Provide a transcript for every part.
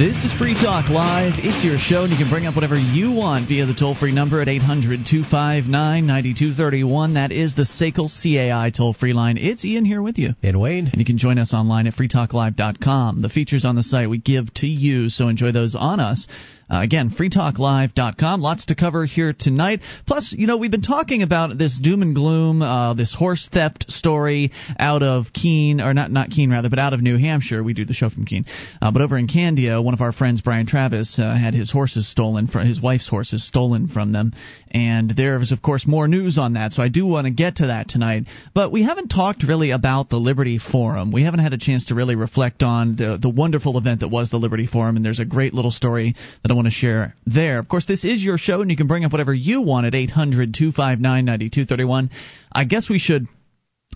This is Free Talk Live. It's your show, and you can bring up whatever you want via the toll free number at 800 259 9231. That is the SACL CAI toll free line. It's Ian here with you. And Wayne. And you can join us online at freetalklive.com. The features on the site we give to you, so enjoy those on us. Uh, again, freetalklive.com. Lots to cover here tonight. Plus, you know, we've been talking about this doom and gloom, uh, this horse theft story out of Keene, or not not Keene rather, but out of New Hampshire. We do the show from Keene, uh, but over in Candia, one of our friends, Brian Travis, uh, had his horses stolen from his wife's horses stolen from them, and there is of course more news on that. So I do want to get to that tonight. But we haven't talked really about the Liberty Forum. We haven't had a chance to really reflect on the the wonderful event that was the Liberty Forum, and there's a great little story that I want to share there. Of course, this is your show, and you can bring up whatever you want at 800 259 9231. I guess we should.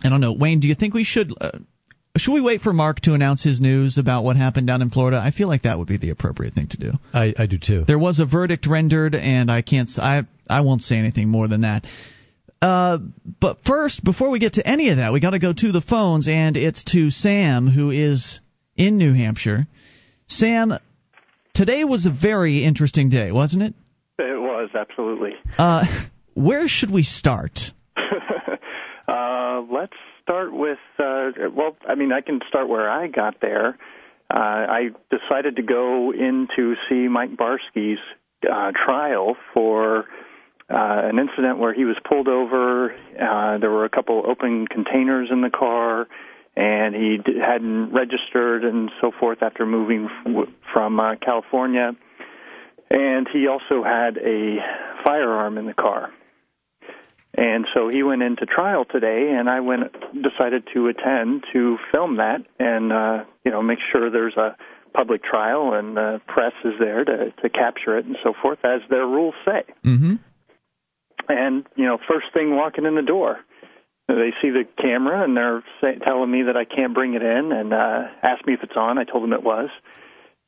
I don't know, Wayne. Do you think we should? Uh, should we wait for Mark to announce his news about what happened down in Florida? I feel like that would be the appropriate thing to do. I, I do too. There was a verdict rendered, and I can't. I I won't say anything more than that. Uh, but first, before we get to any of that, we got to go to the phones, and it's to Sam, who is in New Hampshire. Sam, today was a very interesting day, wasn't it? It was absolutely. Uh, where should we start? uh, let's start with. Uh, well, I mean, I can start where I got there. Uh, I decided to go in to see Mike Barsky's uh, trial for uh, an incident where he was pulled over. Uh, there were a couple open containers in the car, and he d- hadn't registered and so forth after moving f- from uh, California. And he also had a firearm in the car. And so he went into trial today, and I went decided to attend to film that and uh, you know make sure there's a public trial and the press is there to to capture it and so forth as their rules say. Mm-hmm. And you know, first thing walking in the door, they see the camera and they're say, telling me that I can't bring it in and uh, asked me if it's on. I told them it was,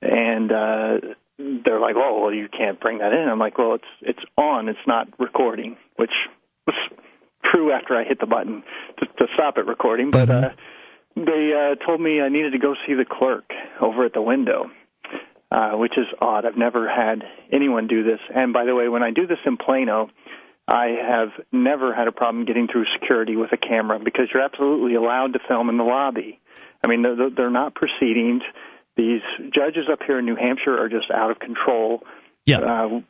and uh, they're like, "Oh, well, you can't bring that in." I'm like, "Well, it's it's on. It's not recording," which was true after I hit the button to, to stop it recording. But uh, they uh, told me I needed to go see the clerk over at the window, uh, which is odd. I've never had anyone do this. And by the way, when I do this in Plano, I have never had a problem getting through security with a camera because you're absolutely allowed to film in the lobby. I mean, they're, they're not proceedings. These judges up here in New Hampshire are just out of control Yeah. uh,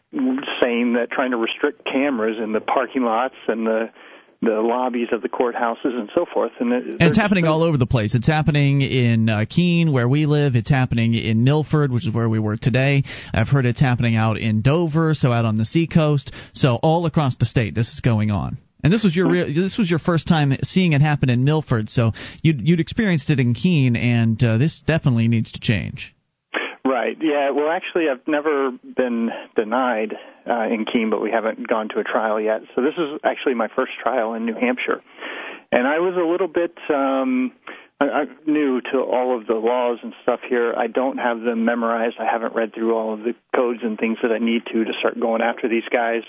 saying that trying to restrict cameras in the parking lots and the the lobbies of the courthouses and so forth. And, it, And it's happening all over the place. It's happening in uh, Keene, where we live. It's happening in Milford, which is where we were today. I've heard it's happening out in Dover, so out on the seacoast. So all across the state, this is going on. And this was your real, this was your first time seeing it happen in Milford, so you'd you'd experienced it in Keene, and uh, this definitely needs to change. Right. Yeah. Well, actually, I've never been denied uh, in Keene, but we haven't gone to a trial yet. So this is actually my first trial in New Hampshire, and I was a little bit um, I, I'm new to all of the laws and stuff here. I don't have them memorized. I haven't read through all of the codes and things that I need to to start going after these guys.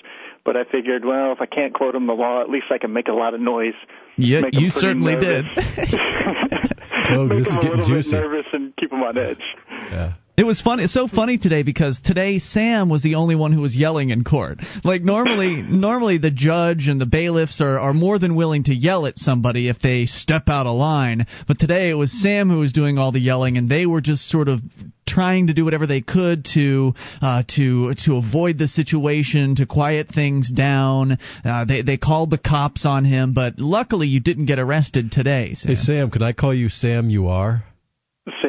But I figured, well, if I can't quote them the law, at least I can make a lot of noise. Yeah, you certainly nervous. did. Oh, make this is a getting little juicy. bit nervous and keep them on edge. Yeah. It was funny. It's so funny today because today Sam was the only one who was yelling in court. Like normally, normally the judge and the bailiffs are, are more than willing to yell at somebody if they step out of line. But today it was Sam who was doing all the yelling, and they were just sort of trying to do whatever they could to uh, to to avoid the situation, to quiet things down. Uh, they they called the cops on him, but luckily you didn't get arrested today. Sam. Hey, Sam, can I call you Sam you are?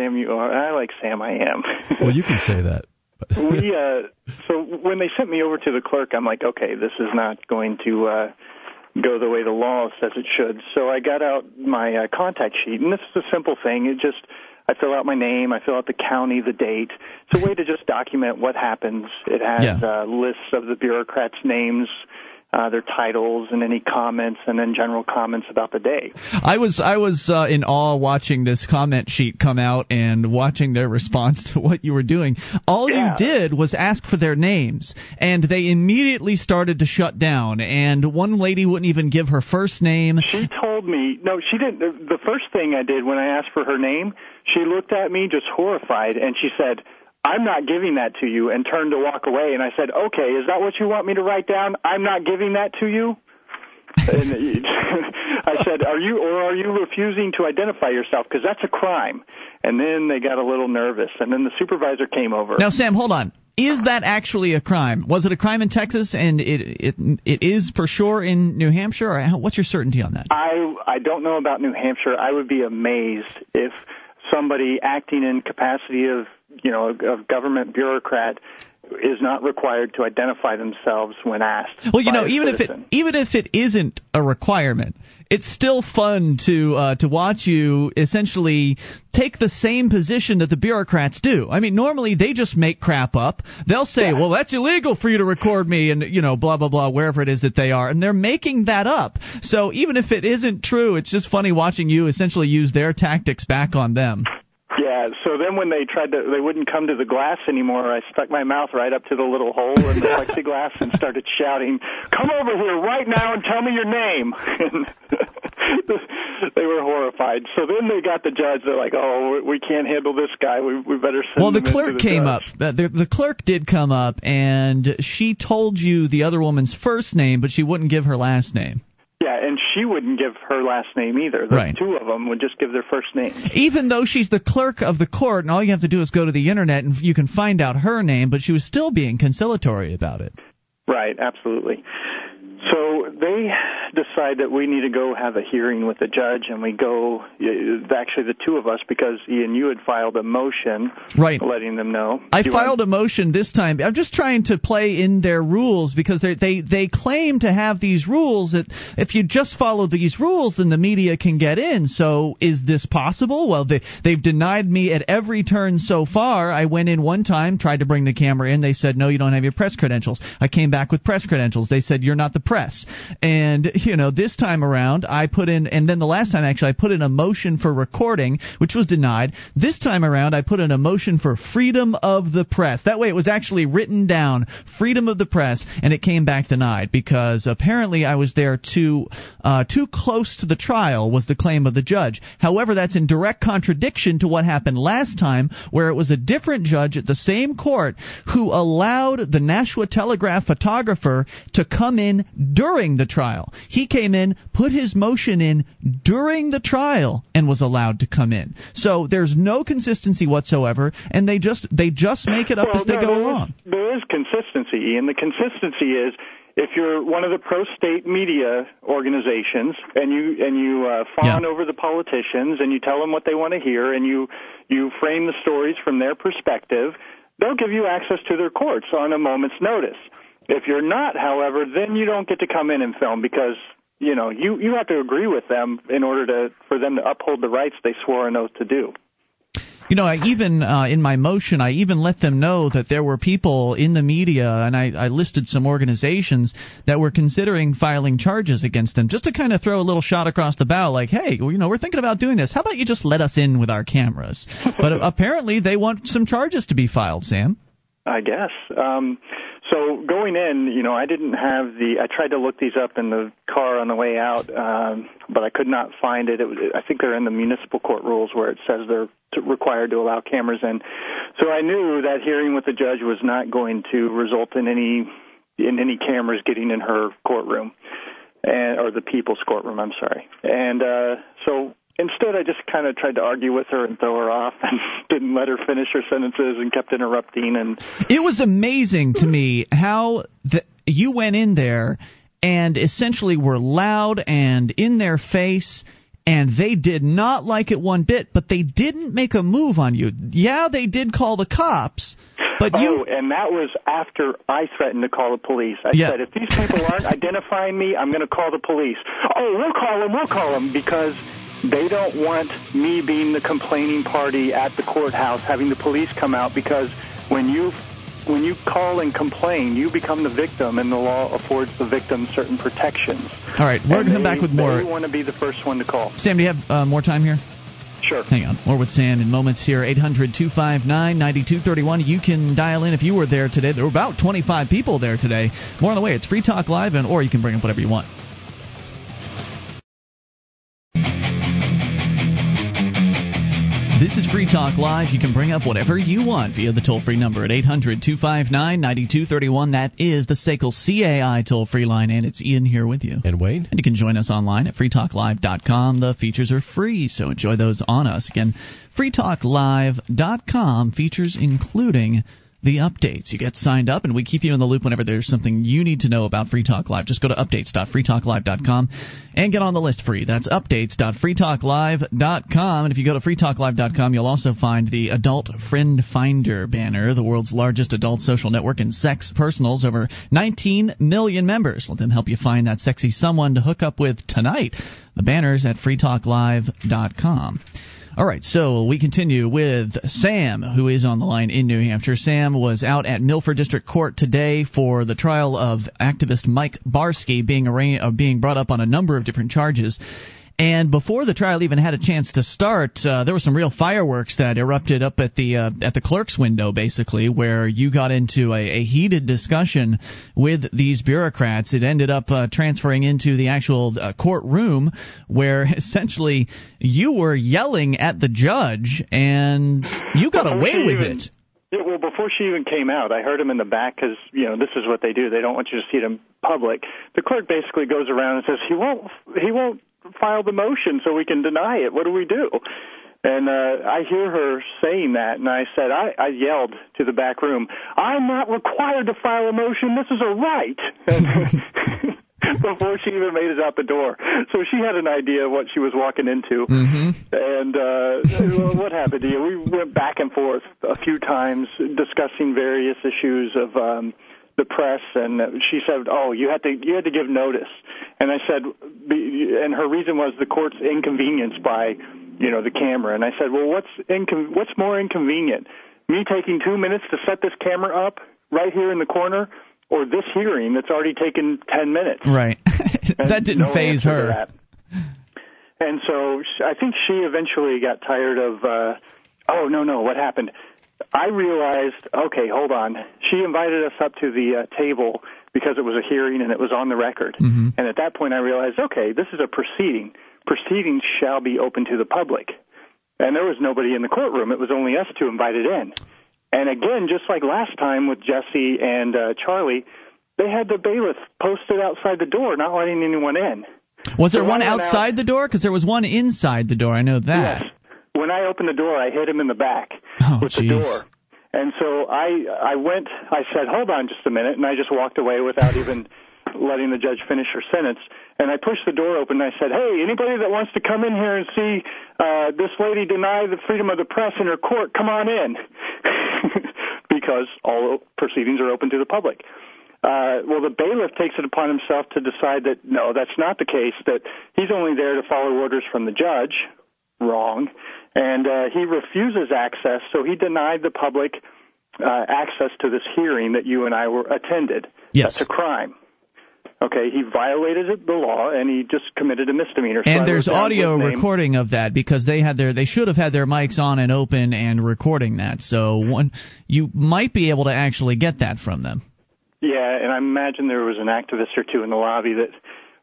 Sam, you are. I like Sam. I am. Well, you can say that. we uh so when they sent me over to the clerk i'm like okay this is not going to uh go the way the law says it should so i got out my uh, contact sheet and this is a simple thing it just i fill out my name i fill out the county the date it's a way to just document what happens it has Yeah. uh lists of the bureaucrats names uh, their titles and any comments, and then general comments about the day. I was I was uh, in awe watching this comment sheet come out and watching their response to what you were doing. All Yeah. you did was ask for their names, and they immediately started to shut down. And one lady wouldn't even give her first name. She told me no, she didn't. The the first thing I did when I asked for her name, she looked at me just horrified, and she said, I'm not giving that to you, and turned to walk away. And I said, okay, is that what you want me to write down? I'm not giving that to you. and I said, "Are you or are you refusing to identify yourself? Because that's a crime." And then they got a little nervous, and then the supervisor came over. Now, Sam, hold on. Is that actually a crime? Was it a crime in Texas, and it it it is for sure in New Hampshire? Or what's your certainty on that? I I don't know about New Hampshire. I would be amazed if somebody acting in capacity of you know a government bureaucrat is not required to identify themselves when asked. Well, you know, even citizen. if it even if it isn't a requirement, it's still fun to uh, to watch you essentially take the same position that the bureaucrats do. I mean, normally they just make crap up. They'll say, Yeah. "Well, that's illegal for you to record me," and you know, blah blah blah, wherever it is that they are, and they're making that up. So even if it isn't true, it's just funny watching you essentially use their tactics back on them. Yeah, so then when they tried to, they wouldn't come to the glass anymore. I stuck my mouth right up to the little hole in the plexiglass and started shouting, "Come over here right now and tell me your name!" And they were horrified. So then they got the judge. They're like, "Oh, we can't handle this guy. We we better send Well, the clerk the came up. judge." Uh, The, the clerk did come up, and she told you the other woman's first name, but she wouldn't give her last name. Yeah, and she wouldn't give her last name either. The Right. two of them would just give their first name. Even though she's the clerk of the court, and all you have to do is go to the internet and you can find out her name, but she was still being conciliatory about it. Right, absolutely. So they decide that we need to go have a hearing with the judge, and we go. Uh, actually, the two of us, because Ian, you had filed a motion, Right. letting them know. I Do filed a motion this time. I'm just trying to play in their rules because they they they claim to have these rules that if you just follow these rules, then the media can get in. So is this possible? Well, they they've denied me at every turn so far. I went in one time, tried to bring the camera in. They said no, you don't have your press credentials. I came back with press credentials. They said you're not the press. And you know this time around, I put in, and then the last time actually, I put in a motion for recording, which was denied. This time around, I put in a motion for freedom of the press. That way, it was actually written down, freedom of the press, and it came back denied because apparently I was there too uh, too close to the trial was the claim of the judge. However, that's in direct contradiction to what happened last time, where it was a different judge at the same court who allowed the Nashua Telegraph photographer to come in during the trial. He came in, put his motion in during the trial, and was allowed to come in. So there's no consistency whatsoever, and they just they just make it up Well, as they no, go there is- along. there is consistency, and The consistency is if you're one of the pro-state media organizations and you and you uh, fawn Yeah. over the politicians and you tell them what they want to hear and you you frame the stories from their perspective, they'll give you access to their courts on a moment's notice. If you're not, however, then you don't get to come in and film because you know you you have to agree with them in order to for them to uphold the rights they swore an oath to do. You know, I even uh, in my motion, I even let them know that there were people in the media, and I, I listed some organizations that were considering filing charges against them, just to kind of throw a little shot across the bow, like, "Hey, well, you know, we're thinking about doing this. How about you just let us in with our cameras?" but apparently, they want some charges to be filed. Sam. I guess. Um, so going in, you know, I didn't have the. I tried to look these up in the car on the way out, um, but I could not find it. it was, I think they're in the municipal court rules where it says they're to, required to allow cameras in. So I knew that hearing with the judge was not going to result in any in any cameras getting in her courtroom, and or the people's courtroom. I'm sorry. And uh, so instead I just kind of tried to argue with her and throw her off and didn't let her finish her sentences and kept interrupting and It was amazing to me how the, you went in there and essentially were loud and in their face. And they did not like it one bit, but they didn't make a move on you. Yeah, they did call the cops, but oh, you and that was after I threatened to call the police. I Yeah. said, if these people aren't identifying me, I'm going to call the police. Oh, we'll call them, we'll call them, because they don't want me being the complaining party at the courthouse, having the police come out, because when you when you call and complain, you become the victim, and the law affords the victim certain protections. All right, we're going to come back with more. They want to be the first one to call. Sam, do you have uh, more time here? Sure. Hang on. More with Sam in moments here. 800 259 9231. You can dial in if you were there today. There were about 25 people there today. More on the way. It's Free Talk Live, and or you can bring up whatever you want. This is Free Talk Live. You can bring up whatever you want via the toll free number at 800 259 9231. That is the SACL CAI toll free line, and it's Ian here with you. And Wayne. And you can join us online at freetalklive.com. The features are free, so enjoy those on us. Again, freetalklive.com, features including the updates. You get signed up, and we keep you in the loop whenever there's something you need to know about Free Talk Live. Just go to updates.freetalklive.com and get on the list free. That's updates.freetalklive.com. And if you go to freetalklive.com, you'll also find the Adult Friend Finder banner, the world's largest adult social network in sex personals, over 19 million members. Let them help you find that sexy someone to hook up with tonight. The banner's at freetalklive.com. All right, so we continue with Sam, who is on the line in New Hampshire. Sam was out at Milford District Court today for the trial of activist Mike Barsky being arra- uh, being brought up on a number of different charges. And before the trial even had a chance to start, uh, there were some real fireworks that erupted up at the uh, at the clerk's window, basically, where you got into a, a heated discussion with these bureaucrats. It ended up uh, transferring into the actual uh, courtroom, where essentially you were yelling at the judge, and you got away with it. Yeah, well, before she even came out, I heard him in the back because you know this is what they do. They don't want you to see it in public. The clerk basically goes around and says he won't he won't file the motion so we can deny it. What do we do? And uh, I hear her saying that, and I said, I, I yelled to the back room, I'm not required to file a motion. This is a right. Before she even made it out the door, so she had an idea of what she was walking into. Mm-hmm. And uh, what happened to you? We went back and forth a few times discussing various issues of um, the press, and she said, "Oh, you had to you had to give notice." And I said, and her reason was the court's inconvenienced by, you know, the camera. And I said, well, what's incon- what's more inconvenient, me taking two minutes to set this camera up right here in the corner, or this hearing that's already taken ten minutes? Right. that didn't no phase her. And so I think she eventually got tired of. uh Oh no no! What happened? I realized, okay, hold on. She invited us up to the uh, table because it was a hearing and it was on the record. Mm-hmm. And at that point, I realized, okay, this is a proceeding. Proceedings shall be open to the public. And there was nobody in the courtroom. It was only us two invited in. And again, just like last time with Jesse and uh, Charlie, they had the bailiff posted outside the door, not letting anyone in. Was there So one outside out- the door? Because there was one inside the door. I know that. Yes. When I opened the door, I hit him in the back Oh, with jeez. the door. And so I I went. I said, "Hold on, just a minute," and I just walked away without even letting the judge finish her sentence. And I pushed the door open. and I said, "Hey, anybody that wants to come in here and see uh, this lady deny the freedom of the press in her court, come on in," because all proceedings are open to the public. Uh, well, the bailiff takes it upon himself to decide that no, that's not the case. That he's only there to follow orders from the judge. Wrong, and uh, he refuses access. So he denied the public uh, access to this hearing that you and I were attended. Yes. That's a crime. Okay, he violated the law and he just committed a misdemeanor. So I And there's audio recording of that because they had their they should have had their mics on and open and recording that. So one you might be able to actually get that from them. Yeah, and I imagine there was an activist or two in the lobby that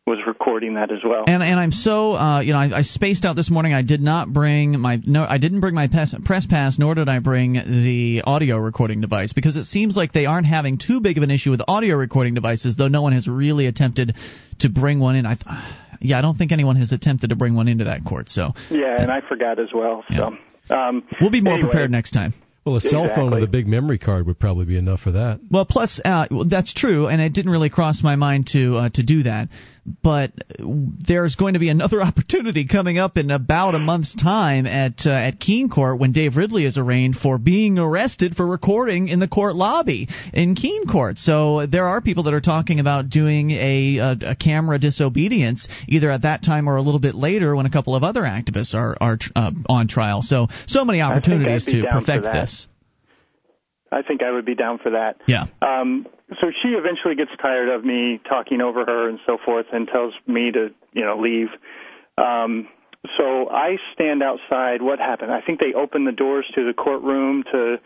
was recording that as well. And and I'm so uh, you know I, I spaced out this morning. I did not bring my no I didn't bring my press, press pass nor did I bring the audio recording device because it seems like they aren't having too big of an issue with audio recording devices though no one has really attempted to bring one in. I yeah I don't think anyone has attempted to bring one into that court. So yeah, and I forgot as well. So um, we'll be more anyway, prepared next time. Well, a cell phone with a big memory card would probably be enough for that. Well, plus uh, that's true, and it didn't really cross my mind to uh, to do that. But there's going to be another opportunity coming up in about a month's time at uh, at Keene Court when Dave Ridley is arraigned for being arrested for recording in the court lobby in Keene Court. So there are people that are talking about doing a, a, a camera disobedience either at that time or a little bit later when a couple of other activists are are uh, on trial. So so many opportunities to perfect this. I think I would be down for that. Yeah. Um, so she eventually gets tired of me talking over her and so forth, and tells me to, you know, leave. Um, so I stand outside. What happened? I think they opened the doors to the courtroom to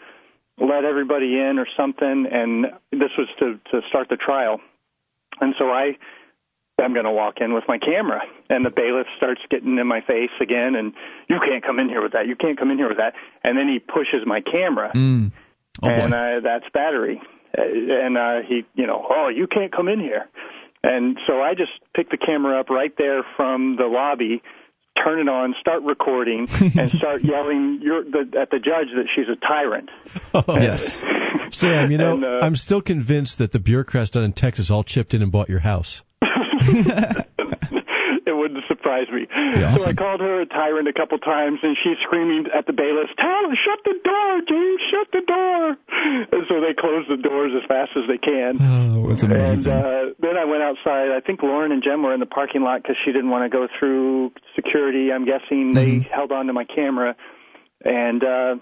let everybody in or something, and this was to to start the trial. And so I I'm going to walk in with my camera. And the bailiff starts getting in my face again, and you can't come in here with that. You can't come in here with that. And then he pushes my camera, Mm. Oh, and boy. uh, that's battery. Uh, and uh, he, you know, oh, you can't come in here. And so I just pick the camera up right there from the lobby, turn it on, start recording, and start yelling you're the, at the judge that she's a tyrant. yes. Sam, you know, And, uh, I'm still convinced that the bureaucrats down in Texas all chipped in and bought your house. it wouldn't surprise me. So I called her a tyrant a couple times, and she's screaming at the bailiffs, "Tell her, shut the door, James, shut the door!" And so they close the doors as fast as they can. Oh, it was And amazing. uh, then I went outside. I think Lauren and Jem were in the parking lot because she didn't want to go through security. I'm guessing they held on to my camera, and uh,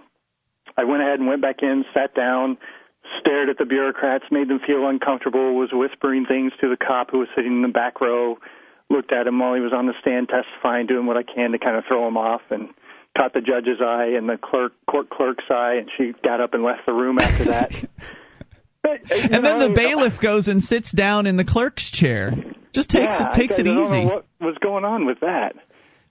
I went ahead and went back in, sat down, stared at the bureaucrats, made them feel uncomfortable, was whispering things to the cop who was sitting in the back row, looked at him while he was on the stand testifying, doing what I can to kind of throw him off, and caught the judge's eye and the clerk court clerk's eye, and she got up and left the room after that. But, uh, and then the bailiff goes and sits down in the clerk's chair. Just takes yeah, it takes I, it I don't easy. know what was going on with that.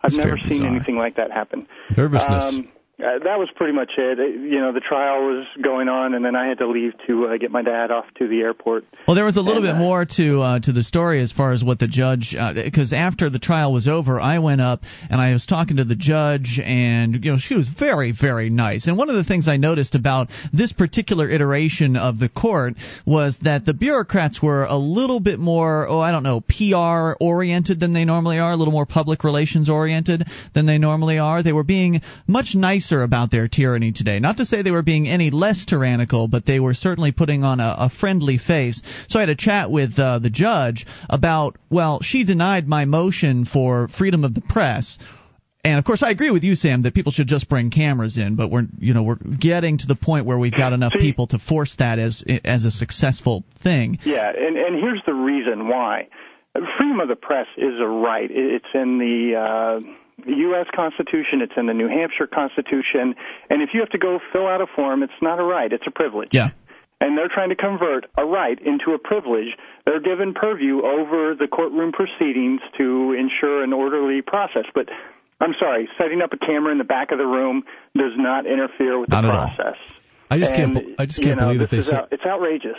I've It's never seen bizarre. anything like that happen. Nervousness. Um, uh, that was pretty much it. It- You know, the trial was going on, and then I had to leave to uh, get my dad off to the airport. Well, there was a little And, bit uh, more to uh, to the story as far as what the judge, because after the trial was over, I went up and I was talking to the judge, and you know she was very very nice. And one of the things I noticed about this particular iteration of the court was that the bureaucrats were a little bit more, oh I don't know, PR oriented than they normally are, a little more public relations oriented than they normally are. They were being much nicer about their tyranny today. Not to say they were being any less tyrannical, but they were certainly putting on a, a friendly face. So I had a chat with uh, the judge about, well, she denied my motion for freedom of the press. And of course, I agree with you, Sam, that people should just bring cameras in. But we're, you know, we're getting to the point where we've got enough people to force that as as a successful thing. Yeah, and and here's the reason why. Freedom of the press is a right. It's in the uh, U.S. Constitution. It's in the New Hampshire Constitution. And if you have to go fill out a form, it's not a right. It's a privilege. Yeah. and they're trying to convert a right into a privilege. They're given purview over the courtroom proceedings to ensure an orderly process. But I'm sorry, setting up a camera in the back of the room does not interfere with the Not process. I just And, can't. I just can't know, believe that they is say. it's outrageous.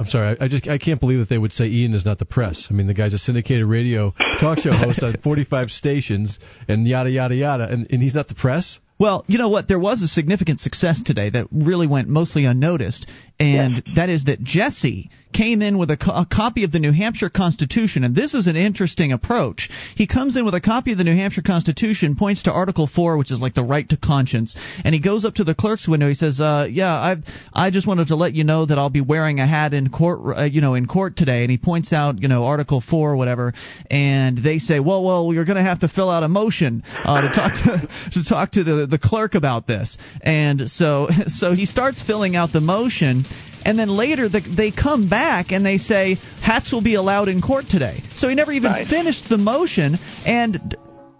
I'm sorry. I, I just I can't believe that they would say Ian is not the press. I mean, the guy's a syndicated radio talk show host on 45 stations and yada yada yada, and, and he's not the press. Well, you know what? There was a significant success today that really went mostly unnoticed, and that is that Jesse came in with a, co- a copy of the New Hampshire Constitution, and this is an interesting approach. He comes in with a copy of the New Hampshire Constitution, points to Article Four, which is like the right to conscience, and he goes up to the clerk's window. He says, uh, "Yeah, I I just wanted to let you know that I'll be wearing a hat in court, uh, you know, in court today." And he points out, you know, Article Four or whatever, and they say, "Well, well, you're going to have to fill out a motion uh, to talk to to talk to the the clerk about this." And so so he starts filling out the motion. And then later the, they come back and they say hats will be allowed in court today. So he never even Nice. finished the motion, and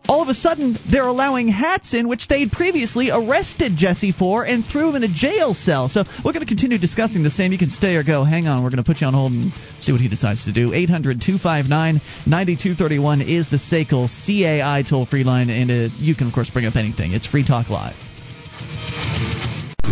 all of a sudden they're allowing hats in which they'd previously arrested Jesse for and threw him in a jail cell. So we're going to continue discussing the same. You can stay or go. Hang on, we're going to put you on hold and see what he decides to do. 800 259 9231 is the SACL CAI toll free line, and uh, you can, of course, bring up anything. It's Free Talk Live.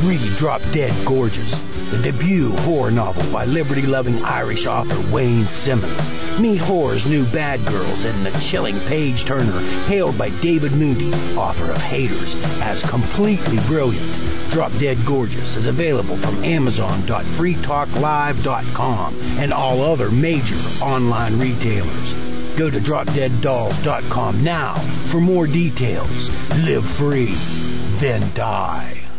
Read Drop Dead Gorgeous, the debut horror novel by liberty loving Irish author Wayne Simmons. Meet horror's new bad girls and the chilling page turner, hailed by David Moody, author of Haters, as completely brilliant. Drop Dead Gorgeous is available from Amazon.freetalklive.com and all other major online retailers. Go to dropdeaddolls.com now for more details. Live free, then die.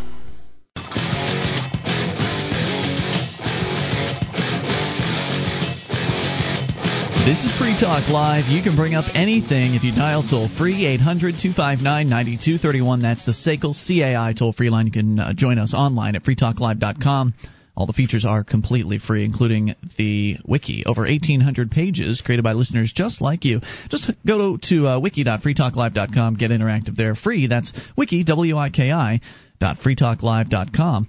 This is Free Talk Live. You can bring up anything if you dial toll free 800 259 9231. That's the SACL CAI toll free line. You can uh, join us online at freetalklive.com. All the features are completely free, including the wiki. Over 1,800 pages created by listeners just like you. Just go to, to uh, wiki.freetalklive.com, get interactive there. Free. That's wiki, W I K I, dot freetalklive.com.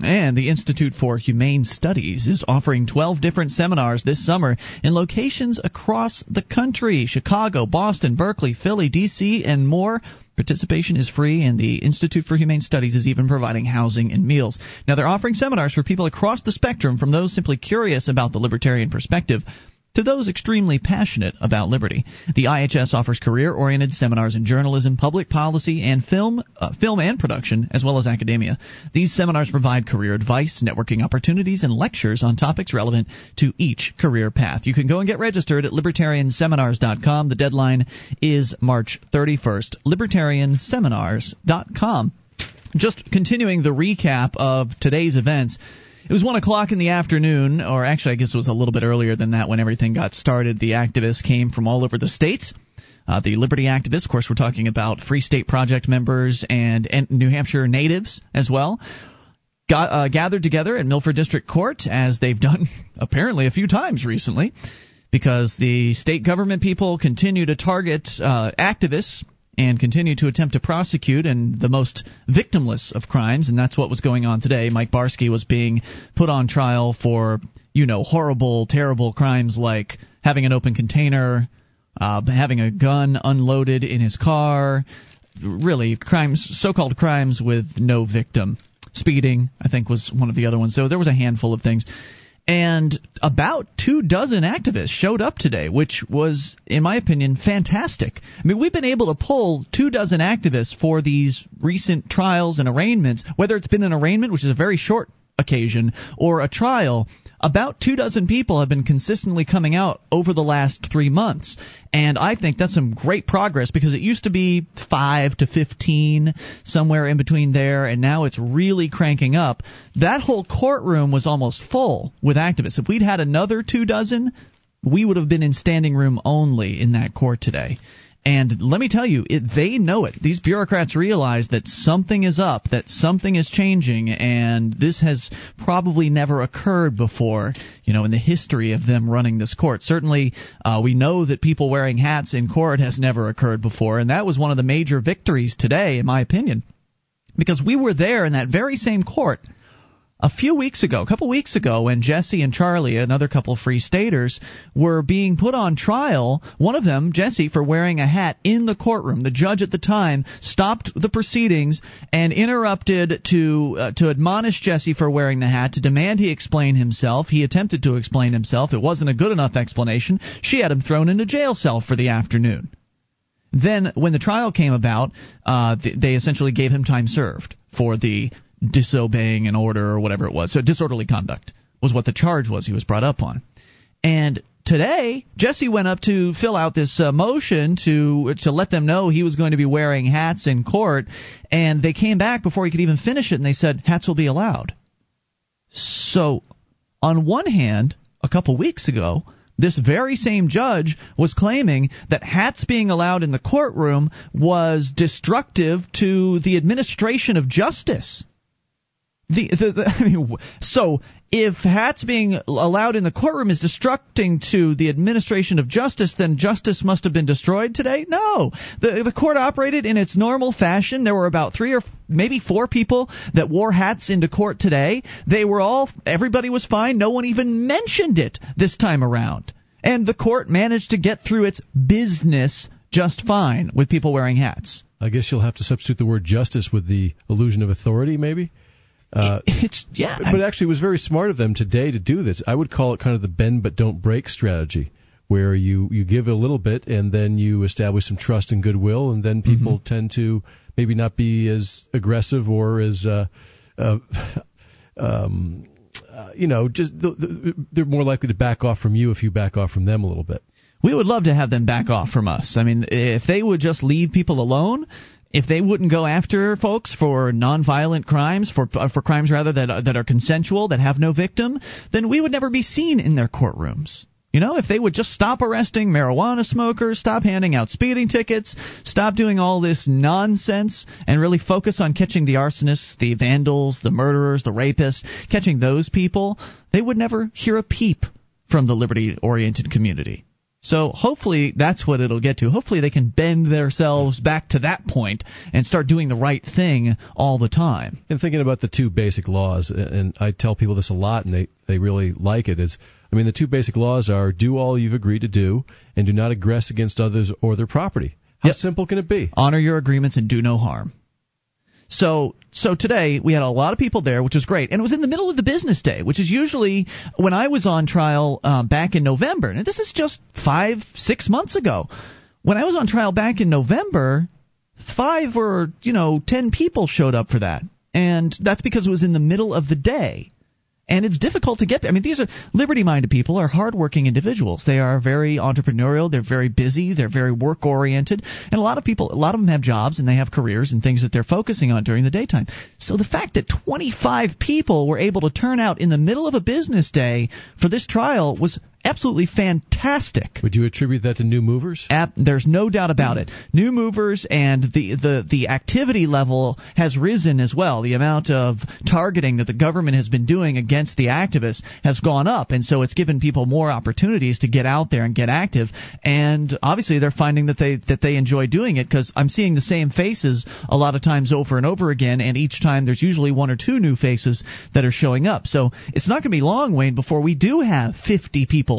And the Institute for Humane Studies is offering 12 different seminars this summer in locations across the country Chicago, Boston, Berkeley, Philly, D.C., and more. Participation is free, and the Institute for Humane Studies is even providing housing and meals. Now, they're offering seminars for people across the spectrum, from those simply curious about the libertarian perspective to those extremely passionate about liberty. The IHS offers career-oriented seminars in journalism, public policy, and film, uh, film and production, as well as academia. These seminars provide career advice, networking opportunities, and lectures on topics relevant to each career path. You can go and get registered at libertarianseminars.com. The deadline is March 31st. libertarianseminars.com. Just continuing the recap of today's events. It was one o'clock in the afternoon, or actually, I guess it was a little bit earlier than that when everything got started. The activists came from all over the state. Uh, the Liberty activists, of course, we're talking about Free State Project members and, and New Hampshire natives as well, got uh, gathered together at Milford District Court as they've done apparently a few times recently, because the state government people continue to target uh, activists and continue to attempt to prosecute and the most victimless of crimes, and that's what was going on today. Mike Barsky was being put on trial for, you know, horrible, terrible crimes like having an open container, uh, having a gun unloaded in his car, really crimes, so-called crimes with no victim. Speeding, I think, was one of the other ones. So there was a handful of things and about two dozen activists showed up today, which was, in my opinion, fantastic. I mean, we've been able to pull two dozen activists for these recent trials and arraignments, whether it's been an arraignment, which is a very short occasion, or a trial about two dozen people have been consistently coming out over the last three months. And I think that's some great progress because it used to be 5 to 15, somewhere in between there, and now it's really cranking up. That whole courtroom was almost full with activists. If we'd had another two dozen, we would have been in standing room only in that court today. And let me tell you, it, they know it. These bureaucrats realize that something is up, that something is changing, and this has probably never occurred before, you know, in the history of them running this court. Certainly, uh, we know that people wearing hats in court has never occurred before, and that was one of the major victories today, in my opinion, because we were there in that very same court a few weeks ago, a couple weeks ago, when Jesse and Charlie, another couple free staters, were being put on trial, one of them, Jesse, for wearing a hat in the courtroom. The judge at the time stopped the proceedings and interrupted to uh, to admonish Jesse for wearing the hat, to demand he explain himself. He attempted to explain himself. It wasn't a good enough explanation. She had him thrown into jail cell for the afternoon. Then, when the trial came about, uh, they essentially gave him time served for the disobeying an order or whatever it was. So disorderly conduct was what the charge was he was brought up on. And today, Jesse went up to fill out this uh, motion to to let them know he was going to be wearing hats in court, and they came back before he could even finish it, and they said hats will be allowed. So, on one hand, a couple weeks ago, this very same judge was claiming that hats being allowed in the courtroom was destructive to the administration of justice. The, the, the, I mean, so if hats being allowed in the courtroom is destructing to the administration of justice, then justice must have been destroyed today? No. The, the court operated in its normal fashion. There were about three or maybe four people that wore hats into court today. They were all, everybody was fine. No one even mentioned it this time around. And the court managed to get through its business just fine with people wearing hats. I guess you'll have to substitute the word justice with the illusion of authority, maybe? Uh, it's yeah, but, actually, it was very smart of them today to do this. I would call it kind of the bend but don't break strategy, where you you give a little bit and then you establish some trust and goodwill, and then people mm-hmm. tend to maybe not be as aggressive or as uh, uh, um, uh, you know, just the, the, they're more likely to back off from you if you back off from them a little bit. We would love to have them back off from us. I mean, if they would just leave people alone, if they wouldn't go after folks for nonviolent crimes, for uh, for crimes rather that uh, that are consensual, that have no victim, then we would never be seen in their courtrooms. You know, if they would just stop arresting marijuana smokers, stop handing out speeding tickets, stop doing all this nonsense, and really focus on catching the arsonists, the vandals, the murderers, the rapists, catching those people, they would never hear a peep from the liberty oriented community. So hopefully that's what it'll get to. Hopefully they can bend themselves back to that point and start doing the right thing all the time. And thinking about the two basic laws, and I tell people this a lot, and they they really like it. Is I mean the two basic laws are do all you've agreed to do, and do not aggress against others or their property. How Yep. simple can it be? Honor your agreements and do no harm. So so today we had a lot of people there, which was great, and it was in the middle of the business day, which is usually when I was on trial um, back in November, and this is just five six months ago. When I was on trial back in November, five or you know ten people showed up for that, and that's because it was in the middle of the day. And it's difficult to get there. I mean, these are liberty-minded people, are hardworking individuals. They are very entrepreneurial. They're very busy. They're very work-oriented. And a lot of people, a lot of them have jobs and they have careers and things that they're focusing on during the daytime. So the fact that 25 people were able to turn out in the middle of a business day for this trial was absolutely fantastic. Would you attribute that to new movers? There's no doubt about it. Hmm. New movers and the, the, the activity level has risen as well. The amount of targeting that the government has been doing against the activists has gone up, and so it's given people more opportunities to get out there and get active. And obviously, they're finding that they that they enjoy doing it because I'm seeing the same faces a lot of times over and over again, and each time there's usually one or two new faces that are showing up. So it's not going to be long, Wayne, before we do have 50 people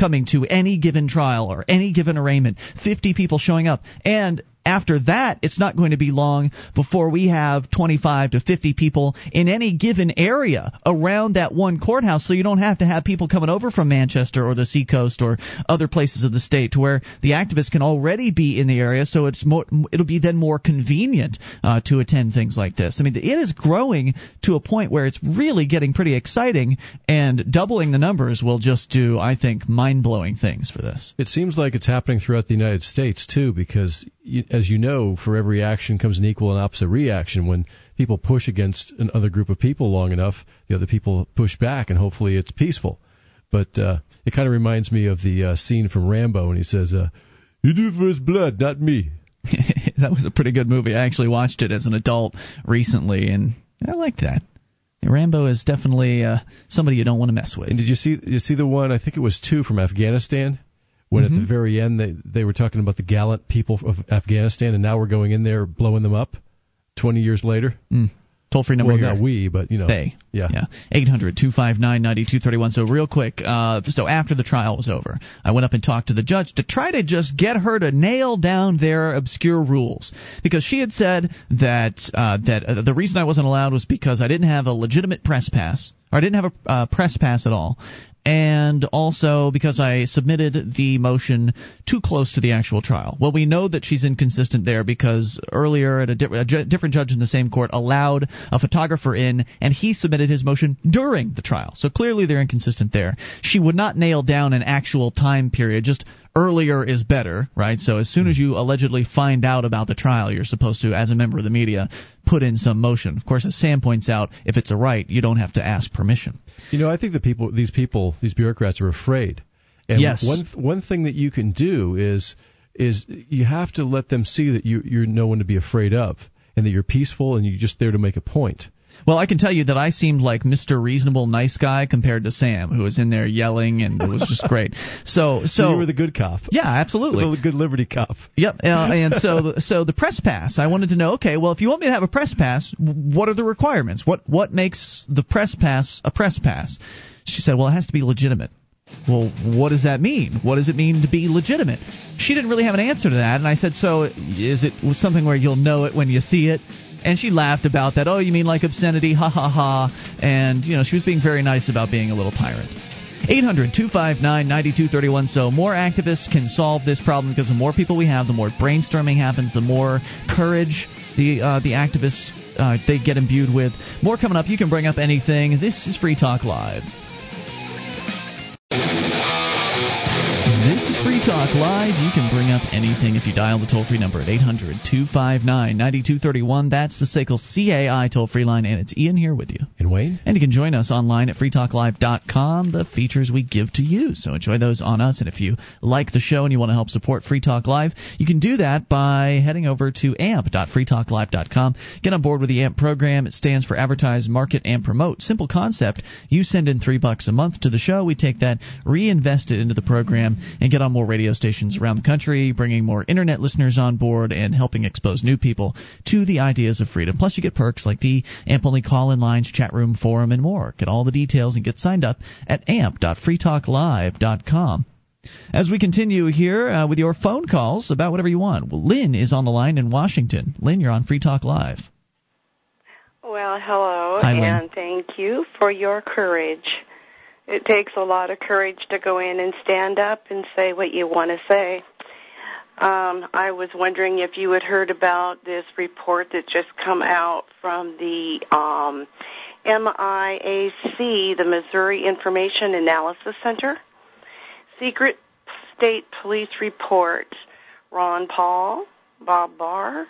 coming to any given trial or any given arraignment, 50 people showing up. And after that, it's not going to be long before we have 25 to 50 people in any given area around that one courthouse. So you don't have to have people coming over from Manchester or the Seacoast or other places of the state to where the activists can already be in the area. So it's more, it'll be then more convenient uh, to attend things like this. I mean, it is growing to a point where it's really getting pretty exciting, and doubling the numbers will just do, I think, mind blowing things for this. It seems like it's happening throughout the United States too, because you, as you know, for every action comes an equal and opposite reaction. When people push against another group of people long enough, the other people push back, and hopefully it's peaceful. But uh, it kind of reminds me of the uh, scene from Rambo when he says, uh, "You do it for his blood, not me." that was a pretty good movie. I actually watched it as an adult recently, and I like that. Rambo is definitely uh, somebody you don't want to mess with. And did you see you see the one? I think it was two from Afghanistan. When Mm-hmm. at the very end they they were talking about the gallant people of Afghanistan, and now we're going in there blowing them up. Twenty years later. Toll free number well, here. not we, but you know, They. Yeah. Yeah. 800 259 9231. So, real quick, uh, so after the trial was over, I went up and talked to the judge to try to just get her to nail down their obscure rules. Because she had said that, uh, that uh, the reason I wasn't allowed was because I didn't have a legitimate press pass, or I didn't have a uh, press pass at all. And also because I submitted the motion too close to the actual trial. Well, we know that she's inconsistent there because earlier at a, di- a different judge in the same court allowed a photographer in, and he submitted his motion during the trial. So clearly they're inconsistent there. She would not nail down an actual time period, just earlier is better, right? So as soon as you allegedly find out about the trial, you're supposed to, as a member of the media, put in some motion. Of course, as Sam points out, if it's a right, you don't have to ask permission. You know, I think the people, these people, these bureaucrats are afraid. And Yes. one one thing that you can do is is you have to let them see that you you're no one to be afraid of, and that you're peaceful and you're just there to make a point. Well, I can tell you that I seemed like Mr. Reasonable Nice Guy compared to Sam, who was in there yelling, and it was just great. So, so, So, you were the good cop. yeah, absolutely. the good liberty cop. Yep. Uh, and so, so the press pass. I wanted to know. Okay, well, if you want me to have a press pass, what are the requirements? What what makes the press pass a press pass? She said, well, it has to be legitimate. Well, what does that mean? What does it mean to be legitimate? She didn't really have an answer to that, and I said, so is it something where you'll know it when you see it? And she laughed about that. Oh, you mean like obscenity? Ha ha ha. And you know, she was being very nice about being a little tyrant. 800 259 9231. So, more activists can solve this problem because the more people we have, the more brainstorming happens, the more courage the, uh, the activists uh, they get imbued with. More coming up. You can bring up anything. This is Free Talk Live. Free Talk Live. You can bring up anything if you dial the toll free number at 800 259 9231. That's the SACL CAI toll free line, and it's Ian here with you. And Wayne? And you can join us online at freetalklive.com, the features we give to you. So enjoy those on us. And if you like the show and you want to help support Free Talk Live, you can do that by heading over to amp.freetalklive.com. Get on board with the AMP program. It stands for Advertise, Market, and Promote. Simple concept. You send in three bucks a month to the show. We take that, reinvest it into the program, and get on more radio stations around the country, bringing more internet listeners on board, and helping expose new people to the ideas of freedom. Plus, you get perks like the AMP only call in lines, chat room, forum, and more. Get all the details and get signed up at amp.freetalklive.com. As we continue here uh, with your phone calls about whatever you want, well, Lynn is on the line in Washington. Lynn, you're on Free Talk Live. Well, hello, Hi, and thank you for your courage. It takes a lot of courage to go in and stand up and say what you want to say. Um, I was wondering if you had heard about this report that just come out from the um, MIAC, the Missouri Information Analysis Center. Secret State Police report. Ron Paul, Bob Barr,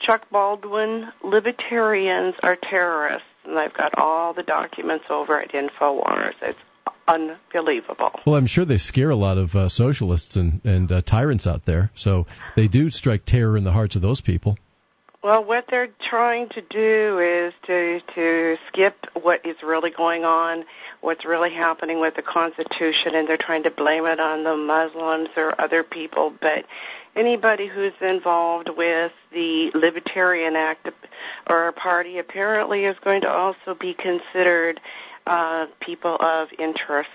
Chuck Baldwin, libertarians are terrorists. And I've got all the documents over at InfoWars. It's unbelievable. Well, I'm sure they scare a lot of uh, socialists and, and uh, tyrants out there. So they do strike terror in the hearts of those people. Well, what they're trying to do is to to skip what is really going on, what's really happening with the Constitution, and they're trying to blame it on the Muslims or other people. But anybody who's involved with the Libertarian Act or party apparently is going to also be considered uh, people of interest.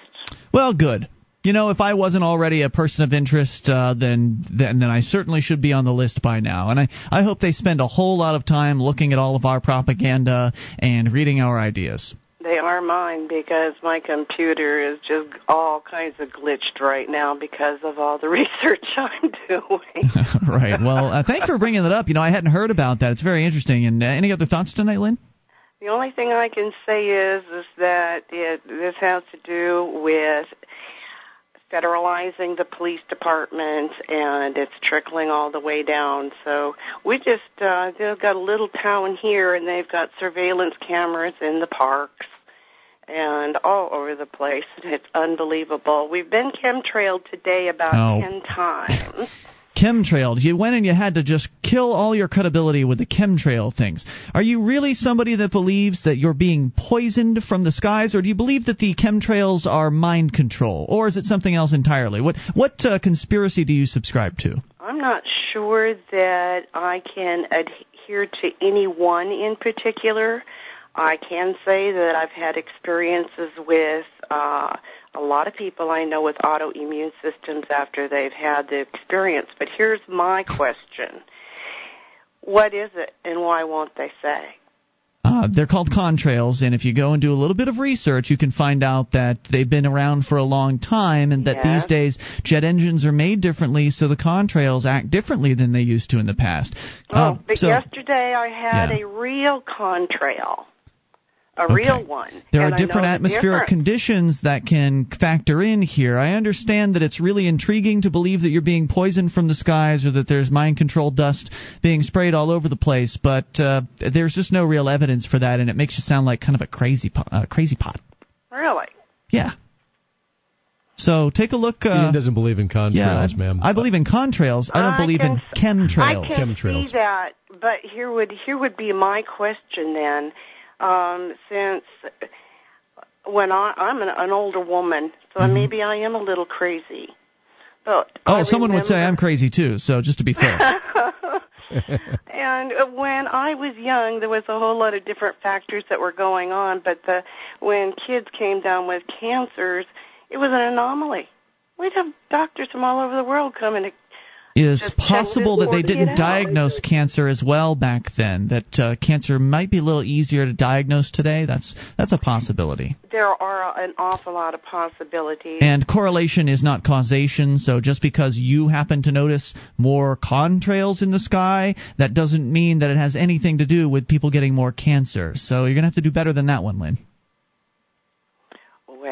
Well, good. You know, if I wasn't already a person of interest, uh, then, then then I certainly should be on the list by now. And I I hope they spend a whole lot of time looking at all of our propaganda and reading our ideas. They are mine because my computer is just all kinds of glitched right now because of all the research I'm doing. right. Well, uh, thanks for bringing that up. You know, I hadn't heard about that. It's very interesting. And uh, any other thoughts tonight, Lynn? The only thing I can say is is that it, this has to do with federalizing the police department and it's trickling all the way down. So we just uh they've got a little town here and they've got surveillance cameras in the parks and all over the place. It's unbelievable. We've been chemtrailed today about Oh. ten times. Chemtrailed. You went and you had to just kill all your credibility with the chemtrail things. Are you really somebody that believes that you're being poisoned from the skies, or do you believe that the chemtrails are mind control, or is it something else entirely? What what uh, conspiracy do you subscribe to? I'm not sure that I can adhere to any one in particular. I can say that I've had experiences with uh, a lot of people I know with autoimmune systems after they've had the experience. But here's my question What is it, and why won't they say? Uh, they're called contrails, and if you go and do a little bit of research, you can find out that they've been around for a long time, and that Yes. these days jet engines are made differently, so the contrails act differently than they used to in the past. Oh, Uh, but so- yesterday I had Yeah. a real contrail. A Okay. real one. There and are different atmospheric difference. conditions that can factor in here. I understand that it's really intriguing to believe that you're being poisoned from the skies or that there's mind control dust being sprayed all over the place, but uh, there's just no real evidence for that, and it makes you sound like kind of a crazy po- uh, crazy pot. Really? Yeah. So take a look. Uh, Ian doesn't believe in contrails, yeah, I, ma'am. I believe in contrails. I don't I believe in can- chemtrails. I can Chemtrails. see that, but here would here would be my question then, um, since when I, I'm an, an older woman, so Mhm. maybe I am a little crazy. But oh, I someone would say I'm crazy too. So just to be fair. and when I was young, there was a whole lot of different factors that were going on. But the when kids came down with cancers, it was an anomaly. We'd have doctors from all over the world coming to is Just possible that they didn't diagnose cancer as well back then. That uh, cancer might be a little easier to diagnose today. That's that's a possibility. there are an awful lot of possibilities. And correlation is not causation. So just because you happen to notice more contrails in the sky, that doesn't mean that it has anything to do with people getting more cancer. So you're gonna have to do better than that one, Lynn.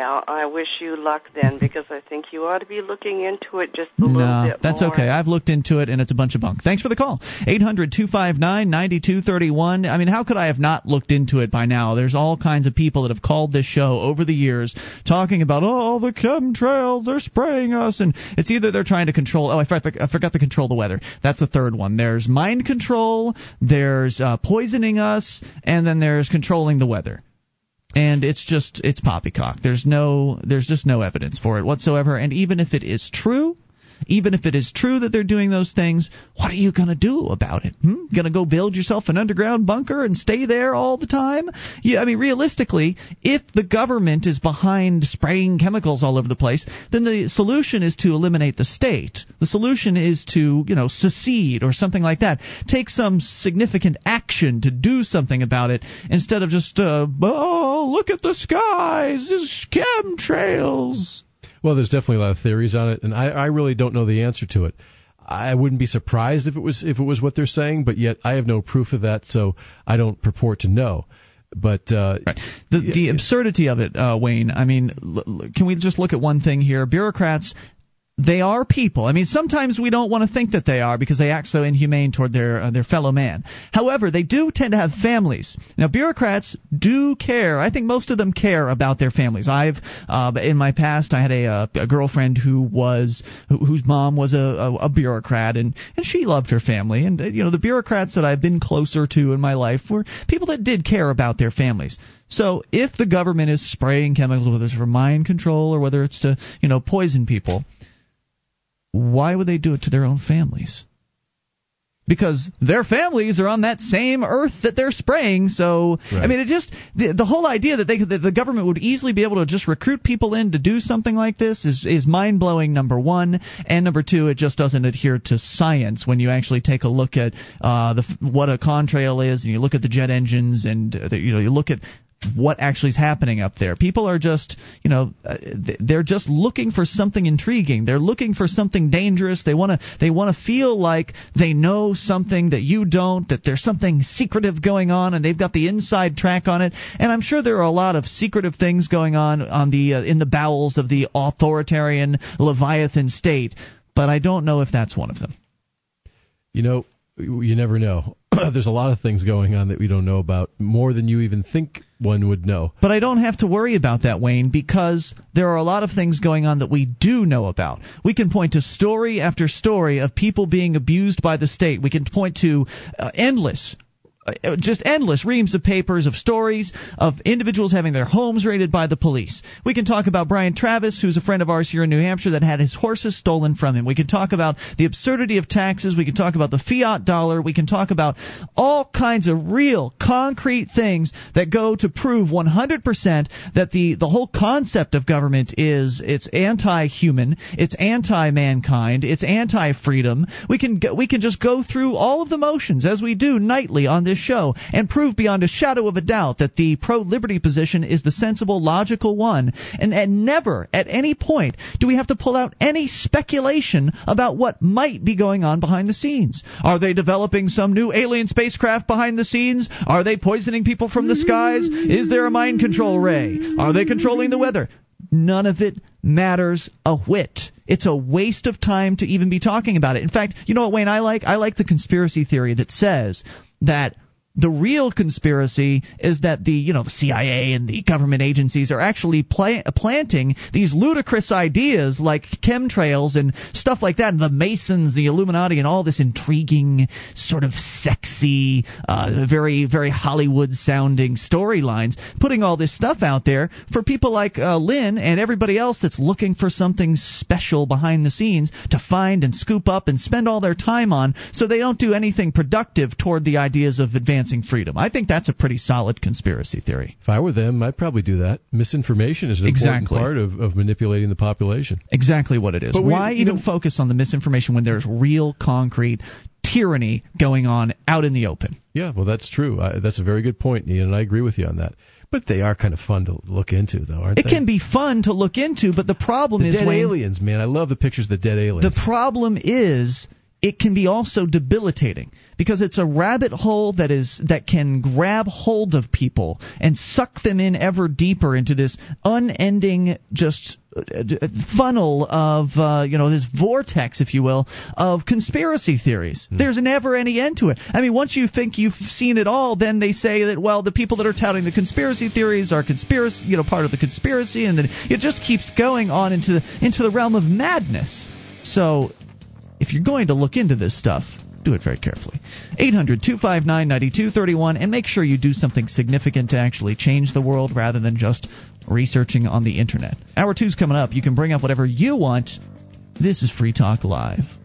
Well, I wish you luck then, because I think you ought to be looking into it just a little No, bit that's more. okay. I've looked into it and it's a bunch of bunk. Thanks for the call. 800-259-9231. I mean, how could I have not looked into it by now? There's all kinds of people that have called this show over the years talking about, oh, the chemtrails, they're spraying us. And it's either they're trying to control, oh, I forgot, I forgot to control the weather. That's the third one. There's mind control, there's uh, poisoning us, and then there's controlling the weather and it's just it's poppycock. There's no there's just no evidence for it whatsoever. And even if it is true, even if it is true that they're doing those things, what are you going to do about it? Hmm? Going to go build yourself an underground bunker and stay there all the time? Yeah, I mean, realistically, if the government is behind spraying chemicals all over the place, then the solution is to eliminate the state. The solution is to, you know, secede or something like that. Take some significant action to do something about it instead of just, uh, oh, look at the skies, there's chemtrails. Well, there's definitely a lot of theories on it, and I, I really don't know the answer to it. I wouldn't be surprised if it was if it was what they're saying, but yet I have no proof of that, so I don't purport to know. But uh, right. the the yeah. absurdity of it, uh, Wayne. I mean, l- l- can we just look at one thing here? Bureaucrats they are people. I mean, sometimes we don't want to think that they are because they act so inhumane toward their uh, their fellow man. However, they do tend to have families. Now, bureaucrats do care. I think most of them care about their families. I've uh, in my past I had a, uh, a girlfriend who was whose mom was a, a, a bureaucrat and and she loved her family. And uh, you know, the bureaucrats that I've been closer to in my life were people that did care about their families. So if the government is spraying chemicals, whether it's for mind control or whether it's to you know poison people why would they do it to their own families? Because their families are on that same earth that they're spraying. So right. I mean, it just the, the whole idea that they that the government would easily be able to just recruit people in to do something like this is is mind blowing. Number one, and number two, it just doesn't adhere to science. When you actually take a look at uh, the what a contrail is, and you look at the jet engines, and uh, the, you know you look at what actually is happening up there. People are just, you know, uh, they're just looking for something intriguing. They're looking for something dangerous. They want to they want to feel like they know something that you don't, that there's something secretive going on and they've got the inside track on it. And I'm sure there are a lot of secretive things going on on the uh, in the bowels of the authoritarian leviathan state, but I don't know if that's one of them. You know, you never know. There's a lot of things going on that we don't know about, more than you even think one would know. But I don't have to worry about that, Wayne, because there are a lot of things going on that we do know about. We can point to story after story of people being abused by the state. We can point to uh, endless Uh, just endless reams of papers of stories of individuals having their homes raided by the police. We can talk about Brian Travis, who's a friend of ours here in New Hampshire, that had his horses stolen from him. We can talk about the absurdity of taxes. We can talk about the fiat dollar. We can talk about all kinds of real, concrete things that go to prove 100% that the, the whole concept of government is it's anti-human, it's anti-mankind, it's anti-freedom. We can we can just go through all of the motions as we do nightly on this this show and prove beyond a shadow of a doubt that the pro liberty position is the sensible, logical one. And, and never, at any point, do we have to pull out any speculation about what might be going on behind the scenes. Are they developing some new alien spacecraft behind the scenes? Are they poisoning people from the skies? Is there a mind control ray? Are they controlling the weather? None of it matters a whit. It's a waste of time to even be talking about it. In fact, you know what, Wayne, I like? I like the conspiracy theory that says that the real conspiracy is that the you know the CIA and the government agencies are actually planting these ludicrous ideas like chemtrails and stuff like that, and the Masons, the Illuminati, and all this intriguing, sort of sexy, uh, very very Hollywood sounding storylines, putting all this stuff out there for people like uh, Lynn and everybody else that's looking for something special behind the scenes to find and scoop up and spend all their time on, so they don't do anything productive toward the ideas of advanced advancing freedom. I think that's a pretty solid conspiracy theory. If I were them, I'd probably do that. Misinformation is an exactly. important part of, of manipulating the population. Exactly what it is. But Why we, even know, focus on the misinformation when there's real, concrete tyranny going on out in the open? Yeah, well, that's true. I, that's a very good point, Ian, and I agree with you on that. But they are kind of fun to look into, though, aren't it they? It can be fun to look into, but the problem the is dead when, aliens, man. I love the pictures of the dead aliens. The problem is it can be also debilitating because it's a rabbit hole that is that can grab hold of people and suck them in ever deeper into this unending just funnel of uh, you know this vortex if you will of conspiracy theories. Mm. there's never any end to it. I mean once you think you've seen it all then they say that well the people that are touting the conspiracy theories are conspiracy you know part of the conspiracy and then it just keeps going on into the into the realm of madness. So if you're going to look into this stuff, do it very carefully. 800 259 9231, and make sure you do something significant to actually change the world rather than just researching on the internet. Hour two's coming up. You can bring up whatever you want This is Free Talk Live.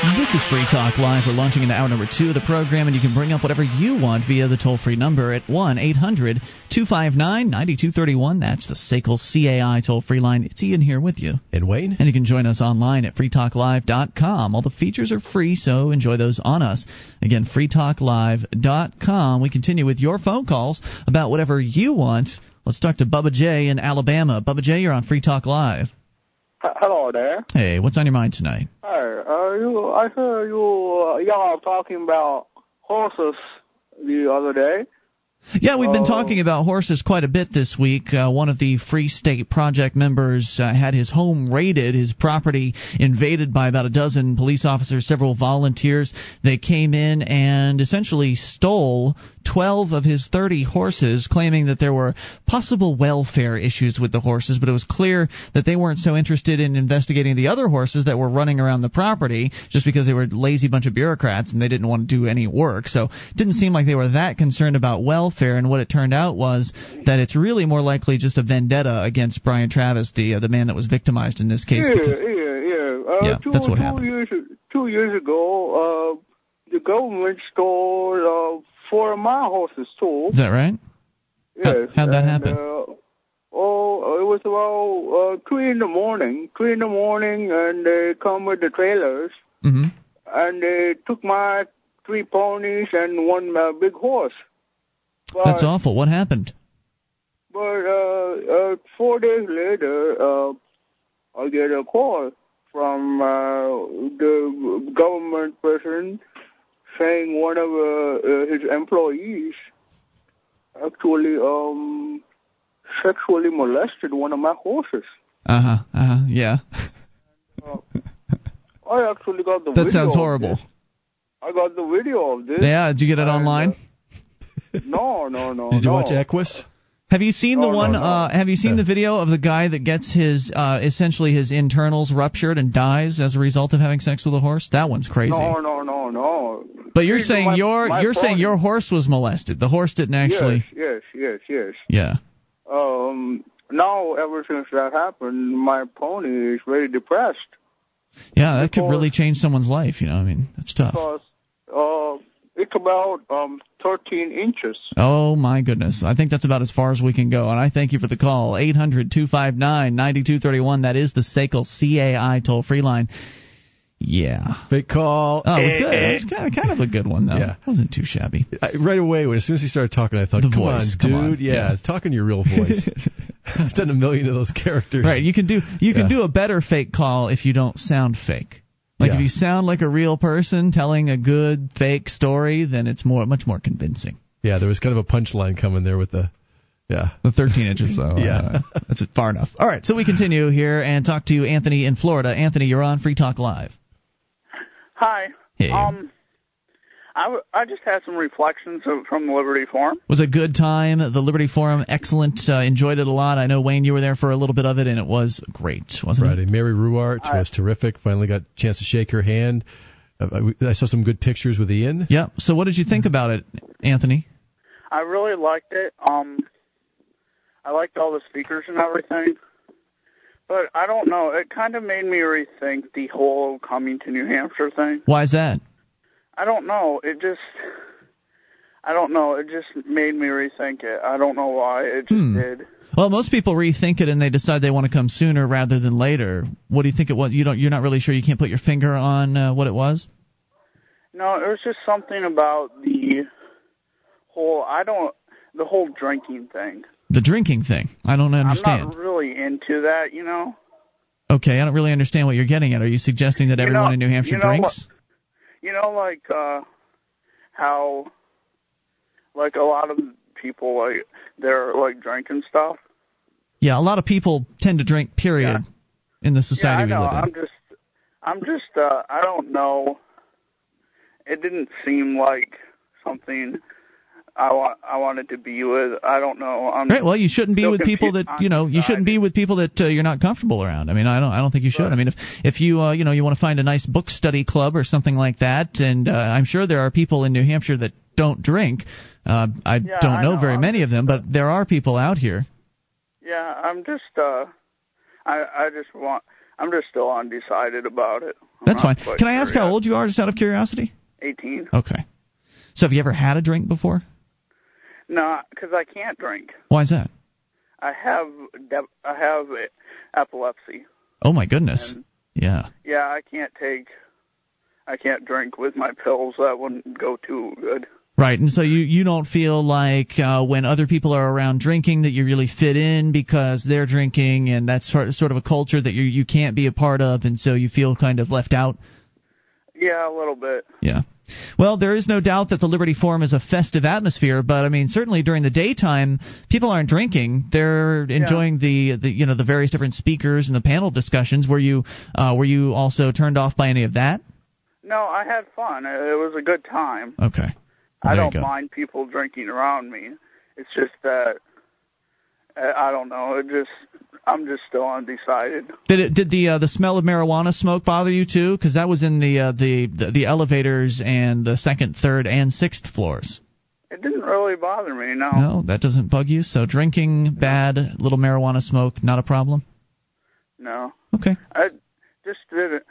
This is Free Talk Live. We're launching into hour number two of the program, and you can bring up whatever you want via the toll free number at 1 800 259 9231. That's the SACL CAI toll free line. It's Ian here with you. And Wayne? And you can join us online at freetalklive.com. All the features are free, so enjoy those on us. Again, freetalklive.com. We continue with your phone calls about whatever you want. Let's talk to Bubba J in Alabama. Bubba J, you're on Free Talk Live. Hello there. Hey, what's on your mind tonight? Hi, uh, you, I heard you, uh, y'all talking about horses the other day. Yeah, we've been Oh. talking about horses quite a bit this week. Uh, one of the Free State Project members uh, had his home raided, his property invaded by about a dozen police officers, several volunteers. They came in and essentially stole 12 of his 30 horses, claiming that there were possible welfare issues with the horses, but it was clear that they weren't so interested in investigating the other horses that were running around the property just because they were a lazy bunch of bureaucrats and they didn't want to do any work. So it didn't seem like they were that concerned about welfare, and what it turned out was that it's really more likely just a vendetta against Brian Travis, the uh, the man that was victimized in this case. yeah, because- yeah, yeah. Uh, Yeah, two, that's what two happened. Years, two years ago, uh, the government stole four of my horses too. is that right? How- Yes. how'd that and, happen? Uh, oh, it was about uh, three in the morning. Three in the morning, and they come with the trailers, hmm and they took my three ponies and one uh, big horse. But, That's awful. What happened? But uh, uh, four days later, uh, I get a call from uh, the government person saying one of uh, uh, his employees actually um, sexually molested one of my horses. Uh huh. Uh huh. Yeah. I actually got the That video. sounds horrible. I got the video of this. Yeah. Did you get it And, online? uh, no, no, no. Did you no. watch Equus? Have you seen the No, no, one? no. Uh, have you seen No. the video of the guy that gets his uh, essentially his internals ruptured and dies as a result of having sex with a horse? That one's crazy. No, no, no, no. But you're saying my- your my you're saying your horse was molested. The horse didn't actually. Yes, yes, yes, yes. Yeah. um now ever since that happened my pony is very depressed Yeah. That could really change someone's life. You know. I mean, that's tough. because uh it's about um 13 inches Oh my goodness. I think that's about as far as we can go. And I thank you for the call. 800-259-9231. That is the SACL CAI toll free line. Yeah. Fake call. Oh, it was good. It was kind of, kind of a good one though. Yeah. It wasn't too shabby. I, right away, as soon as he started talking, I thought, The "Come voice, on, come dude, on." yeah, Yeah. it's talking your real voice." I've done a million of those characters. Right, you can do you can Yeah. do a better fake call if you don't sound fake. Like Yeah. if you sound like a real person telling a good fake story, then it's more much more convincing. Yeah, there was kind of a punchline coming there with the, yeah. The 13 inches, though. Yeah. uh, that's far enough. All right, so we continue here and talk to Anthony in Florida. Anthony, you're on Free Talk Live. Hi Hey. um I, w- I just had some reflections of, from the Liberty Forum. Was a good time. The Liberty Forum, excellent. Uh, enjoyed it a lot. I know Wayne, you were there for a little bit of it, and it was great, wasn't Friday. it? Mary Ruwart I- was terrific. Finally got a chance to shake her hand. Uh, I, I saw some good pictures with Ian. Yeah. So, what did you think about it, Anthony? I really liked it. Um, I liked all the speakers and everything. But I don't know. It kind of made me rethink the whole coming to New Hampshire thing. Why is that? I don't know. It just, I don't know. It just made me rethink it. I don't know why. It just Hmm. did. Well, most people rethink it and they decide they want to come sooner rather than later. What do you think it was? You don't. You're not really sure. You can't put your finger on uh, what it was. No, it was just something about the whole. I don't. The whole drinking thing. The drinking thing. I don't understand. I'm not really into that. You know. Okay, I don't really understand what you're getting at. Are you suggesting that You everyone know- in New Hampshire you know drinks? You know, like uh how, like a lot of people like they're like drinking stuff. Yeah, a lot of people tend to drink. Period. In the Yeah, society I know. we live in. I'm just, I'm just, uh I don't know it didn't seem like something I want I wanted to be with. I don't know. I'm Right. Well, you shouldn't be with people that you know. You shouldn't be with people that uh, you're not comfortable around. I mean, I don't. I don't think you should. I mean, if if you uh, you know you want to find a nice book study club or something like that, and uh, I'm sure there are people in New Hampshire that don't drink. Uh, I Yeah, don't I know, know. very I'm many of them, but there are people out here. Yeah, I'm just uh I I just want I'm just still undecided about it. I'm That's fine. Can I ask how old you are, just out of curiosity? 18. Okay. So have you ever had a drink before? No, cuz I can't drink. Why is that? I have I have epilepsy. Oh my goodness. And Yeah. yeah, I can't take I can't drink with my pills. That wouldn't go too good. Right, and so you you don't feel like uh, when other people are around drinking that you really fit in because they're drinking, and that's sort sort of a culture that you you can't be a part of, and so you feel kind of left out. Yeah, a little bit. Yeah. Well, there is no doubt that the Liberty Forum is a festive atmosphere, but I mean, certainly during the daytime, people aren't drinking; they're enjoying the, the you know the various different speakers and the panel discussions. Were you uh, were you also turned off by any of that? No, I had fun. It it was a good time. Okay. Well, I don't mind people drinking around me. It's just that uh, I don't know. It just I'm just still undecided. Did it, did the uh, the smell of marijuana smoke bother you too? Because that was in the, uh, the the the elevators and the second, third, and sixth floors. It didn't really bother me. No. No, that doesn't bug you. So drinking bad, little marijuana smoke, not a problem. No. Okay. I just didn't.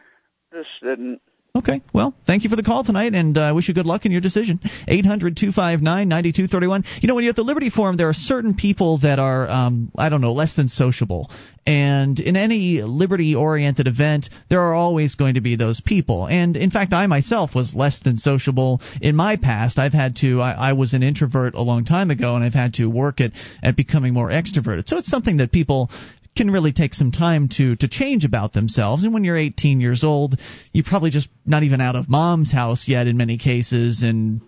Just didn't. Okay. Well, thank you for the call tonight, and I uh, wish you good luck in your decision. Eight hundred two five nine ninety two thirty one. You know, when you're at the Liberty Forum, there are certain people that are, um, I don't know, less than sociable. And in any liberty oriented event, there are always going to be those people. And in fact, I myself was less than sociable in my past. I've had to, I, I was an introvert a long time ago, and I've had to work at, at becoming more extroverted. So it's something that people can really take some time to to change about themselves and when you're 18 years old you're probably just not even out of mom's house yet in many cases and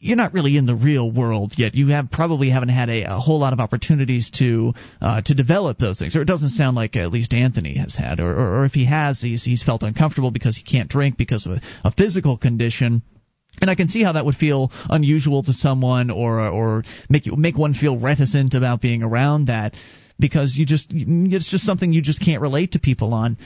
you're not really in the real world yet. You have probably haven't had a, a whole lot of opportunities to uh, to develop those things, or it doesn't sound like at least Anthony has had, or, or, or if he has, he's he's felt uncomfortable because he can't drink because of a, a physical condition. And I can see how that would feel unusual to someone, or or make you make one feel reticent about being around that, because you just it's just something you just can't relate to people on.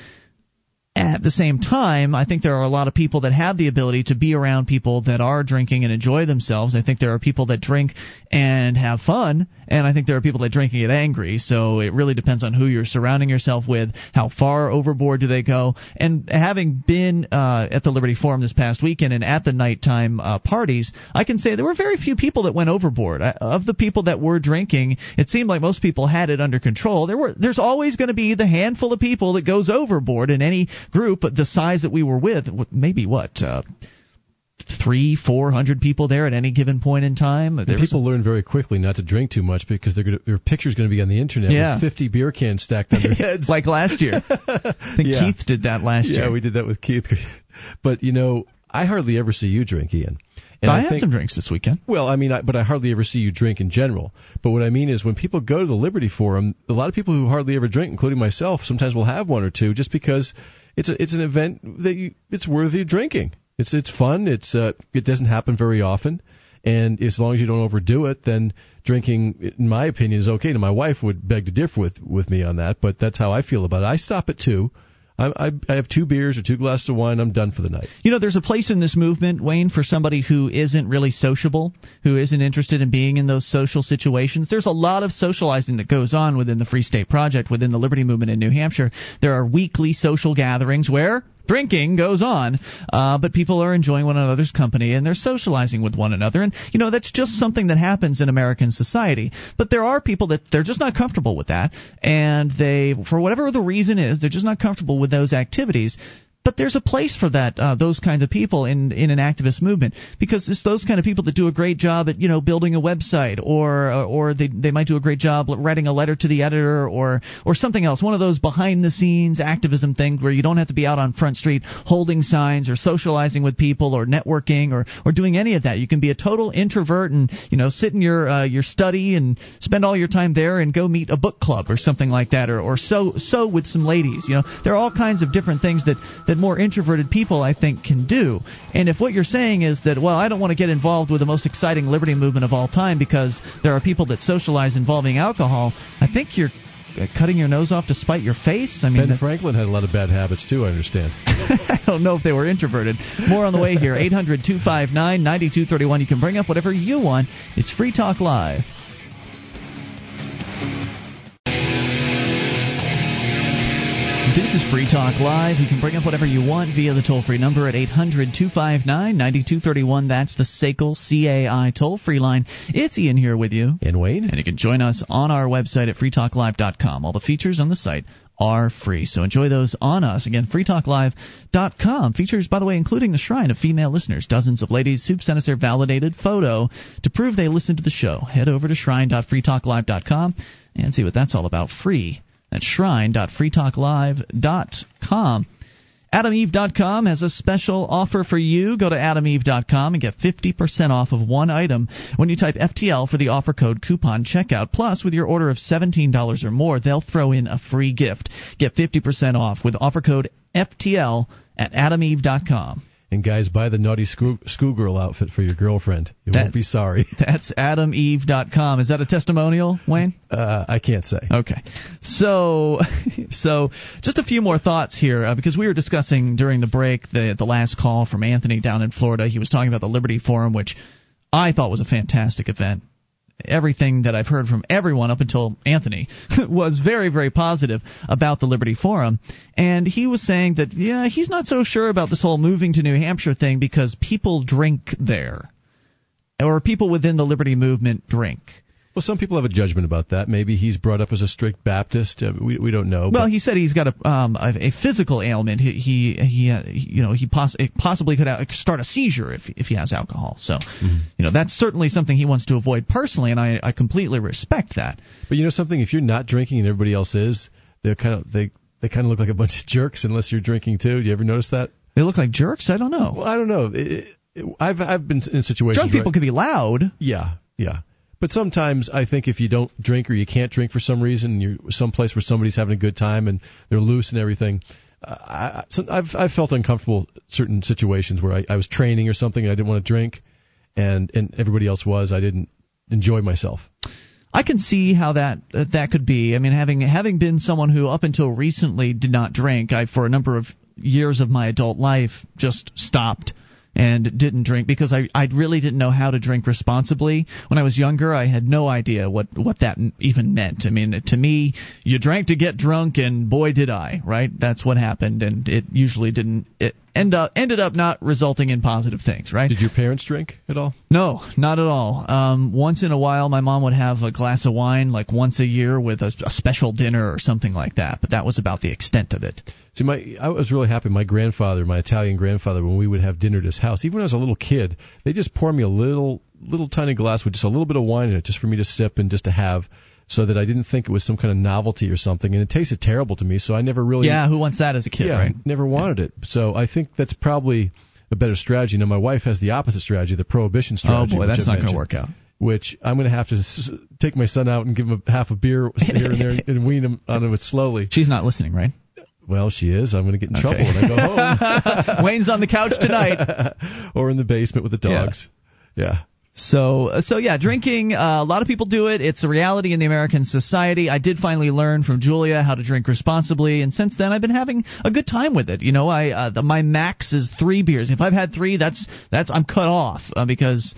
At the same time, I think there are a lot of people that have the ability to be around people that are drinking and enjoy themselves. I think there are people that drink and have fun, and I think there are people that drink and get angry. So it really depends on who you're surrounding yourself with, how far overboard do they go. And having been uh, at the Liberty Forum this past weekend and at the nighttime uh, parties, I can say there were very few people that went overboard. Uh, Of the people that were drinking, it seemed like most people had it under control. There were there's always going to be the handful of people that goes overboard in any group the size that we were with. Maybe what. Uh, Three, four hundred people there at any given point in time. And There was- people learn very quickly not to drink too much because they're gonna, their picture's going to be on the internet Yeah. with 50 beer cans stacked on their heads. like last year. I think Yeah. Keith did that last yeah, year. Yeah, we did that with Keith. But you know, I hardly ever see you drink, Ian. And I, had think- some drinks this weekend. Well, I mean, I, but I hardly ever see you drink in general. But what I mean is, when people go to the Liberty Forum, a lot of people who hardly ever drink, including myself, sometimes will have one or two, just because it's a, it's an event that you, it's worthy of drinking. It's it's fun. It's uh, it doesn't happen very often, and as long as you don't overdo it, then drinking, in my opinion, is okay. Now, my wife would beg to differ with with me on that, but that's how I feel about it. I stop at two. I, I, have two beers or two glasses of wine. I'm done for the night. You know, there's a place in this movement, Wayne, for somebody who isn't really sociable, who isn't interested in being in those social situations. There's a lot of socializing that goes on within the Free State Project, within the Liberty Movement in New Hampshire. There are weekly social gatherings where drinking goes on, uh, but people are enjoying one another's company and they're socializing with one another. And, you know, that's just something that happens in American society. But there are people that they're just not comfortable with that. And they, for whatever the reason is, they're just not comfortable with those activities. But there's a place for that, uh, those kinds of people in in an activist movement, because it's those kind of people that do a great job at you know building a website, or uh, or they they might do a great job writing a letter to the editor, or or something else, one of those behind the scenes activism things where you don't have to be out on Front Street holding signs or socializing with people or networking or or doing any of that. You can be a total introvert and you know sit in your uh, your study and spend all your time there and go meet a book club or something like that, or or sew sew with some ladies. You know there are all kinds of different things that that that more introverted people, I think, can do. And if what you're saying is that, well, I don't want to get involved with the most exciting liberty movement of all time because there are people that socialize involving alcohol, I think you're cutting your nose off to spite your face. I mean, Ben Franklin had a lot of bad habits too. I understand. I don't know if they were introverted. More on the way here. 800 259 9231. You can bring up whatever you want. It's Free Talk Live. This is Free Talk Live. You can bring up whatever you want via the toll free number at 800 259 9231. That's the SACL CAI toll free line. It's Ian here with you. And Wayne? And you can join us on our website at freetalklive.com. All the features on the site are free. So enjoy those on us. Again, freetalklive.com. Features, by the way, including the shrine of female listeners. Dozens of ladies who've sent us their validated photo to prove they listened to the show. Head over to shrine.freetalklive.com and see what that's all about. Free. That's shrine.freetalklive.com. AdamEve.com has a special offer for you. Go to AdamEve.com and get 50% off of one item when you type FTL for the offer code coupon checkout. Plus, with your order of $17 or more, they'll throw in a free gift. Get 50% off with offer code FTL at AdamEve.com. And guys, buy the naughty school, schoolgirl outfit for your girlfriend. You That- won't be sorry. That's AdamEve.com. Is that a testimonial, Wayne? Uh, I can't say. Okay, so so just a few more thoughts here uh, because we were discussing during the break the the last call from Anthony down in Florida. He was talking about the Liberty Forum, which I thought was a fantastic event. Everything that I've heard from everyone up until Anthony was very, very positive about the Liberty Forum. And he was saying that, yeah, he's not so sure about this whole moving to New Hampshire thing because people drink there. Or people within the Liberty movement drink. Well, some people have a judgment about that. Maybe he's brought up as a strict Baptist. Uh, we we don't know. Well, he said he's got a um, a, a physical ailment. He he, he uh, you know he poss- possibly could uh, start a seizure if if he has alcohol. So, you know that's certainly something he wants to avoid personally, and I I completely respect that. But you know something? If you're not drinking and everybody else is, they're kind of they they kind of look like a bunch of jerks unless you're drinking too. Do you ever notice that? They look like jerks. I don't know. Well, I don't know. It, it, I've I've been in situations. Drunk people where, can be loud. Yeah, yeah. But sometimes I think if you don't drink or you can't drink for some reason, you're someplace where somebody's having a good time and they're loose and everything. uh, I, I've I've felt uncomfortable certain situations where I, I was training or something and I didn't want to drink, and and everybody else was. I didn't enjoy myself. I can see how that that could be. I mean, having having been someone who up until recently did not drink, I for a number of years of my adult life just stopped and didn't drink because I I really didn't know how to drink responsibly. When I was younger, I had no idea what what that even meant. I mean, to me, you drank to get drunk, and boy did I, right? That's what happened, and it usually didn't. It end up ended up not resulting in positive things, right? Did your parents drink at all? No, not at all. Um, once in a while, my mom would have a glass of wine, like once a year, with a, a special dinner or something like that. But that was about the extent of it. See, my I was really happy. My grandfather, my Italian grandfather, when we would have dinner at his house, even when I was a little kid, they just pour me a little, little tiny glass with just a little bit of wine in it, just for me to sip and just to have, so that I didn't think it was some kind of novelty or something. And it tasted terrible to me, so I never really, Yeah, who wants that as a kid, yeah, right? never wanted it. So I think that's probably a better strategy. Now, my wife has the opposite strategy, the prohibition strategy. Oh strategy. boy, which that's not going to work out. Which I'm going to have to take my son out and give him a half a beer here and there and wean him on it slowly. She's not listening, right? Well, she is. I'm going to get in trouble Okay. when I go home. Wayne's on the couch tonight. or in the basement with the dogs. Yeah. So, uh, so yeah, drinking. Uh, a lot of people do it. It's a reality in the American society. I did finally learn from Julia how to drink responsibly, and since then I've been having a good time with it. You know, I uh, the, my max is three beers. If I've had three, that's that's I'm cut off uh, because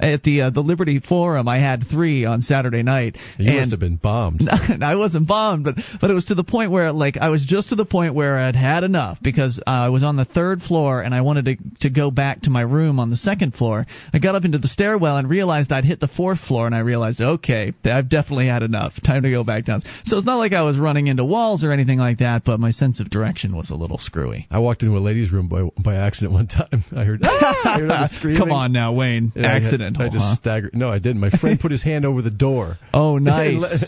at the uh, the Liberty Forum I had three on Saturday night. You and must have been bombed. I wasn't bombed, but but it was to the point where like I was just to the point where I'd had enough because uh, I was on the third floor and I wanted to to go back to my room on the second floor. I got up into the stairwell and realized I'd hit the fourth floor and I realized okay, I've definitely had enough. Time to go back down. So it's not like I was running into walls or anything like that, but my sense of direction was a little screwy. I walked into a ladies' room by by accident one time. I heard, I heard. Come on now, Wayne. And I Accidental. I, just huh? staggered. No, I didn't. My friend put his hand over the door. Oh, nice.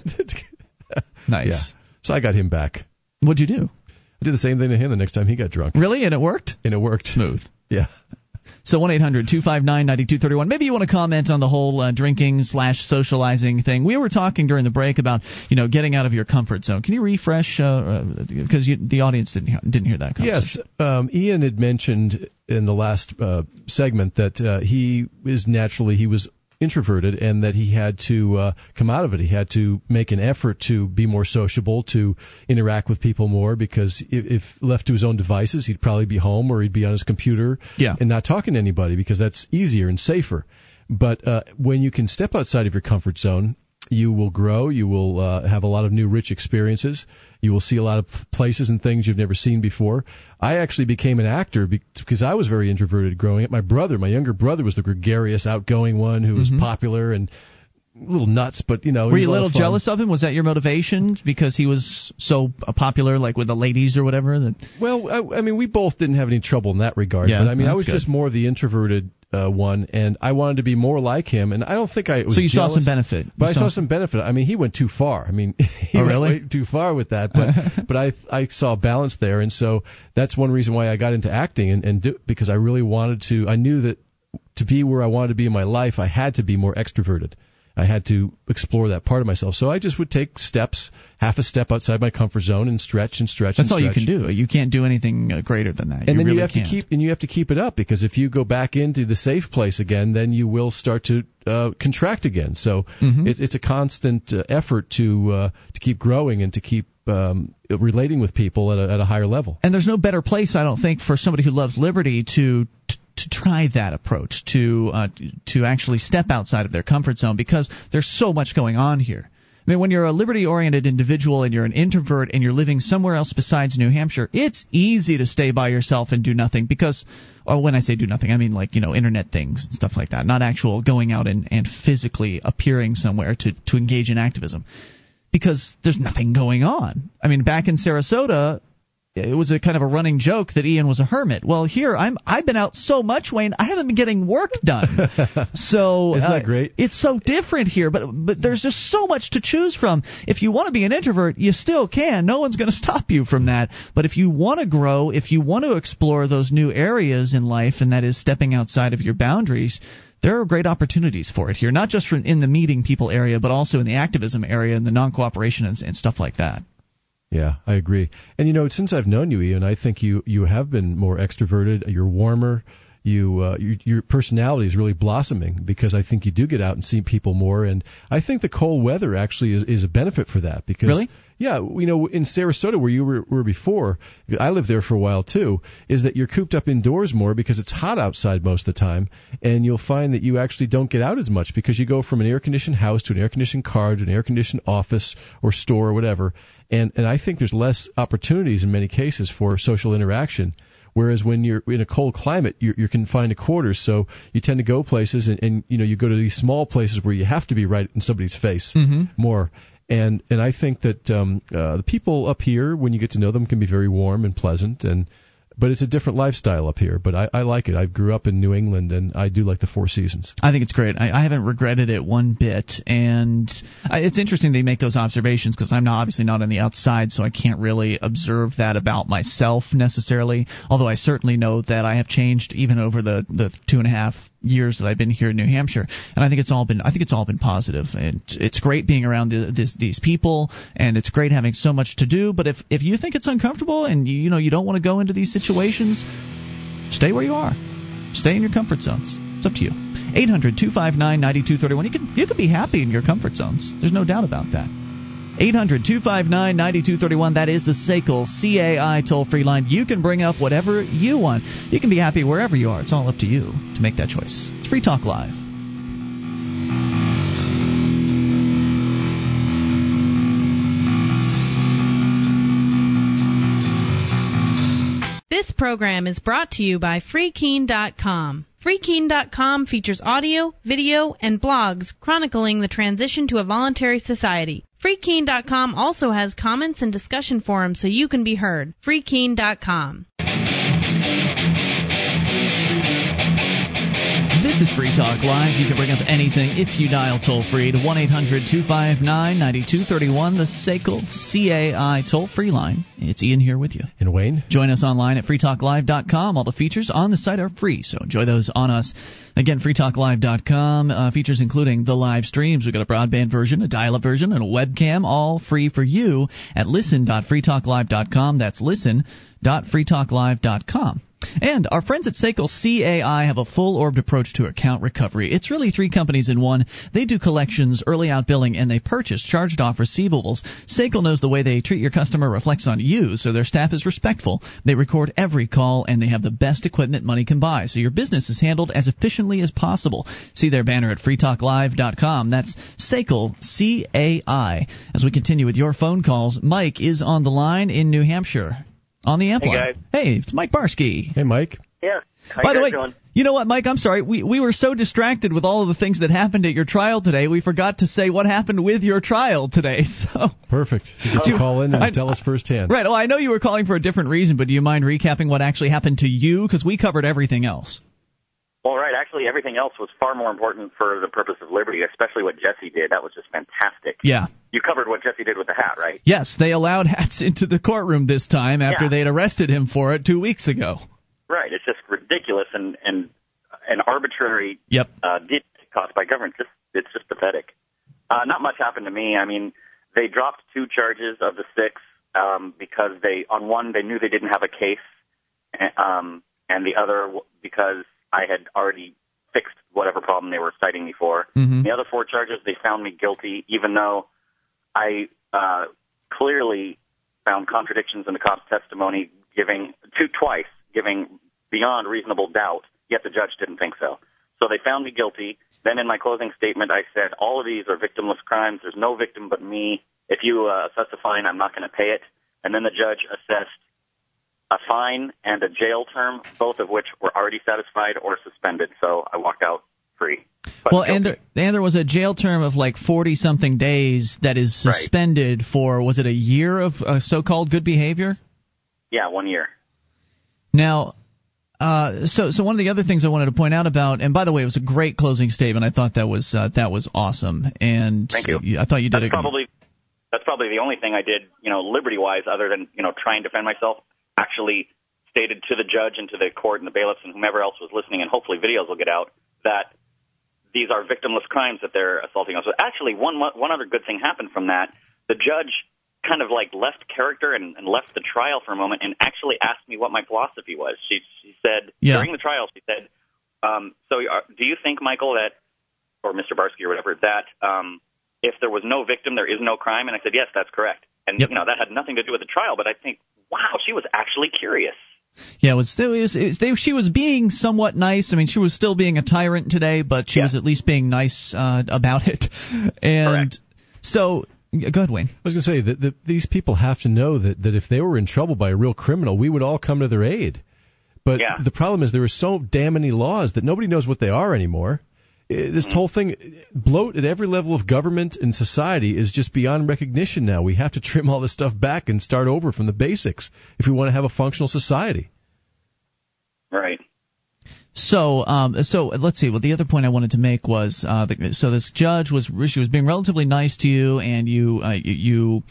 nice. yeah. So I got him back. What'd you do? I did the same thing to him the next time he got drunk, Really? And it worked? and it worked. Smooth. Yeah. So 1 800 259 9231. Maybe you want to comment on the whole uh, drinking slash socializing thing. We were talking during the break about, you know, getting out of your comfort zone. Can you refresh? Because uh, the audience didn't didn't hear that Yes. Um, Ian had mentioned in the last uh, segment that uh, he is naturally, he was introverted and that he had to uh, come out of it. He had to make an effort to be more sociable, to interact with people more, because if, if left to his own devices, he'd probably be home or he'd be on his computer yeah. and not talking to anybody because that's easier and safer. But uh, when you can step outside of your comfort zone you will grow. You will uh, have a lot of new, rich experiences. You will see a lot of places and things you've never seen before. I actually became an actor because I was very introverted growing up. My brother, my younger brother, was the gregarious, outgoing one who was mm-hmm. popular and a little nuts, but you know. Were you a little jealous of him? Was that your motivation because he was so popular, like with the ladies or whatever? That well, I, I mean, we both didn't have any trouble in that regard. Yeah, but I mean, I was good. just more the introverted uh, one, and I wanted to be more like him. And I don't think I was. So you jealous, saw some benefit, but you I saw some benefit. I mean, he went too far. I mean, he oh, went really? way too far with that. But but I I saw balance there, and so that's one reason why I got into acting, and and do, because I really wanted to. I knew that to be where I wanted to be in my life, I had to be more extroverted. I had to explore that part of myself. So I just would take steps, half a step outside my comfort zone, and stretch and stretch. That's and all stretch. you can do. You can't do anything uh, greater than that. And you then really you have can't. to keep and you have to keep it up because if you go back into the safe place again, then you will start to uh, contract again. So mm-hmm. it's it's a constant uh, effort to uh, to keep growing and to keep um, relating with people at a, at a higher level. And there's no better place, I don't think, for somebody who loves liberty to. To try that approach to uh, to actually step outside of their comfort zone because there's so much going on here. I mean, when you're a liberty oriented individual and you're an introvert and you're living somewhere else besides New Hampshire, it's easy to stay by yourself and do nothing because, or when I say do nothing, I mean like, you know, internet things and stuff like that, not actual going out and, and physically appearing somewhere to, to engage in activism. Because there's nothing going on. I mean, back in Sarasota, it was a kind of a running joke that Ian was a hermit. Well, here I'm I've been out so much, Wayne. I haven't been getting work done. so isn't that uh, great? It's so different here, but but there's just so much to choose from. If you want to be an introvert, you still can. No one's going to stop you from that. But if you want to grow, if you want to explore those new areas in life, and that is stepping outside of your boundaries. There are great opportunities for it here, not just in the meeting people area, but also in the activism area and the non cooperation and, and stuff like that. Yeah, I agree. And you know, since I've known you, Ian, I think you you have been more extroverted. You're warmer. You, uh, you your personality is really blossoming because I think you do get out and see people more. And I think the cold weather actually is is a benefit for that because really. Yeah, you know, in Sarasota where you were, were before, I lived there for a while too. Is that you're cooped up indoors more because it's hot outside most of the time, and you'll find that you actually don't get out as much because you go from an air conditioned house to an air conditioned car to an air conditioned office or store or whatever, and and I think there's less opportunities in many cases for social interaction. Whereas when you're in a cold climate, you're, you're confined to quarters, so you tend to go places, and, and you know you go to these small places where you have to be right in somebody's face mm-hmm. more. And and I think that um, uh, the people up here, when you get to know them, can be very warm and pleasant, and but it's a different lifestyle up here. But I, I like it. I grew up in New England, and I do like the Four Seasons. I think it's great. I, I haven't regretted it one bit, and I, it's interesting they make those observations because I'm not obviously not on the outside, so I can't really observe that about myself necessarily. Although I certainly know that I have changed even over the the two and a half years that I've been here in New Hampshire, and I think it's all been I think it's all been positive, and it's great being around the, this, these people, and it's great having so much to do. But if if you think it's uncomfortable and you, you know you don't want to go into these situations, stay where you are, stay in your comfort zones. It's up to you. 800 259 9231. You can you can be happy in your comfort zones. There's no doubt about that. 800 259 9231. That is the SACL CAI toll free line. You can bring up whatever you want. You can be happy wherever you are. It's all up to you to make that choice. It's Free Talk Live. This program is brought to you by FreeKeene.com. FreeKeene.com features audio, video, and blogs chronicling the transition to a voluntary society. FreeKeene.com also has comments and discussion forums so you can be heard. FreeKeene.com. This is Free Talk Live. You can bring up anything if you dial toll free to 1 800 259 9231, the SACL CAI toll free line. It's Ian here with you. And Wayne? Join us online at freetalklive.com. All the features on the site are free, so enjoy those on us. Again, freetalklive.com. Uh, features including the live streams. We've got a broadband version, a dial up version, and a webcam, all free for you at listen.freetalklive.com. That's listen.freetalklive.com. And our friends at SACL CAI have a full orbed approach to account recovery. It's really three companies in one. They do collections, early out billing, and they purchase charged off receivables. SACL knows the way they treat your customer reflects on you, so their staff is respectful. They record every call, and they have the best equipment money can buy, so your business is handled as efficiently as possible. See their banner at freetalklive.com. That's SACL CAI. As we continue with your phone calls, Mike is on the line in New Hampshire on the amp Hey, line. guys. Hey, it's Mike Barsky. Hey, Mike. Yeah. How By you the way, doing? you know what, Mike? I'm sorry. We we were so distracted with all of the things that happened at your trial today, we forgot to say what happened with your trial today. So, Perfect. You get to call in and I- tell us firsthand. right. Well, I know you were calling for a different reason, but do you mind recapping what actually happened to you? Because we covered everything else. Well, right. Actually, everything else was far more important for the purpose of liberty, especially what Jesse did. That was just fantastic. Yeah. You covered what Jesse did with the hat, right? Yes, they allowed hats into the courtroom this time after Yeah. they'd arrested him for it two weeks ago. Right. It's just ridiculous and and an arbitrary Yep. uh, caused by government. Just it's just pathetic. Uh, not much happened to me. I mean, they dropped two charges of the six um, because they on one they knew they didn't have a case, um, and the other because I had already fixed whatever problem they were citing me for. Mhm. The other four charges they found me guilty, even though I uh, clearly found contradictions in the cop's testimony, giving two twice, giving beyond reasonable doubt. Yet the judge didn't think so. So they found me guilty. Then in my closing statement, I said all of these are victimless crimes. There's no victim but me. If you uh, assess a fine, I'm not going to pay it. And then the judge assessed a fine and a jail term, both of which were already satisfied or suspended. So I walked out free. But Well, and there, and there was a jail term of like 40 something days that is Right. suspended for, was it a year of uh, so called good behavior? yeah, one year. Now, uh, so so one of the other things I wanted to point out about, and by the way, it was a great closing statement. I thought that was uh, that was awesome, and Thank you. I thought you did That's a probably that's probably the only thing I did, you know, liberty wise, other than you know trying to defend myself. Actually, stated to the judge and to the court and the bailiffs and whomever else was listening, and hopefully videos will get out that these are victimless crimes that they're assaulting us with. Actually, one one other good thing happened from that. The judge kind of like left character and, and left the trial for a moment and actually asked me what my philosophy was. She she said Yeah. during the trial, she said, um, "So, are, do you think, Michael, that or Mr. Barsky or whatever, that um, if there was no victim, there is no crime?" And I said, "Yes, that's correct." And Yep. you know that had nothing to do with the trial, but I think, wow, she was actually curious. yeah. It was, it was, it was they, she was being somewhat nice. I mean, she was still being a tyrant today, but she Yeah. was at least being nice uh, about it. And Correct. so, go ahead, Wayne. I was going to say that, that these people have to know that, that if they were in trouble by a real criminal, we would all come to their aid. But Yeah. the problem is there are so damn many laws that nobody knows what they are anymore. This whole thing, bloat at every level of government and society is just beyond recognition now. We have to trim all this stuff back and start over from the basics if we want to have a functional society. Right. So, um, so let's see. Well, the other point I wanted to make was, uh, the, so this judge was she was being relatively nice to you, and you, uh, you, you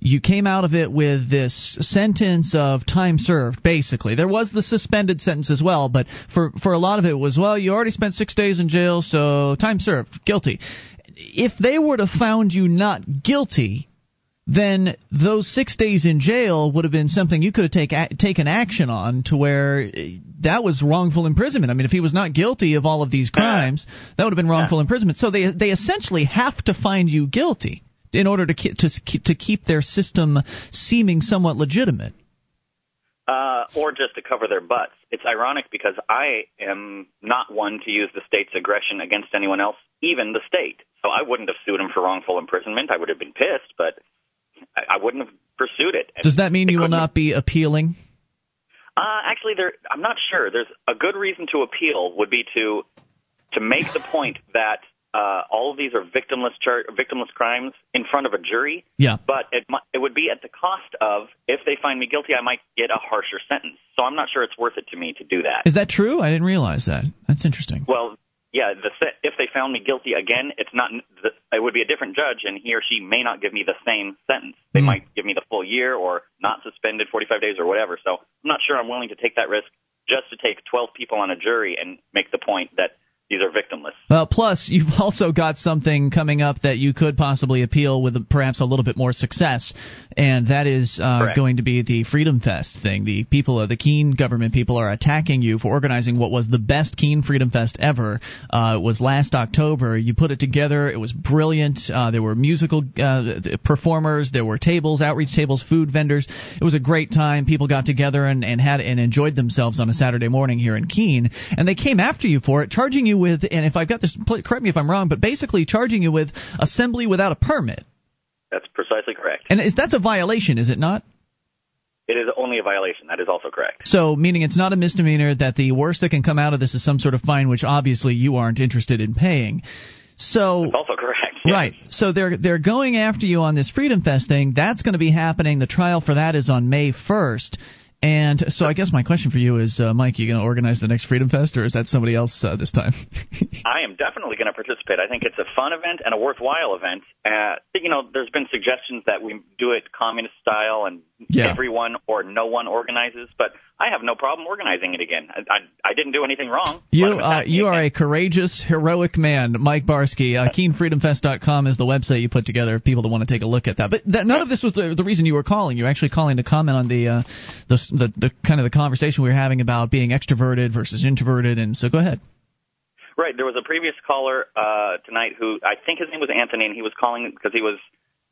you came out of it with this sentence of time served. Basically, there was the suspended sentence as well, but for for a lot of it was, well, you already spent six days in jail, so time served, guilty. If they were to found you not guilty, then those six days in jail would have been something you could have take, a, taken action on to where eh, that was wrongful imprisonment. I mean, if he was not guilty of all of these crimes, that would have been wrongful imprisonment. So they they essentially have to find you guilty in order to keep, to to keep their system seeming somewhat legitimate. Uh, or just to cover their butts. It's ironic because I am not one to use the state's aggression against anyone else, even the state. So I wouldn't have sued him for wrongful imprisonment. I would have been pissed, but I, I wouldn't have pursued it. Does that mean you will not be appealing? Uh, actually, there. I'm not sure. There's a good reason to appeal would be to to make the point that uh, all of these are victimless char- victimless crimes in front of a jury. Yeah. But it it would be at the cost of if they find me guilty, I might get a harsher sentence. So I'm not sure it's worth it to me to do that. Is that true? I didn't realize that. That's interesting. Well, yeah, the if they found me guilty again, it's not. It would be a different judge, and he or she may not give me the same sentence. They mm. might give me the full year, or not suspended 45 days, or whatever. So I'm not sure I'm willing to take that risk just to take 12 people on a jury and make the point that these are victimless. Plus you've also got something coming up that you could possibly appeal with perhaps a little bit more success, and that is uh, going to be the Freedom Fest thing. The people, of the Keene government people, are attacking you for organizing what was the best Keene Freedom Fest ever. Uh, it was last October. You put it together. It was brilliant. Uh, there were musical uh, performers. There were tables, outreach tables, food vendors. It was a great time. People got together and, and had and enjoyed themselves on a Saturday morning here in Keene, and they came after you for it, charging you with, and if I've got this, correct me if I'm wrong, but basically charging you with assembly without a permit. That's precisely correct. And is that's a violation, is it not? It is only a violation. That is also correct. So, meaning it's not a misdemeanor. That the worst that can come out of this is some sort of fine, which obviously you aren't interested in paying. So That's also correct. Right. So they're they're going after you on this Freedom Fest thing. That's going to be happening. The trial for that is on May 1st. And so I guess my question for you is, uh, Mike, you going to organize the next Freedom Fest, or is that somebody else uh, this time? I am definitely going to participate. I think it's a fun event and a worthwhile event. Uh, you know, there's been suggestions that we do it communist style and yeah. everyone or no one organizes, but I have no problem organizing it again. I, I, I didn't do anything wrong. You uh, you are a courageous, heroic man, Mike Barsky. Uh, KeeneFreedomFest.com is the website you put together. If people that want to take a look at that, but that, none of this was the, the reason you were calling. You're actually calling to comment on the, uh, the the the kind of the conversation we were having about being extroverted versus introverted. And so, go ahead. Right. There was a previous caller uh, tonight who I think his name was Anthony, and he was calling because he was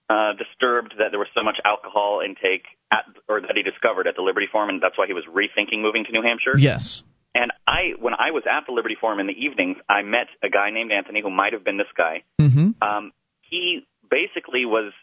uh, disturbed that there was so much alcohol intake at, or that he discovered at the Liberty Forum, and that's why he was rethinking moving to New Hampshire. Yes. And I, when I was at the Liberty Forum in the evenings, I met a guy named Anthony who might have been this guy. Mm-hmm. Um, he basically was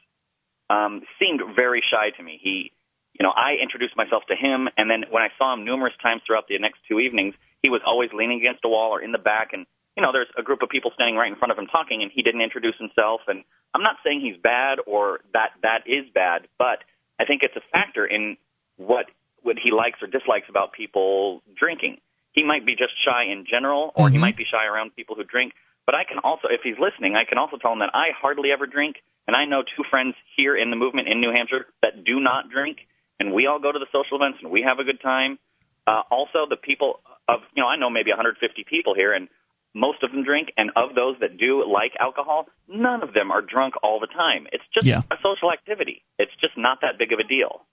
um, seemed very shy to me. He, you know, I introduced myself to him, and then when I saw him numerous times throughout the next two evenings, he was always leaning against a wall or in the back, and you know, there's a group of people standing right in front of him talking, and he didn't introduce himself. And I'm not saying he's bad or that that is bad, but I think it's a factor in what what he likes or dislikes about people drinking. He might be just shy in general, or mm-hmm. he might be shy around people who drink. But I can also, if he's listening, I can also tell him that I hardly ever drink, and I know two friends here in the movement in New Hampshire that do not drink, and we all go to the social events and we have a good time. Uh, also, the people of, you know, I know maybe 150 people here, and most of them drink, and of those that do like alcohol, none of them are drunk all the time. It's just yeah. a social activity. It's just not that big of a deal.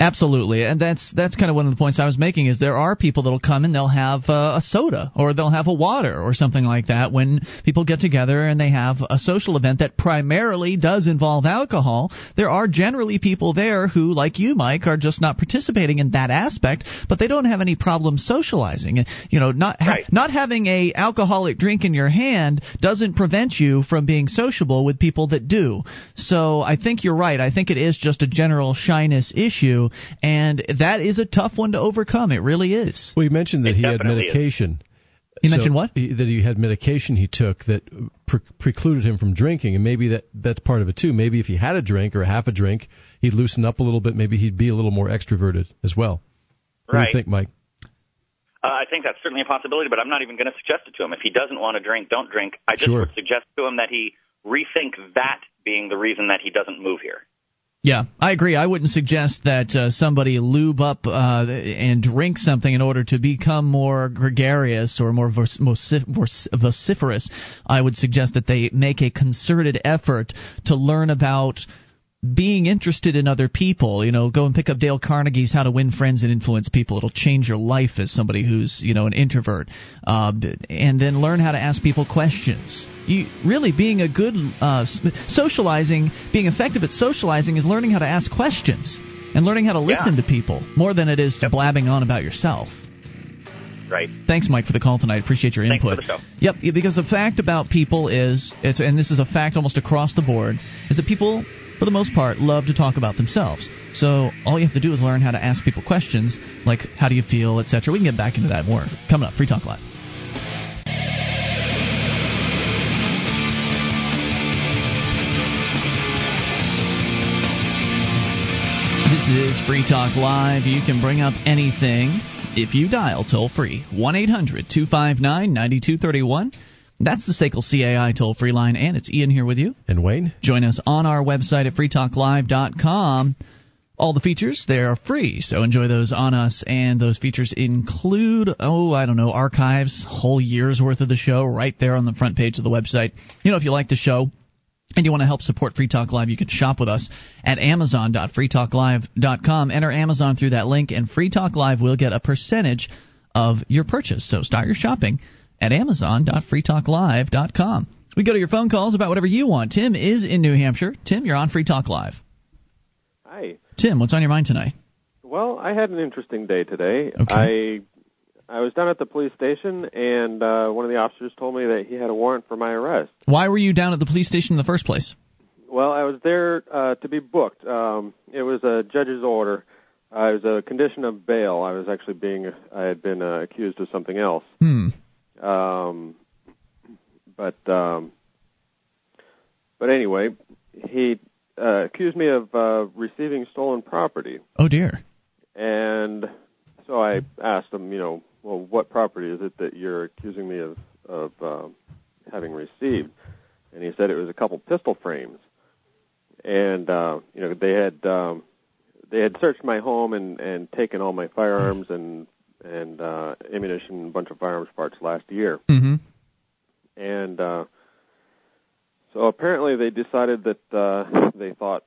Absolutely, and that's that's kind of one of the points I was making. Is there are people that'll come and they'll have uh, a soda or they'll have a water or something like that when people get together and they have a social event that primarily does involve alcohol. There are generally people there who, like you, Mike, are just not participating in that aspect, but they don't have any problem socializing. You know, not ha- right. not having a alcoholic drink in your hand doesn't prevent you from being sociable with people that do. So I think you're right. I think it is just a general shyness issue and that is a tough one to overcome. It really is. Well, you mentioned that it he had medication. Is. You so mentioned what? He, that he had medication he took that pre- precluded him from drinking, and maybe that that's part of it too. Maybe if he had a drink or half a drink, he'd loosen up a little bit. Maybe he'd be a little more extroverted as well. What do you think, Mike? Uh, I think that's certainly a possibility, but I'm not even going to suggest it to him. If he doesn't want to drink, don't drink. I just sure. would suggest to him that he rethink that being the reason that he doesn't move here. Yeah, I agree. I wouldn't suggest that uh, somebody lube up uh, and drink something in order to become more gregarious or more vociferous. I would suggest that they make a concerted effort to learn about being interested in other people. You know, go and pick up Dale Carnegie's How to Win Friends and Influence People. It'll change your life as somebody who's you know an introvert, uh, and then learn how to ask people questions. You really being a good uh, socializing, being effective at socializing is learning how to ask questions and learning how to listen yeah. to people more than it is to blabbing on about yourself. Right. Thanks, Mike, for the call tonight. Appreciate your input. For the show. Yep, because the fact about people is, it's, and this is a fact almost across the board, is that people for the most part, love to talk about themselves. So all you have to do is learn how to ask people questions like, how do you feel, etc. We can get back into that more. Coming up, Free Talk Live. This is Free Talk Live. You can bring up anything if you dial toll free 1 800 259 9231. That's the SACL CAI toll free line, and it's Ian here with you. And Wayne? Join us on our website at freetalklive.com. All the features, they are free, so enjoy those on us. And those features include, oh, I don't know, archives, whole year's worth of the show right there on the front page of the website. You know, if you like the show, and you want to help support Free Talk Live, you can shop with us at amazon.freetalklive.com. Enter Amazon through that link, and Free Talk Live will get a percentage of your purchase. So start your shopping at amazon.freetalklive.com. We go to your phone calls about whatever you want. Tim is in New Hampshire. Tim, you're on Free Talk Live. Hi. Tim, what's on your mind tonight? Well, I had an interesting day today. Okay. I I was down at the police station, and uh, one of the officers told me that he had a warrant for my arrest. Why were you down at the police station in the first place? Well, I was there uh, to be booked. Um, it was a judge's order. Uh, it was a condition of bail. I was actually being I had been uh, accused of something else. Hmm. Um, but um, but anyway, he uh, accused me of uh, receiving stolen property, Oh dear. and so I asked him, you know, well, what property is it that you're accusing me of of uh, having received? And he said it was a couple pistol frames, and uh, you know they had um, they had searched my home and and taken all my firearms and and uh, ammunition, and a bunch of firearms parts last year. Mm-hmm. and uh, so apparently they decided that uh, they thought,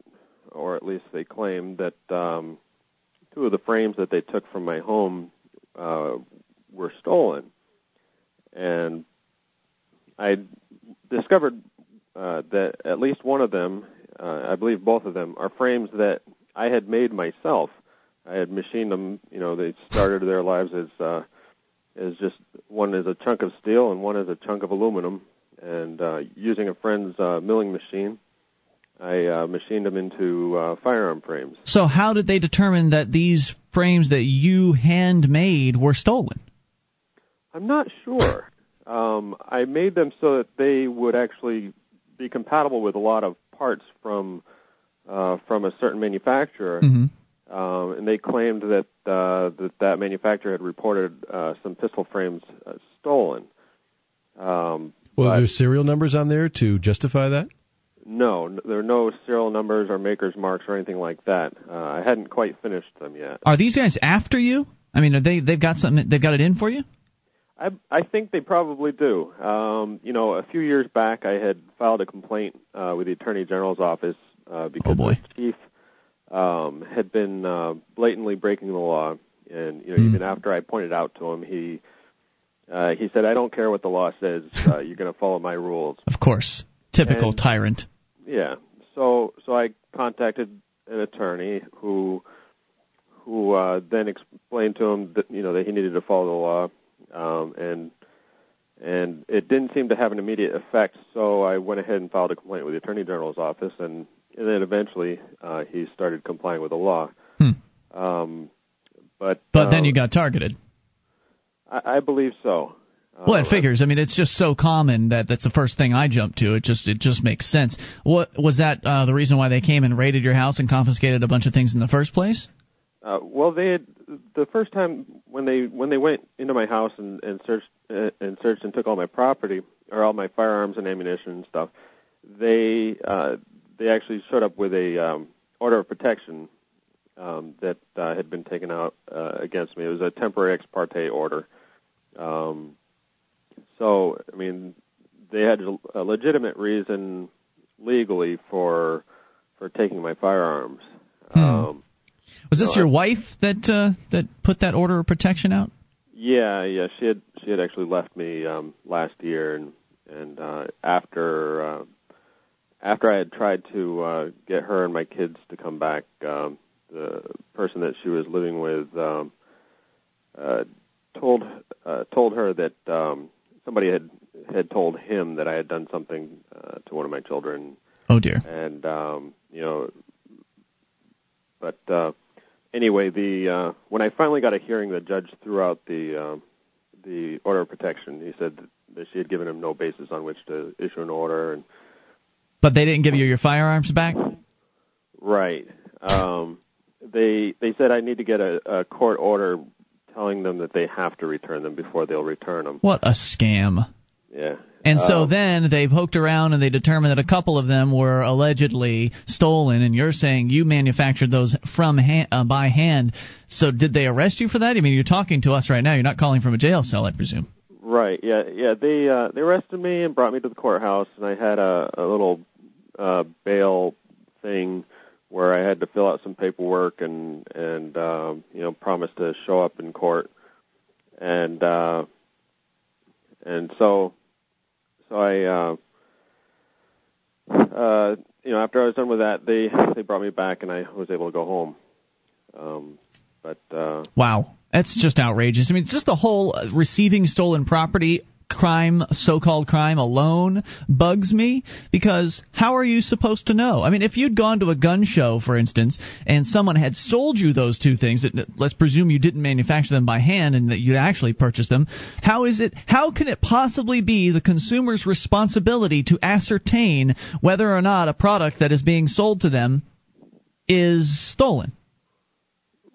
or at least they claimed that um, two of the frames that they took from my home uh, were stolen, and I discovered uh, that at least one of them, uh, I believe both of them, are frames that I had made myself. I had machined them. You know, they started their lives as uh, as just one is a chunk of steel and one is a chunk of aluminum. And uh, using a friend's uh, milling machine, I uh, machined them into uh, firearm frames. So how did they determine that these frames that you handmade were stolen? I'm not sure. Um, I made them so that they would actually be compatible with a lot of parts from uh, from a certain manufacturer. Mm-hmm. Um, and they claimed that uh, that that manufacturer had reported uh, some pistol frames uh, stolen. Um, Well, but there's serial numbers on there to justify that? no, there are no serial numbers or makers marks or anything like that. Uh, I hadn't quite finished them yet. Are these guys after you? I mean, are they they've got something they've got it in for you? I I think they probably do. Um, you know, a few years back, I had filed a complaint uh, with the Attorney General's office uh, because Oh, boy. the chief um, had been uh, blatantly breaking the law, and you know, Hmm. even after I pointed out to him, he uh, he said, "I don't care what the law says. Uh, you're going to follow my rules." Of course. Typical And- tyrant. Yeah. So so I contacted an attorney who who uh, then explained to him that you know that he needed to follow the law, um, and and it didn't seem to have an immediate effect. So I went ahead and filed a complaint with the attorney general's office, and, and then eventually uh, he started complying with the law. Hmm. Um, but But then uh, you got targeted. I, I believe so. Well, Uh, it figures. I mean, it's just so common that that's the first thing I jump to. It just it just makes sense. What was that uh, the reason why they came and raided your house and confiscated a bunch of things in the first place? Uh, well, they had the first time when they when they went into my house and, and searched uh, and searched and took all my property or all my firearms and ammunition and stuff. They uh, they actually showed up with a um, order of protection um, that uh, had been taken out uh, against me. It was a temporary ex parte order. Um, so I mean, they had a legitimate reason legally for for taking my firearms. Hmm. Um, Was this No, your I- wife that uh, that put that order of protection out? Yeah, yeah, she had she had actually left me um last year and and uh after uh after I had tried to uh get her and my kids to come back, um the person that she was living with um uh told uh told her that um somebody had had told him that I had done something uh to one of my children Oh dear. and um you know but uh anyway the uh when i finally got a hearing the judge threw out the um the order of protection he said that, that she had given him no basis on which to issue an order and But they didn't give you your firearms back. right um they they said I need to get a, a court order telling them that they have to return them before they'll return them. What a scam. Yeah. And so Um, then they poked around and they determined that a couple of them were allegedly stolen. And you're saying you manufactured those from hand, uh, by hand. So did they arrest you for that? I mean, you're talking to us right now. You're not calling from a jail cell, I presume. Right. Yeah. Yeah. They uh, they arrested me and brought me to the courthouse, and I had a, a little uh, bail thing where I had to fill out some paperwork and and um, you know promise to show up in court, and uh, and so so I uh, uh, you know after I was done with that, they they brought me back, and I was able to go home. Um, but uh, Wow. That's just outrageous. I mean, it's just the whole uh, receiving stolen property crime, so called crime alone bugs me because how are you supposed to know? I mean, if you'd gone to a gun show, for instance, and someone had sold you those two things, that- let's presume you didn't manufacture them by hand and that you actually purchased them, how is it, how can it possibly be the consumer's responsibility to ascertain whether or not a product that is being sold to them is stolen?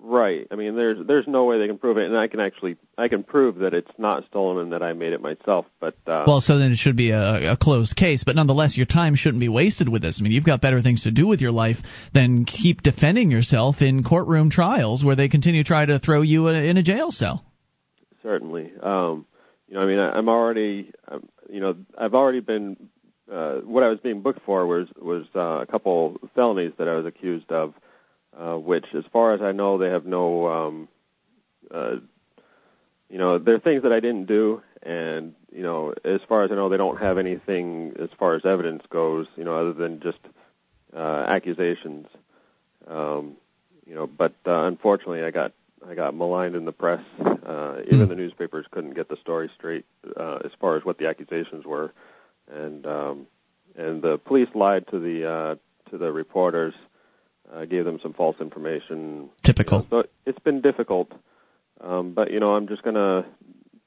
Right. I mean, there's there's no way they can prove it, and I can actually I can prove that it's not stolen and that I made it myself. But uh, Well, so then it should be a, a closed case, but nonetheless, your time shouldn't be wasted with this. I mean, you've got better things to do with your life than keep defending yourself in courtroom trials where they continue to try to throw you in a, in a jail cell. certainly, um, you know, I mean, I, I'm already, um, you know, I've already been. Uh, what I was being booked for was was uh, a couple felonies that I was accused of, uh, which, as far as I know, they have no. Um, uh, you know, they're things that I didn't do, and you know, as far as I know, they don't have anything as far as evidence goes. You know, other than just uh, accusations. Um, you know, but uh, unfortunately, I got I got maligned in the press. Uh, even the newspapers couldn't get the story straight uh, as far as what the accusations were, and um, and the police lied to the uh, to the reporters, uh, gave them some false information. Typical. So it's been difficult, um, but you know, I'm just gonna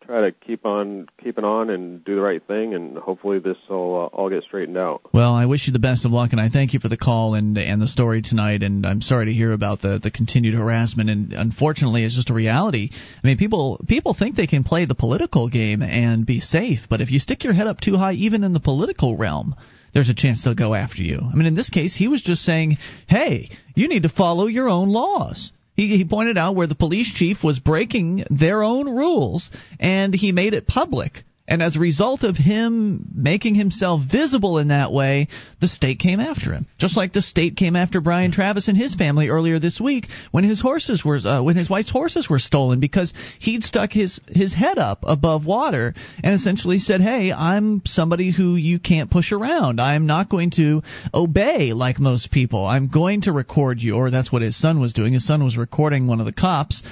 try to keep on keeping on and do the right thing, and hopefully this will uh, all get straightened out. Well, I wish you the best of luck, and I thank you for the call and and the story tonight. And I'm sorry to hear about the the continued harassment. And unfortunately, it's just a reality. I mean, people people think they can play the political game and be safe, but if you stick your head up too high, even in the political realm. There's a chance they'll go after you. I mean, in this case, he was just saying, "Hey, you need to follow your own laws." He, he pointed out where the police chief was breaking their own rules, and he made it public. And as a result of him making himself visible in that way, the state came after him. Just like the state came after Brian Travis and his family earlier this week when his horses were uh, when his wife's horses were stolen because he'd stuck his his head up above water and essentially said, "Hey, I'm somebody who you can't push around. I'm not going to obey like most people. I'm going to record you." Or that's what his son was doing. His son was recording one of the cops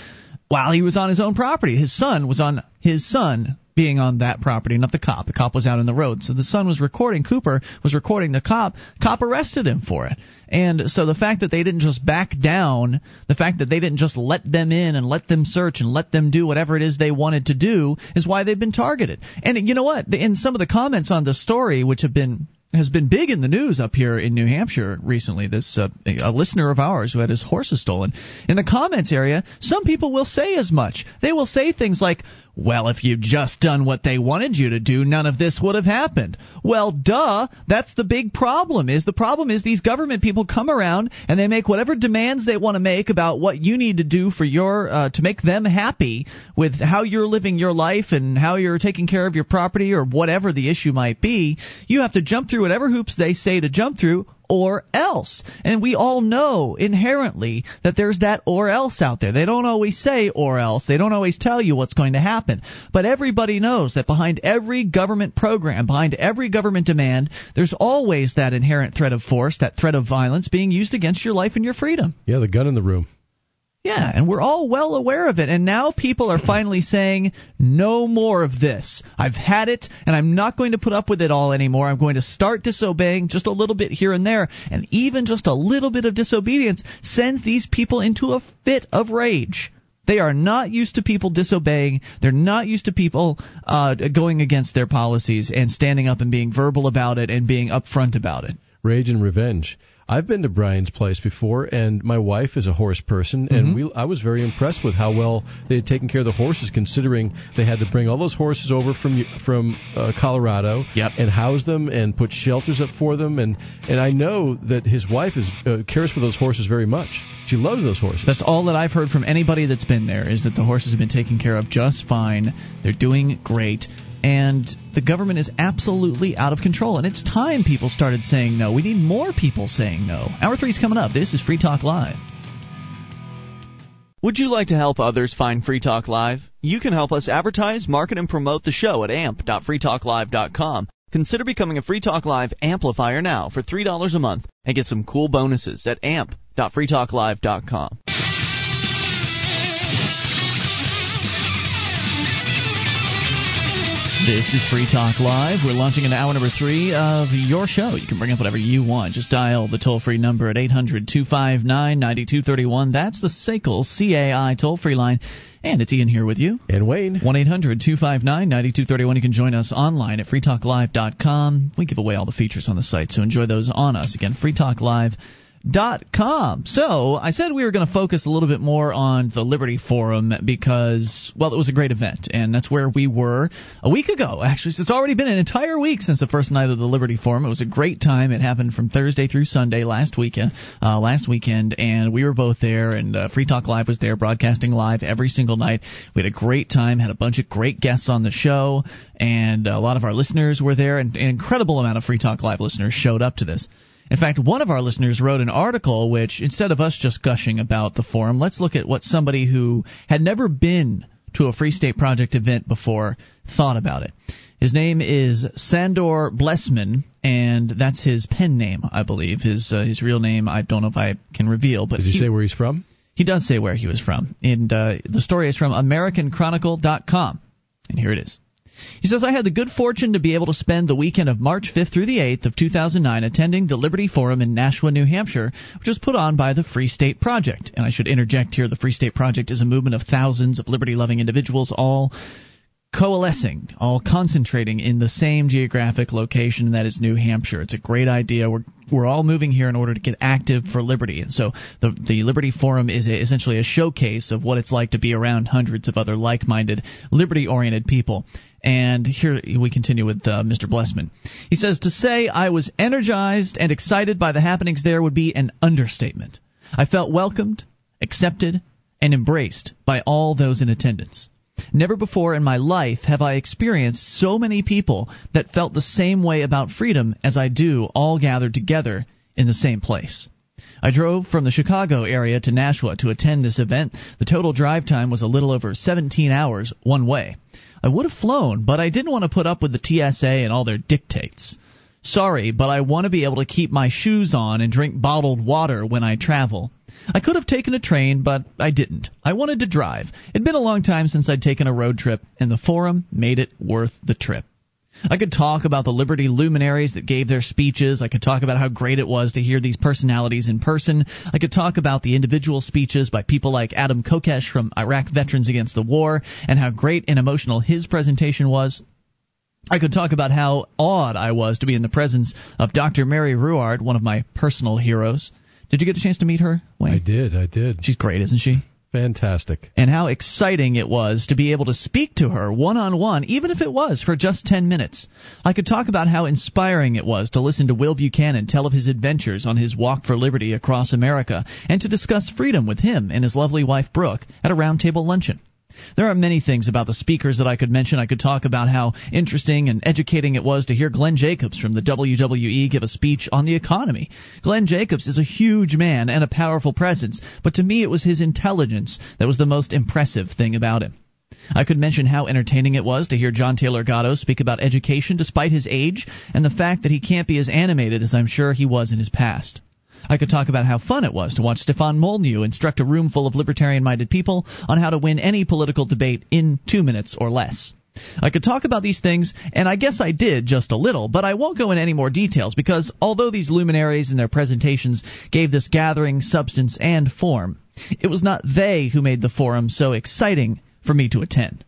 while he was on his own property. His son was on his son being on that property, not the cop. The cop was out in the road. So the son was recording, Cooper was recording the cop. Cop arrested him for it. And so the fact that they didn't just back down, the fact that they didn't just let them in and let them search and let them do whatever it is they wanted to do is why they've been targeted. And you know what? In some of the comments on the story, which have been has been big in the news up here in New Hampshire recently. This uh, a listener of ours who had his horses stolen. In the comments area, some people will say as much. They will say things like, "Well, if you'd just done what they wanted you to do, none of this would have happened." Well, duh. That's the big problem. Is the problem is these government people come around and they make whatever demands they want to make about what you need to do for your uh, to make them happy with how you're living your life and how you're taking care of your property or whatever the issue might be. You have to jump through whatever hoops they say to jump through or else. And we all know inherently that there's that or else out there. They don't always say or else. They don't always tell you what's going to happen. But everybody knows that behind every government program, behind every government demand, there's always that inherent threat of force, that threat of violence being used against your life and your freedom. Yeah, the gun in the room. Yeah, and we're all well aware of it. And now people are finally saying, no more of this. I've had it, and I'm not going to put up with it all anymore. I'm going to start disobeying just a little bit here and there. And even just a little bit of disobedience sends these people into a fit of rage. They are not used to people disobeying. They're not used to people uh, going against their policies and standing up and being verbal about it and being upfront about it. Rage and revenge. I've been to Brian's place before, and my wife is a horse person, and we I was very impressed with how well they had taken care of the horses, considering they had to bring all those horses over from from uh, Colorado Yep. and house them and put shelters up for them, and and I know that his wife is uh, cares for those horses very much. She loves those horses. That's all that I've heard from anybody that's been there is that the horses have been taken care of just fine. They're doing great. And the government is absolutely out of control. And it's time people started saying no. We need more people saying no. Hour three is coming up. This is Free Talk Live. Would you like to help others find Free Talk Live? You can help us advertise, market, and promote the show at amp.freetalklive.com. Consider becoming a Free Talk Live amplifier now for $3 a month and get some cool bonuses at amp.freetalklive.com. This is Free Talk Live. We're launching into hour number three of your show. You can bring up whatever you want. Just dial the toll free number at 800 259 9231. That's the SACL CAI toll free line. And it's Ian here with you. and Wayne. 1 800 259 9231. You can join us online at freetalklive.com. We give away all the features on the site, so enjoy those on us. Again, freetalklive.com. So, I said we were going to focus a little bit more on the Liberty Forum because, well, it was a great event, and that's where we were a week ago, actually. So it's already been an entire week since the first night of the Liberty Forum. It was a great time. It happened from Thursday through Sunday last weekend, uh, last weekend, and we were both there, and uh, Free Talk Live was there, broadcasting live every single night. We had a great time, had a bunch of great guests on the show, and a lot of our listeners were there, and an incredible amount of Free Talk Live listeners showed up to this. In fact, one of our listeners wrote an article which, instead of us just gushing about the forum, let's look at what somebody who had never been to a Free State Project event before thought about it. His name is Sandor Blessman, and that's his pen name, I believe. His uh, his real name, I don't know if I can reveal, but Did he say where he's from? he does say where he was from. And uh, the story is from AmericanChronicle.com. And here it is. He says, I had the good fortune to be able to spend the weekend of March 5th through the 8th of 2009 attending the Liberty Forum in Nashua, New Hampshire, which was put on by the Free State Project. And I should interject here the Free State Project is a movement of thousands of liberty loving individuals all coalescing, all concentrating in the same geographic location, and that is New Hampshire. It's a great idea. We're we're all moving here in order to get active for liberty, and so the the Liberty Forum is a, essentially a showcase of what it's like to be around hundreds of other like-minded, liberty-oriented people. And here we continue with uh, Mr. Blessman. He says to say I was energized and excited by the happenings there would be an understatement. I felt welcomed, accepted, and embraced by all those in attendance. Never before in my life have I experienced so many people that felt the same way about freedom as I do, all gathered together in the same place. I drove from the Chicago area to Nashua to attend this event. The total drive time was a little over 17 hours one way. I would have flown, but I didn't want to put up with the TSA and all their dictates. Sorry, but I want to be able to keep my shoes on and drink bottled water when I travel. I could have taken a train, but I didn't. I wanted to drive. It'd been a long time since I'd taken a road trip, and the forum made it worth the trip. I could talk about the Liberty luminaries that gave their speeches. I could talk about how great it was to hear these personalities in person. I could talk about the individual speeches by people like Adam Kokesh from Iraq Veterans Against the War and how great and emotional his presentation was. I could talk about how awed I was to be in the presence of Dr. Mary Ruwart, one of my personal heroes. Did you get a chance to meet her? Wayne? I did, I did. She's great, isn't she? Fantastic. and how exciting it was to be able to speak to her one on one, even if it was for just 10 minutes. I could talk about how inspiring it was to listen to Will Buchanan tell of his adventures on his walk for liberty across America, and to discuss freedom with him and his lovely wife Brooke at a roundtable luncheon. There are many things about the speakers that I could mention. I could talk about how interesting and educating it was to hear Glenn Jacobs from the WWE give a speech on the economy. Glenn Jacobs is a huge man and a powerful presence, but to me it was his intelligence that was the most impressive thing about him. I could mention how entertaining it was to hear John Taylor Gatto speak about education despite his age and the fact that he can't be as animated as I'm sure he was in his past. I could talk about how fun it was to watch Stefan Molyneux instruct a room full of libertarian minded people on how to win any political debate in two minutes or less. I could talk about these things, and I guess I did just a little, but I won't go into any more details because although these luminaries and their presentations gave this gathering substance and form, it was not they who made the forum so exciting for me to attend.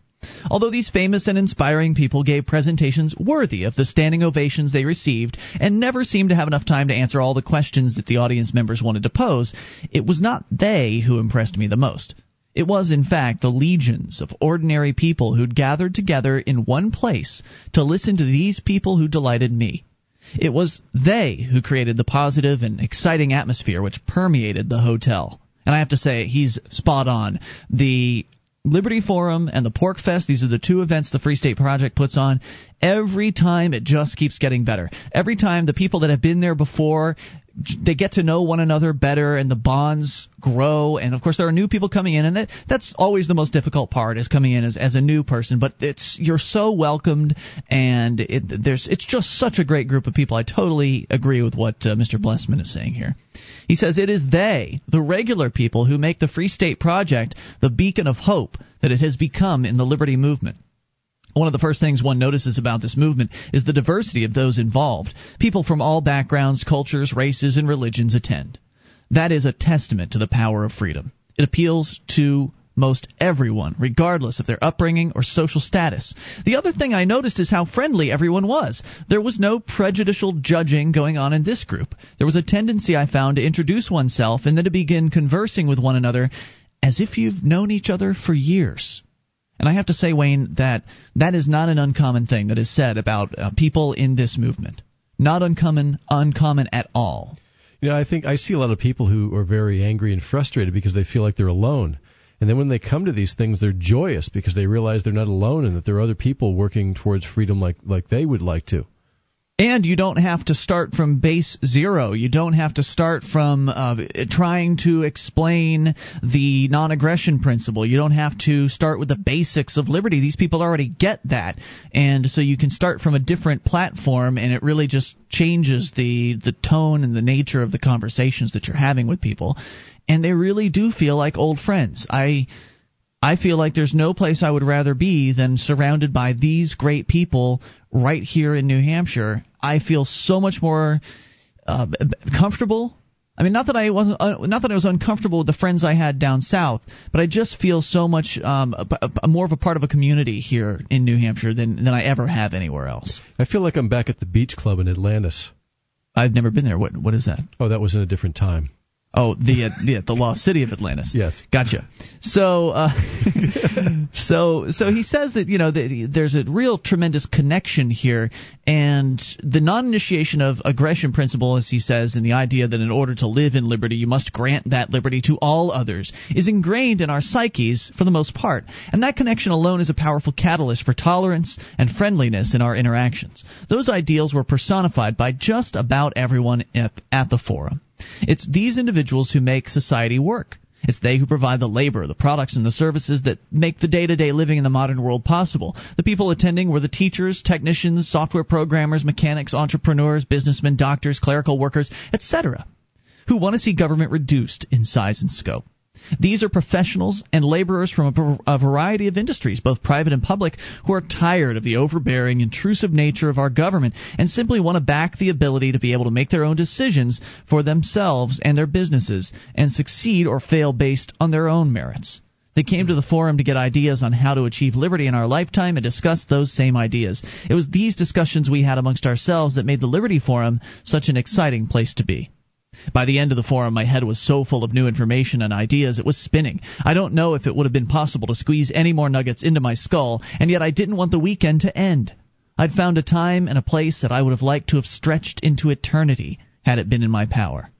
Although these famous and inspiring people gave presentations worthy of the standing ovations they received and never seemed to have enough time to answer all the questions that the audience members wanted to pose, it was not they who impressed me the most. It was, in fact, the legions of ordinary people who'd gathered together in one place to listen to these people who delighted me. It was they who created the positive and exciting atmosphere which permeated the hotel. And I have to say, he's spot on. The Liberty Forum and the PorcFest, these are the two events the Free State Project puts on. Every time it just keeps getting better. Every time the people that have been there before, they get to know one another better and the bonds grow. And of course, there are new people coming in, and that, that's always the most difficult part is coming in as, as a new person. But it's you're so welcomed, and it, there's it's just such a great group of people. I totally agree with what uh, Mr. Blessman is saying here. He says it is they, the regular people, who make the Free State Project the beacon of hope that it has become in the liberty movement. One of the first things one notices about this movement is the diversity of those involved. People from all backgrounds, cultures, races, and religions attend. That is a testament to the power of freedom. It appeals to most everyone, regardless of their upbringing or social status. The other thing I noticed is how friendly everyone was. There was no prejudicial judging going on in this group. There was a tendency I found to introduce oneself and then to begin conversing with one another as if you've known each other for years. And I have to say, Wayne, that that is not an uncommon thing that is said about uh, people in this movement. Not uncommon, uncommon at all. You know, I think I see a lot of people who are very angry and frustrated because they feel like they're alone. And then when they come to these things, they're joyous because they realize they're not alone and that there are other people working towards freedom like like they would like to. And you don't have to start from base zero. You don't have to start from uh, trying to explain the non aggression principle. You don't have to start with the basics of liberty. These people already get that. And so you can start from a different platform, and it really just changes the, the tone and the nature of the conversations that you're having with people. And they really do feel like old friends. I. I feel like there's no place I would rather be than surrounded by these great people right here in New Hampshire. I feel so much more uh, comfortable. I mean, not that I wasn't, uh, not that I was uncomfortable with the friends I had down south, but I just feel so much um, a, a, more of a part of a community here in New Hampshire than than I ever have anywhere else. I feel like I'm back at the beach club in Atlantis. I've never been there. What what is that? Oh, that was in a different time. Oh, the uh, the, the lost city of Atlantis. Yes, gotcha. So, uh, so so he says that you know that there's a real tremendous connection here, and the non-initiation of aggression principle, as he says, and the idea that in order to live in liberty, you must grant that liberty to all others, is ingrained in our psyches for the most part, and that connection alone is a powerful catalyst for tolerance and friendliness in our interactions. Those ideals were personified by just about everyone at, at the forum. It's these individuals who make society work. It's they who provide the labor, the products, and the services that make the day to day living in the modern world possible. The people attending were the teachers, technicians, software programmers, mechanics, entrepreneurs, businessmen, doctors, clerical workers, etc., who want to see government reduced in size and scope. These are professionals and laborers from a, variety of industries, both private and public, who are tired of the overbearing, intrusive nature of our government and simply want to back the ability to be able to make their own decisions for themselves and their businesses and succeed or fail based on their own merits. They came to the forum to get ideas on how to achieve liberty in our lifetime and discuss those same ideas. It was these discussions we had amongst ourselves that made the Liberty Forum such an exciting place to be. By the end of the forum, my head was so full of new information and ideas it was spinning. I don't know if it would have been possible to squeeze any more nuggets into my skull, and yet I didn't want the weekend to end. I'd found a time and a place that I would have liked to have stretched into eternity had it been in my power.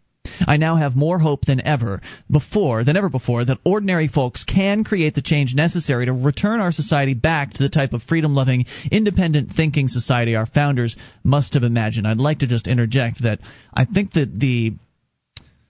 I now have more hope than ever before than ever before that ordinary folks can create the change necessary to return our society back to the type of freedom-loving, independent thinking society our founders must have imagined. I'd like to just interject that I think that the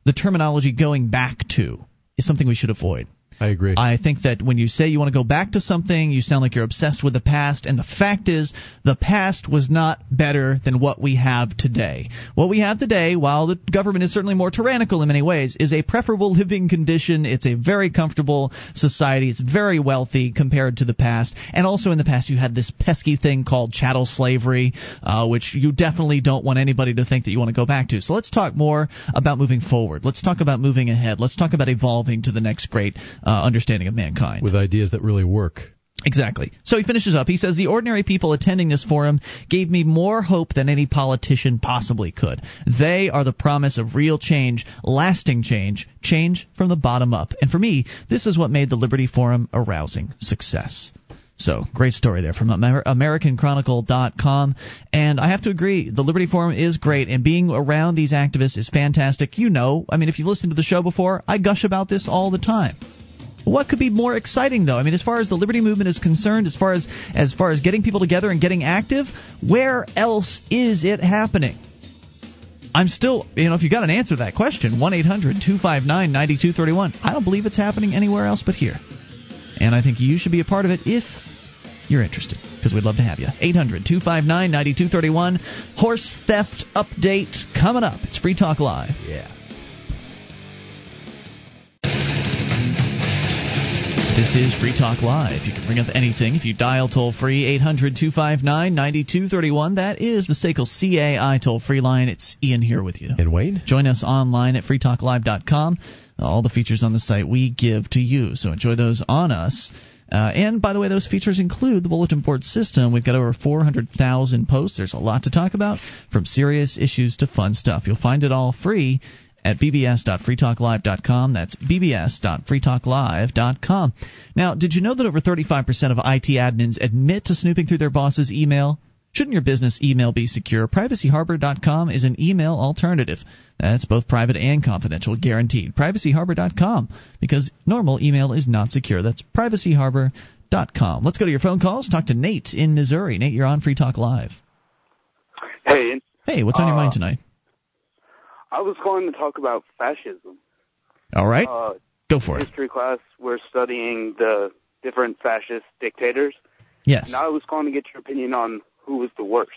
the terminology going back to is something we should avoid. I agree. I think that when you say you want to go back to something, you sound like you're obsessed with the past, and the fact is, the past was not better than what we have today. What we have today, while the government is certainly more tyrannical in many ways, is a preferable living condition. It's a very comfortable society. It's very wealthy compared to the past. And also in the past, you had this pesky thing called chattel slavery, uh, which you definitely don't want anybody to think that you want to go back to. So let's talk more about moving forward. Let's talk about moving ahead. Let's talk about evolving to the next great uh, understanding of mankind. With ideas that really work. Exactly. So he finishes up. He says the ordinary people attending this forum gave me more hope than any politician possibly could. They are the promise of real change, lasting change, change from the bottom up. And for me, this is what made the Liberty Forum a rousing success. So, great story there from Amer- AmericanChronicle.com. And I have to agree, the Liberty Forum is great, and being around these activists is fantastic. You know, I mean, if you've listened to the show before, I gush about this all the time. What could be more exciting, though? I mean, as far as the liberty movement is concerned, as far as as far as getting people together and getting active, where else is it happening? I'm still, you know, if you got an answer to that question, 1 800 259 9231. I don't believe it's happening anywhere else but here. And I think you should be a part of it if you're interested, because we'd love to have you. 800 259 9231. Horse theft update coming up. It's Free Talk Live. Yeah. This is Free Talk Live. You can bring up anything if you dial toll free 800 259 9231. That is the SACL CAI toll free line. It's Ian here with you. And Wayne. Join us online at freetalklive.com. All the features on the site we give to you, so enjoy those on us. Uh, and by the way, those features include the bulletin board system. We've got over 400,000 posts. There's a lot to talk about, from serious issues to fun stuff. You'll find it all free at bbs.freetalklive.com. That's bbs.freetalklive.com. Now, did you know that over 35% of IT admins admit to snooping through their boss's email? Shouldn't your business email be secure? PrivacyHarbor.com is an email alternative. That's both private and confidential, guaranteed. PrivacyHarbor.com, because normal email is not secure. That's PrivacyHarbor.com. Let's go to your phone calls. Talk to Nate in Missouri. Nate, you're on Free Talk Live. Hey. Hey, what's on your Uh, mind tonight? I was going to talk about fascism. All right, Uh, go for it. history class, we're studying the different fascist dictators. Yes. And I was going to get your opinion on who was the worst.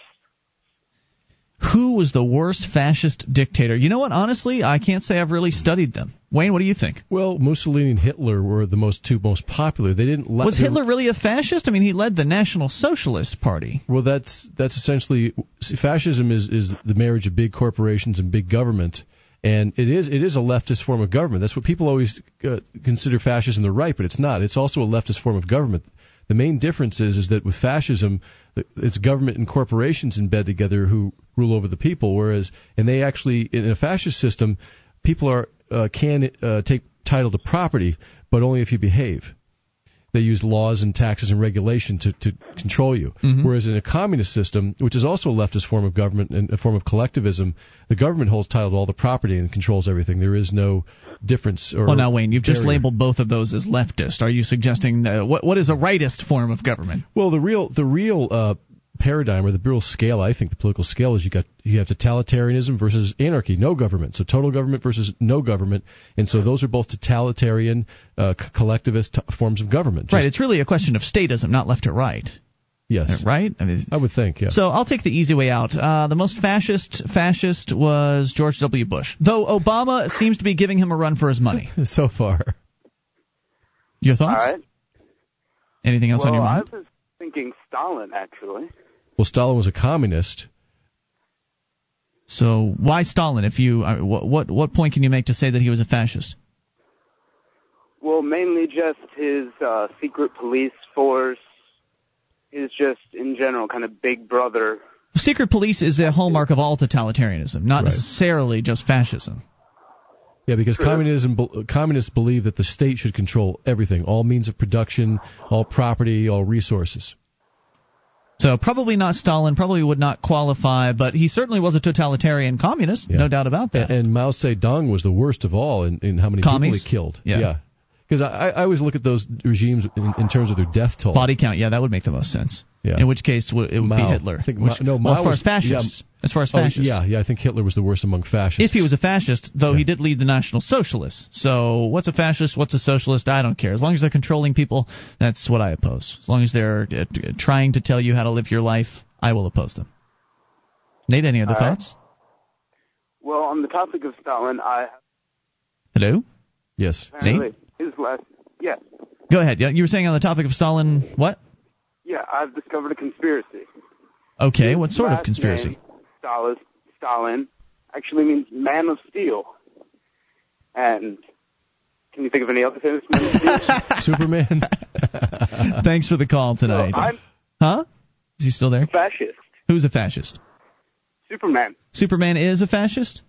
Who was the worst fascist dictator? You know what? Honestly, I can't say I've really studied them. Wayne, what do you think? Well, Mussolini and Hitler were the most two most popular. They didn't let Was they- Hitler really a fascist? I mean, he led the National Socialist Party. Well, that's that's essentially see, fascism is is the marriage of big corporations and big government, and it is it is a leftist form of government. That's what people always uh, consider fascism the right, but it's not. It's also a leftist form of government. The main difference is is that with fascism, it's government and corporations in bed together who rule over the people, whereas and they actually in a fascist system, people are uh, can uh, take title to property, but only if you behave they use laws and taxes and regulation to, to control you. Mhm. Whereas in a communist system, which is also a leftist form of government and a form of collectivism, the government holds title to all the property and controls everything. There is no difference. Or Well, now, Wayne, you've just labeled both of those as leftist. Are you suggesting uh, what what is a rightist form of government? Well, the real the real uh, paradigm or the real scale, I think, the political scale is you got you have totalitarianism versus anarchy, no government. So total government versus no government, and so those are both totalitarian, uh, c- collectivist t- forms of government. right. It's really a question of statism, not left or right. yes, Right. I mean, I would think. Yeah. So I'll take the easy way out. Uh, the most fascist fascist was George W. Bush, though Obama seems to be giving him a run for his money. so far. Your thoughts? All right. Anything else well, on your I mind? was thinking Stalin, actually. Well, Stalin was a communist. So why Stalin? If you uh, what what what point can you make to say that he was a fascist? Well, mainly just his uh, secret police force, is just, in general, kind of big brother. Secret police is a hallmark of all totalitarianism, not Right. necessarily just fascism. Yeah, because Sure. communism, communists believe that the state should control everything, all means of production, all property, all resources. So probably not Stalin, probably would not qualify, but he certainly was a totalitarian communist, Yeah. no doubt about that. And, Mao Zedong was the worst of all in, in how many Commies? people he killed. Yeah. Because I, I always look at those regimes in, in terms of their death toll. Body count, yeah, that would make the most sense. Yeah. In which case, it would be Hitler. I think Which- Ma- no, well, as far was- as fascists, as far as Oh, fascists. yeah, yeah, I think Hitler was the worst among fascists. If he was a fascist, though Yeah. he did lead the National Socialists. So what's a fascist? What's a socialist? I don't care. As long as they're controlling people, that's what I oppose. As long as they're uh, trying to tell you how to live your life, I will oppose them. Nate, any other All right. thoughts? Well, on the topic of Stalin, I Hello? yes. apparently his last. Yes. Go ahead. Yeah, you were saying on the topic of Stalin, what? Yeah, I've discovered a conspiracy. Okay, what sort of conspiracy? name, Stalin, Stalin actually means man of steel. And can you think of any other famous men of steel? Superman. Thanks for the call tonight. I'm huh? Is he still there? fascist. Who's a fascist? Superman. Superman is a fascist.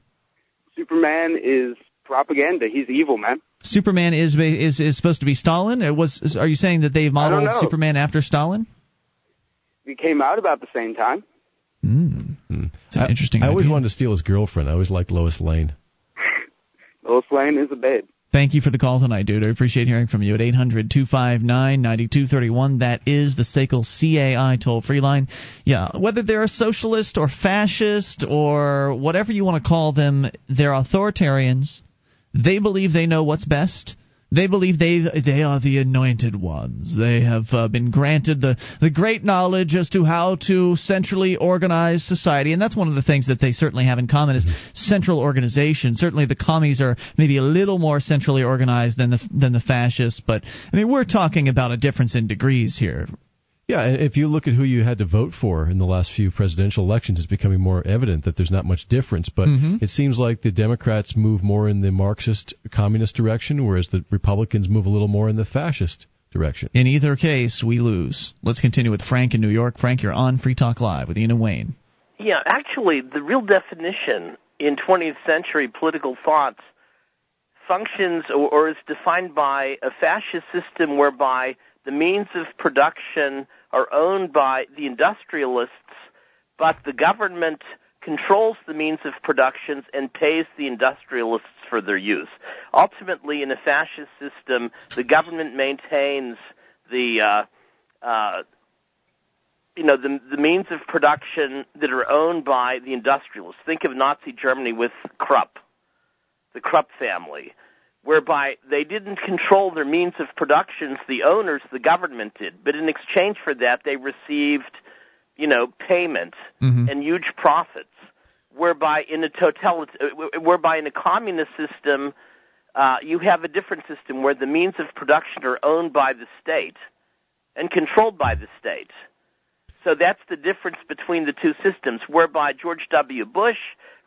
Superman is propaganda. He's evil, man. Superman is is is supposed to be Stalin. It was. Are you saying that they've modeled. Superman after Stalin? We came out about the same time. Mm. It's an I, interesting. I always wanted to steal his girlfriend. I always liked Lois Lane. Lois Lane is a babe. Thank you for the call tonight, dude. I appreciate hearing from you at 800 259 9231. That is the SACL CAI toll free line. Yeah, whether they're a socialist or fascist or whatever you want to call them, they're authoritarians. They believe they know what's best. They believe they they are the anointed ones. They have uh, been granted the the great knowledge as to how to centrally organize society, and that's one of the things that they certainly have in common is central organization. Certainly, the commies are maybe a little more centrally organized than the than the fascists, but I mean we're talking about a difference in degrees here. Yeah, and if you look at who you had to vote for in the last few presidential elections, it's becoming more evident that there's not much difference. But Mhm. it seems like the Democrats move more in the Marxist communist direction, whereas the Republicans move a little more in the fascist direction. In either case, we lose. Let's continue with Frank in New York. Frank, you're on Free Talk Live with Ian and Wayne. Yeah, actually, the real definition in 20th century political thought functions or, or is defined by a fascist system whereby the means of production are owned by the industrialists, but the government controls the means of productions and pays the industrialists for their use. Ultimately, in a fascist system, the government maintains the uh, uh, you know the the means of production that are owned by the industrialists. Think of Nazi Germany with Krupp, the Krupp family, whereby they didn't control their means of productions. The owners, the government did, but in exchange for that, they received, you know, payment Mhm. and huge profits. Whereby in a uh, whereby in a communist system, uh, you have a different system where the means of production are owned by the state and controlled by the state. So that's the difference between the two systems, whereby George W. Bush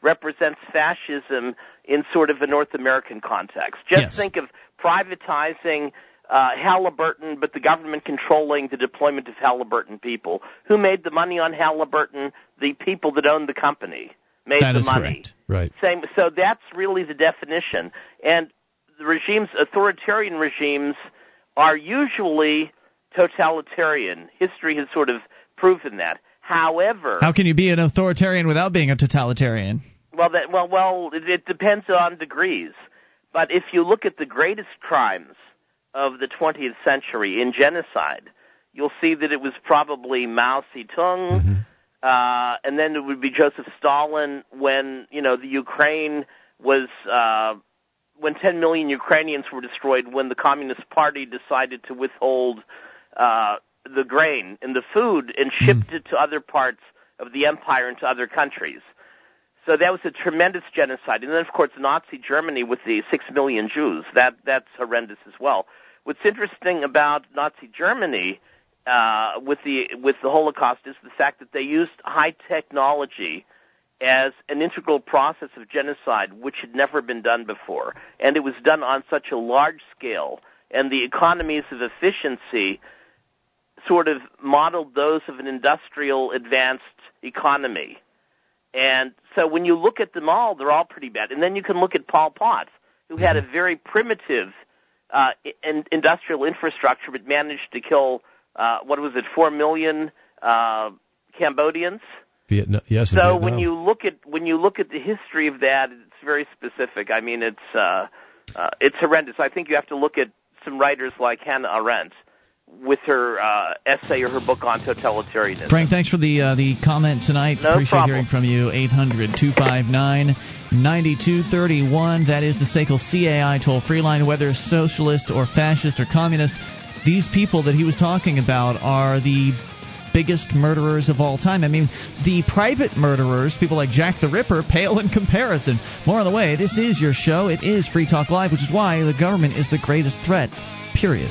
represents fascism in sort of a North American context. Just Yes. think of privatizing uh, Halliburton, but the government controlling the deployment of Halliburton people. Who made the money on Halliburton? The people that owned the company made That the is money. correct. Right. Same. So that's really the definition. And the regimes, authoritarian regimes, are usually totalitarian. History has sort of proven that. However, How can you be an authoritarian without being a totalitarian? well, that well, well, it, it depends on degrees. But if you look at the greatest crimes of the 20th century in genocide, you'll see that it was probably Mao Zedong, uh, and then it would be Joseph Stalin when you know the Ukraine was uh, when 10 million Ukrainians were destroyed when the Communist Party decided to withhold uh, the grain and the food and shipped it to other parts of the empire and to other countries. So that was a tremendous genocide. And then, of course, Nazi Germany with the six million Jews. That that's horrendous as well. What's interesting about Nazi Germany uh, with the with the Holocaust is the fact that they used high technology as an integral process of genocide, which had never been done before, and it was done on such a large scale. And the economies of efficiency sort of modeled those of an industrial advanced economy. And so when you look at them all, they're all pretty bad. And then you can look at Pol Pot, who had a very primitive uh, in, industrial infrastructure, but managed to kill uh, what was it, four million uh, Cambodians. Vietnam. Yes. So Vietnam. when you look at when you look at the history of that, it's very specific. I mean, it's uh, uh, it's horrendous. I think you have to look at some writers like Hannah Arendt with her uh, essay or her book on totalitarianism. Frank, thanks for the uh, the comment tonight. No Appreciate problem. hearing from you. 800-259-9231. That is the SACL CAI toll free line. Whether socialist or fascist or communist, these people that he was talking about are the biggest murderers of all time. I mean, the private murderers, people like Jack the Ripper, pale in comparison. More on the way. This is your show. It is Free Talk Live, which is why the government is the greatest threat. Period.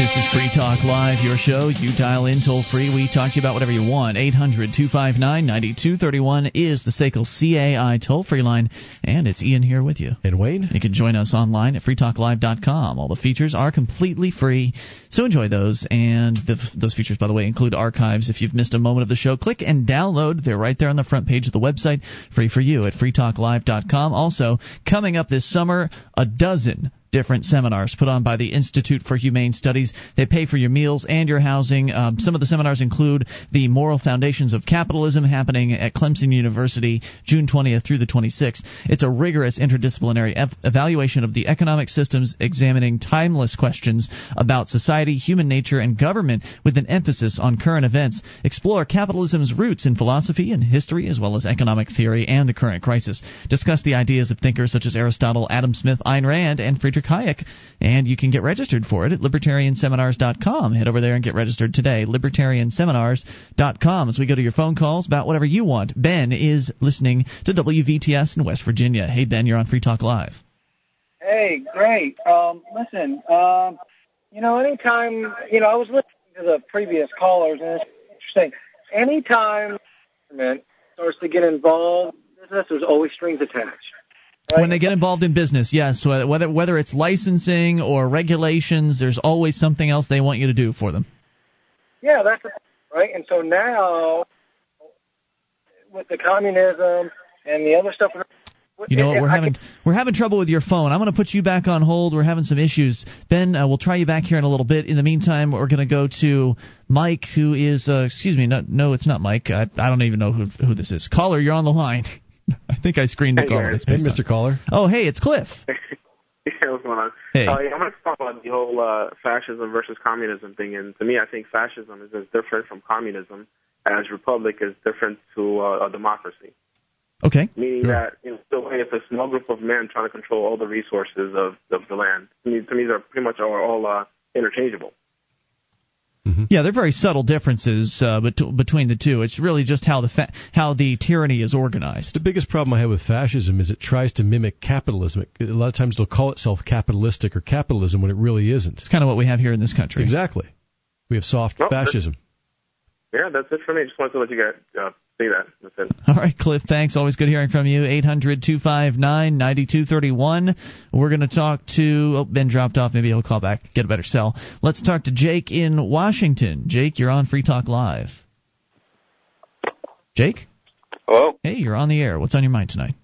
This is Free Talk Live, your show. You dial in toll free. We talk to you about whatever you want. 800 259 9231 is the SACL CAI toll free line. And it's Ian here with you. And Wayne? You can join us online at freetalklive.com. All the features are completely free, so enjoy those. And the, those features, by the way, include archives. If you've missed a moment of the show, click and download. They're right there on the front page of the website, free for you at freetalklive.com. Also, coming up this summer, a dozen different seminars put on by the Institute for Humane Studies. They pay for your meals and your housing. Um, some of the seminars include the Moral Foundations of Capitalism happening at Clemson University June 20th through the 26th. It's a rigorous interdisciplinary ev- evaluation of the economic systems examining timeless questions about society, human nature, and government with an emphasis on current events. Explore capitalism's roots in philosophy and history as well as economic theory and the current crisis. Discuss the ideas of thinkers such as Aristotle, Adam Smith, Ayn Rand, and Friedrich Hayek. And you can get registered for it at libertarianseminars.com. Head over there and get registered today. Libertarianseminars.com. As we go to your phone calls about whatever you want. Ben is listening to WVTS in West Virginia. Hey, Ben, you're on Free Talk Live. Hey, great. Um, listen, um, you know, anytime, you know, I was listening to the previous callers, and it's interesting. Anytime government starts to get involved in business, there's always strings attached. When they get involved in business, yes, whether whether it's licensing or regulations, there's always something else they want you to do for them. Yeah, that's right. And so now, with the communism and the other stuff, you know what? We're having we're having trouble with your phone. I'm going to put you back on hold. We're having some issues. Ben, uh, we'll try you back here in a little bit. In the meantime, we're going to go to Mike, who is uh, excuse me, no, no, it's not Mike. I, I don't even know who who this is. Caller, you're on the line. I think I screened the Hey, caller. It's Hey, based on- Mr. Caller. Oh, hey, it's Cliff. Yeah, what's going on? Hey. Uh, yeah, I'm going to talk about the whole uh, fascism versus communism thing. And to me, I think fascism is as different from communism as republic is different to uh, a democracy. Okay. Meaning that you know, still it's a small group of men trying to control all the resources of, of the land. To me, to me, they're pretty much all, all uh, interchangeable. Yeah, they're very subtle differences uh, bet- between the two. It's really just how the fa- how the tyranny is organized. The biggest problem I have with fascism is it tries to mimic capitalism. It, a lot of times it'll call itself capitalistic or capitalism when it really isn't. It's kind of what we have here in this country. Exactly. We have soft Well, that's- fascism. Yeah, that's it for me. Just wanted to let you guys uh, see that. That's it. All right, Cliff, thanks. Always good hearing from you. 800 259 9231. We're going to talk to. Oh, Ben dropped off. Maybe he'll call back, get a better cell. Let's talk to Jake in Washington. Jake, you're on Free Talk Live. Jake? Hello. Hey, you're on the air. What's on your mind tonight?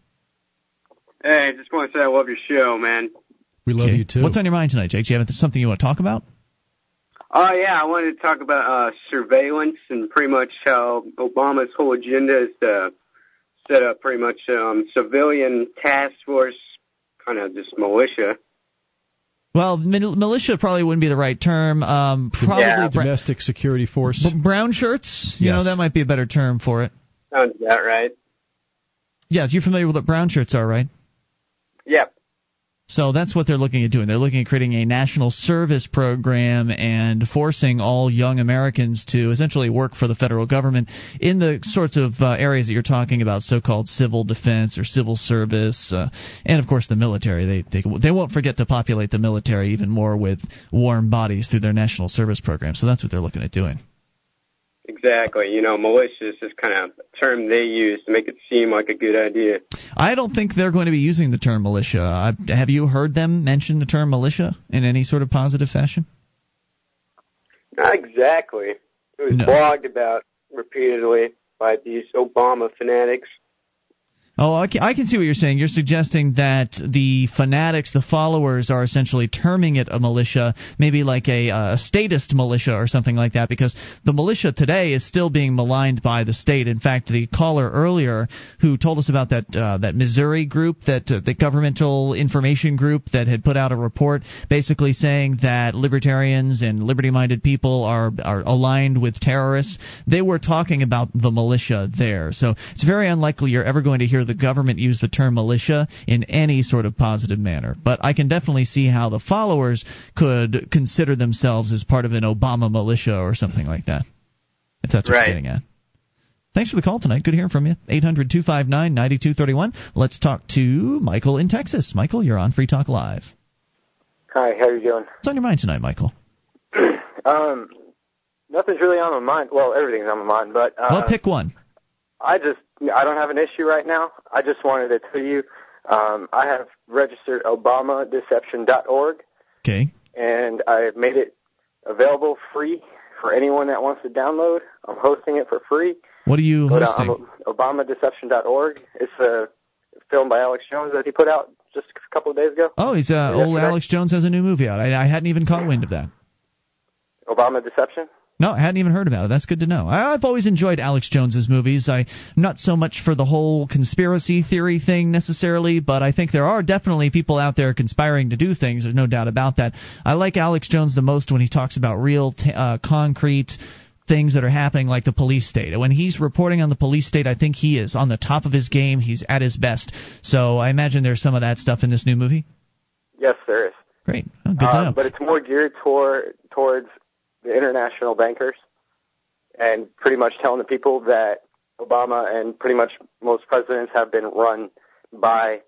Hey, just want to say I love your show, man. We love Okay. you too. What's on your mind tonight, Jake? Do you have something you want to talk about? Oh yeah, I wanted to talk about uh, surveillance and pretty much how Obama's whole agenda is to set up pretty much um, civilian task force, kind of just militia. Well, militia probably wouldn't be the right term. Um, probably Yeah. bra- Domestic security force. b- brown shirts. You know that might be a better term for it. Sounds about right. Yes, you're familiar with what brown shirts are, right? Yep. So that's what they're looking at doing. They're looking at creating a national service program and forcing all young Americans to essentially work for the federal government in the sorts of uh, areas that you're talking about, so-called civil defense or civil service, uh, and of course the military. They, they they won't forget to populate the military even more with warm bodies through their national service program. So that's what they're looking at doing. Exactly. You know, militia is just kind of a term they use to make it seem like a good idea. I don't think they're going to be using the term militia. I, have you heard them mention the term militia in any sort of positive fashion? Not exactly. It was No. blogged about repeatedly by these Obama fanatics. Oh, I can, see what you're saying. You're suggesting that the fanatics, the followers, are essentially terming it a militia, maybe like a, uh, a statist militia or something like that, because the militia today is still being maligned by the state. In fact, the caller earlier who told us about that uh, that Missouri group, that uh, the governmental information group that had put out a report, basically saying that libertarians and liberty-minded people are are aligned with terrorists. They were talking about the militia there, so it's very unlikely you're ever going to hear the government used the term militia in any sort of positive manner. But I can definitely see how the followers could consider themselves as part of an Obama militia or something like that. If that's what Right. you're getting at. Thanks for the call tonight. Good hearing from you. 800 259 9231. Let's talk to Michael in Texas. Michael, you're on Free Talk Live. Hi, how you doing? What's on your mind tonight, Michael? Um, nothing's really on my mind. Well, everything's on my mind, but uh, well, pick one. I just I don't have an issue right now. I just wanted to tell you, um, I have registered ObamaDeception.org, Okay. and I've made it available free for anyone that wants to download. I'm hosting it for free. What are you Go to hosting? um, ObamaDeception.org. It's a film by Alex Jones that he put out just a couple of days ago. Oh, he's uh, old Alex Jones has a new movie out. I, I hadn't even caught wind of that. Obama Deception. No, I hadn't even heard about it. That's good to know. I, I've always enjoyed Alex Jones's movies. I not so much for the whole conspiracy theory thing necessarily, but I think there are definitely people out there conspiring to do things. There's no doubt about that. I like Alex Jones the most when he talks about real, t- uh, concrete things that are happening, like the police state. When he's reporting on the police state, I think he is on the top of his game. He's at his best. So I imagine there's some of that stuff in this new movie. Yes, there is. Great. Oh, good to Uh, know. but it's more geared toward towards the international bankers and pretty much telling the people that Obama and pretty much most presidents have been run by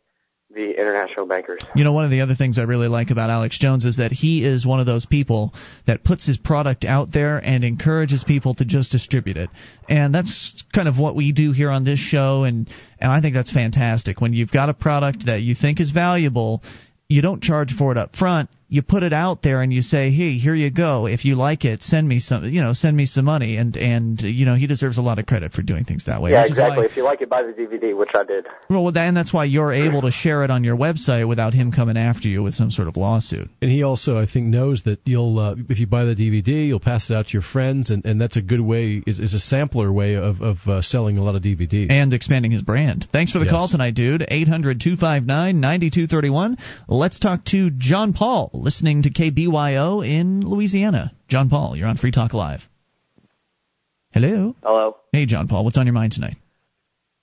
the international bankers. You know, one of the other things I really like about Alex Jones is that he is one of those people that puts his product out there and encourages people to just distribute it. And that's kind of what we do here on this show and and I think that's fantastic. When you've got a product that you think is valuable, you don't charge for it up front. You put it out there and you say, "Hey, here you go. If you like it, send me some, you know, send me some money." And and you know, he deserves a lot of credit for doing things that way. yeah, which is why- exactly. If you like it, buy the DVD, which I did. well, and that's why you're able to share it on your website without him coming after you with some sort of lawsuit. And he also, I think, knows that you'll, uh, if you buy the DVD, you'll pass it out to your friends, and, and that's a good way, is, is a sampler way of, of uh, selling a lot of DVDs. and expanding his brand. Thanks for the Yes. call tonight, dude. 800 259 9231. Let's talk to John Paul, listening to KBYO in Louisiana. John Paul, you're on Free Talk Live. Hello. Hello. Hey, John Paul, what's on your mind tonight?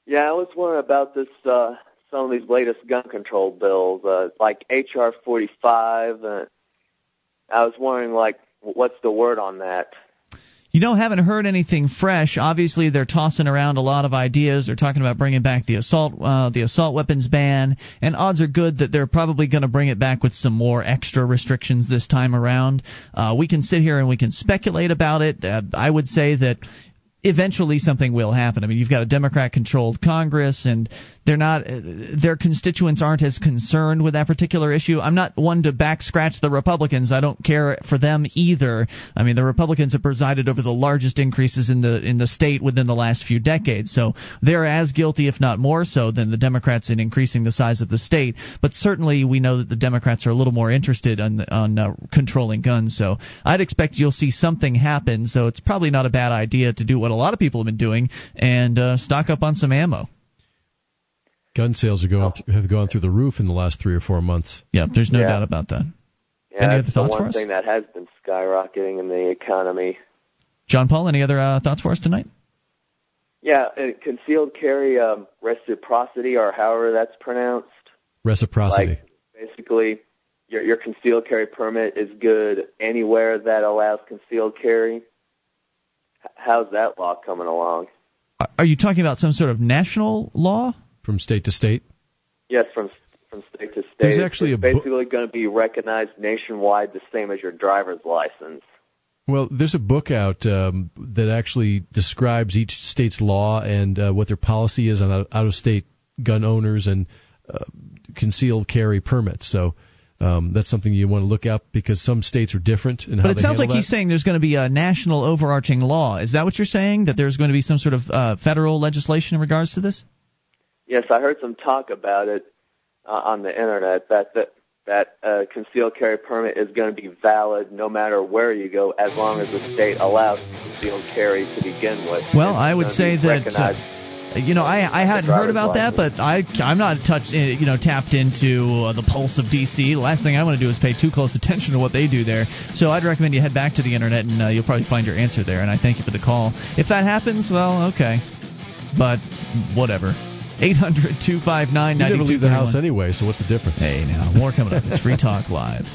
Yeah, I was wondering about this. Uh, some of these latest gun control bills, uh, like HR 45. Uh, I was wondering, like, what's the word on that? You know, haven't heard anything fresh. Obviously, they're tossing around a lot of ideas. They're talking about bringing back the assault, uh, the assault weapons ban, and odds are good that they're probably going to bring it back with some more extra restrictions this time around. Uh, we can sit here and we can speculate about it. Uh, I would say that eventually something will happen. I mean, you've got a Democrat-controlled Congress, and they're not uh, their constituents aren't as concerned with that particular issue. I'm not one to back scratch the Republicans. I don't care for them either. I mean, the Republicans have presided over the largest increases in the in the state within the last few decades, so they're as guilty, if not more so, than the Democrats in increasing the size of the state. But certainly, we know that the Democrats are a little more interested on on uh, controlling guns. So I'd expect you'll see something happen. So it's probably not a bad idea to do what a lot of people have been doing and uh, stock up on some ammo. Gun sales are going th- have gone through the roof in the last three or four months. Yeah, there's no Yeah. doubt about that. Yeah, Any other thoughts the for one us? thing that has been skyrocketing in the economy. John Paul, any other uh, thoughts for us tonight? Yeah, uh, concealed carry um, reciprocity, or however that's pronounced. Reciprocity. Like, basically, your your concealed carry permit is good anywhere that allows concealed carry. How's that law coming along? Are- Are you talking about some sort of national law? From state to state? Yes, from from state to state. There's It's actually a bu- basically going to be recognized nationwide, the same as your driver's license. Well, there's a book out um, that actually describes each state's law and uh, what their policy is on out- out-of-state gun owners and uh, concealed carry permits. So um, that's something you want to look up because some states are different in how But it they sounds like handle he's saying there's going to be a national overarching law. Is that what you're saying? That there's going to be some sort of uh, federal legislation in regards to this? Yes, I heard some talk about it uh, on the internet that that that uh, concealed carry permit is going to be valid no matter where you go, as long as the state allows concealed carry to begin with. Well, It's I would say that. Uh, you know, I I hadn't heard about that, but I I'm not touched uh, you know tapped into uh, the pulse of DC. The last thing I want to do is pay too close attention to what they do there. So I'd recommend you head back to the internet and uh, you'll probably find your answer there. And I thank you for the call. If that happens, well, okay, but whatever. 800 259 You never leave the house anyway, so what's the difference? Hey, now, more coming up. It's Free Talk Live.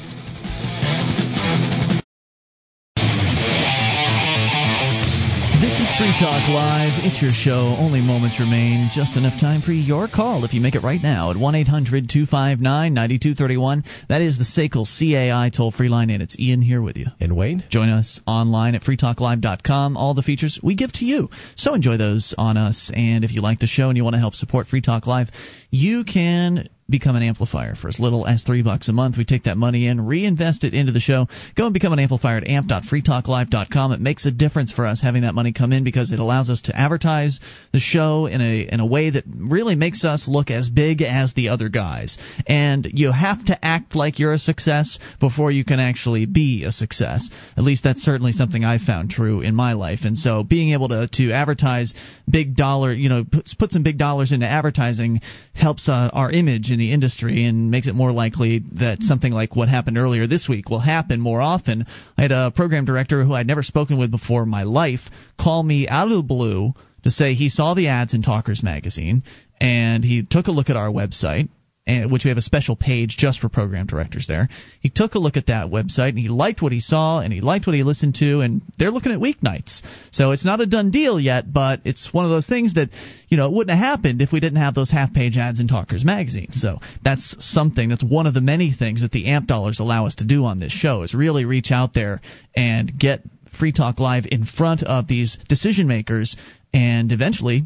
Free Talk Live. It's your show. Only moments remain. Just enough time for your call if you make it right now at 1 800 259 9231. That is the SACL CAI toll free line, and it's Ian here with you. And Wayne? Join us online at freetalklive.com. All the features we give to you. So enjoy those on us. And if you like the show and you want to help support Free Talk Live, you can become an amplifier for as little as three bucks a month. We take that money in, reinvest it into the show. Go and become an amplifier at amp.freetalklive.com. It makes a difference for us having that money come in because it allows us to advertise the show in a in a way that really makes us look as big as the other guys. And you have to act like you're a success before you can actually be a success. At least that's certainly something I've found true in my life. And so being able to to advertise big dollar, you know, put, put some big dollars into advertising helps uh, our image in the industry and makes it more likely that something like what happened earlier this week will happen more often. I had a program director who I'd never spoken with before in my life call me out of the blue to say he saw the ads in Talkers magazine and he took a look at our website and, which we have a special page just for program directors there. He took a look at that website and he liked what he saw and he liked what he listened to and they're looking at weeknights. So it's not a done deal yet, but it's one of those things that, you know, it wouldn't have happened if we didn't have those half page ads in Talkers magazine. So that's something that's one of the many things that the AMP dollars allow us to do on this show is really reach out there and get Free Talk Live in front of these decision makers and eventually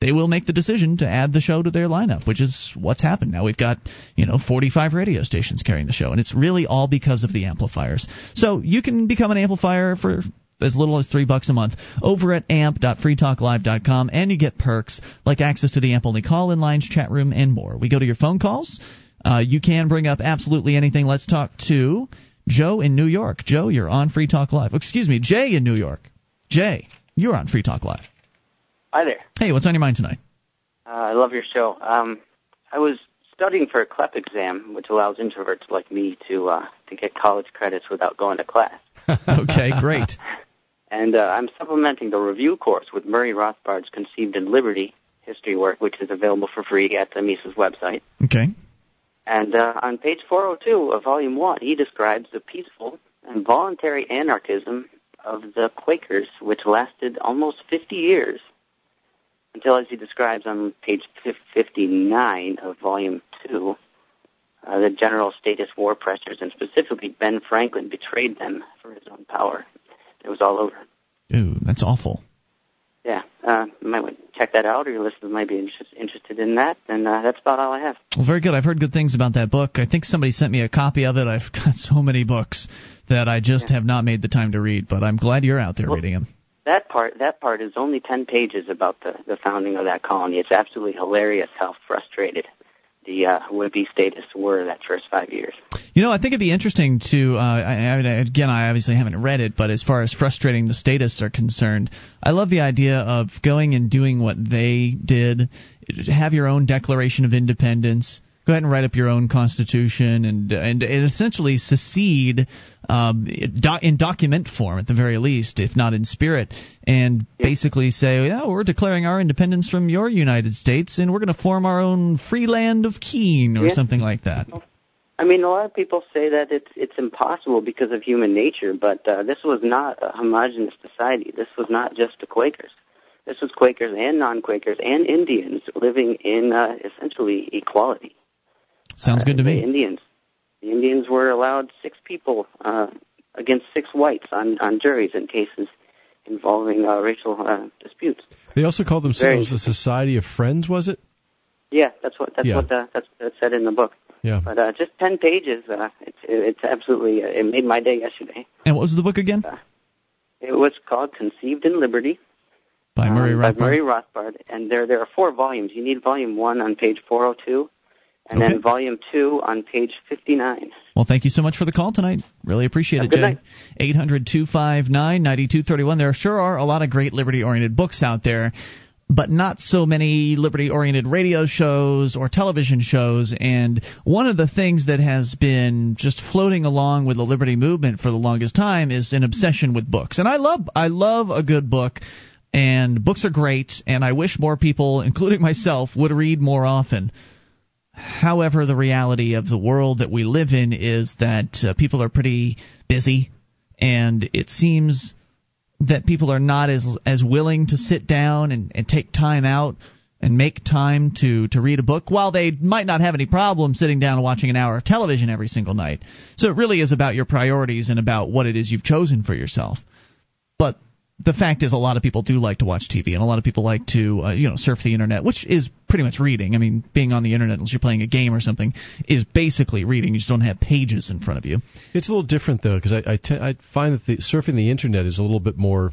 they will make the decision to add the show to their lineup, which is what's happened. Now we've got, you know, 45 radio stations carrying the show, and it's really all because of the amplifiers. So you can become an amplifier for as little as three bucks a month over at amp.freetalklive.com, and you get perks like access to the amp only call in lines, chat room, and more. We go to your phone calls. Uh, you can bring up absolutely anything. Let's talk to Joe in New York. Joe, you're on Free Talk Live. Excuse me, Jay in New York. Jay, you're on Free Talk Live. Hi there. Hey, what's on your mind tonight? Uh, I love your show. Um, I was studying for a CLEP exam, which allows introverts like me to uh, to get college credits without going to class. okay, great. And uh, I'm supplementing the review course with Murray Rothbard's Conceived in Liberty history work, which is available for free at the Mises website. Okay. And uh, on page 402 of Volume 1, he describes the peaceful and voluntary anarchism of the Quakers, which lasted almost 50 years until, as he describes on page 59 of Volume 2, uh, the general status war pressures, and specifically Ben Franklin, betrayed them for his own power. It was all over. Ooh, that's awful. Yeah, uh, you might want to check that out, or your listeners might be interest, interested in that. And uh, that's about all I have. Well, very good. I've heard good things about that book. I think somebody sent me a copy of it. I've got so many books that I just yeah. have not made the time to read, but I'm glad you're out there well, reading them. That part, that part is only ten pages about the the founding of that colony. It's absolutely hilarious how frustrated the uh, would-be statists were that first five years. You know, I think it'd be interesting to. Uh, I, I, again, I obviously haven't read it, but as far as frustrating the statists are concerned, I love the idea of going and doing what they did. Have your own Declaration of Independence go ahead and write up your own constitution and and, and essentially secede um, in document form at the very least, if not in spirit, and basically say, yeah, we're declaring our independence from your United States, and we're going to form our own free land of Keene or yeah. something like that. I mean, a lot of people say that it's it's impossible because of human nature, but uh, this was not a homogenous society. This was not just the Quakers. This was Quakers and non-Quakers and Indians living in uh, essentially equality. Sounds good to the me. Indians. The Indians were allowed six people uh, against six whites on, on juries in cases involving uh, racial uh, disputes. They also called themselves the Society of Friends, was it? Yeah, that's what that's Yeah. what uh, that's that's said in the book. Yeah. But uh, just ten pages. Uh, it's it's absolutely uh, it made my day yesterday. And what was the book again? It was called Conceived in Liberty by Murray um, Rothbard. by Murray Rothbard, and there there are four volumes. You need volume one on page 402, and Okay. then volume two on page 59. Well, thank you so much for the call tonight. Really appreciate Have it, good Jay. night. 800 259 9231. There sure are a lot of great liberty oriented books out there, but not so many liberty oriented radio shows or television shows. And one of the things that has been just floating along with the liberty movement for the longest time is an obsession with books. And I love, I love a good book. and books are great, and I wish more people, including myself, would read more often. However, the reality of the world that we live in is that uh, people are pretty busy, and it seems that people are not as as willing to sit down and, and take time out and make time to to read a book while they might not have any problem sitting down and watching an hour of television every single night. So it really is about your priorities and about what it is you've chosen for yourself. But the fact is, a lot of people do like to watch TV, and a lot of people like to, uh, you know, surf the internet, which is pretty much reading. I mean, being on the internet unless you're playing a game or something is basically reading. You just don't have pages in front of you. It's a little different though, because I I, te- I find that the surfing the internet is a little bit more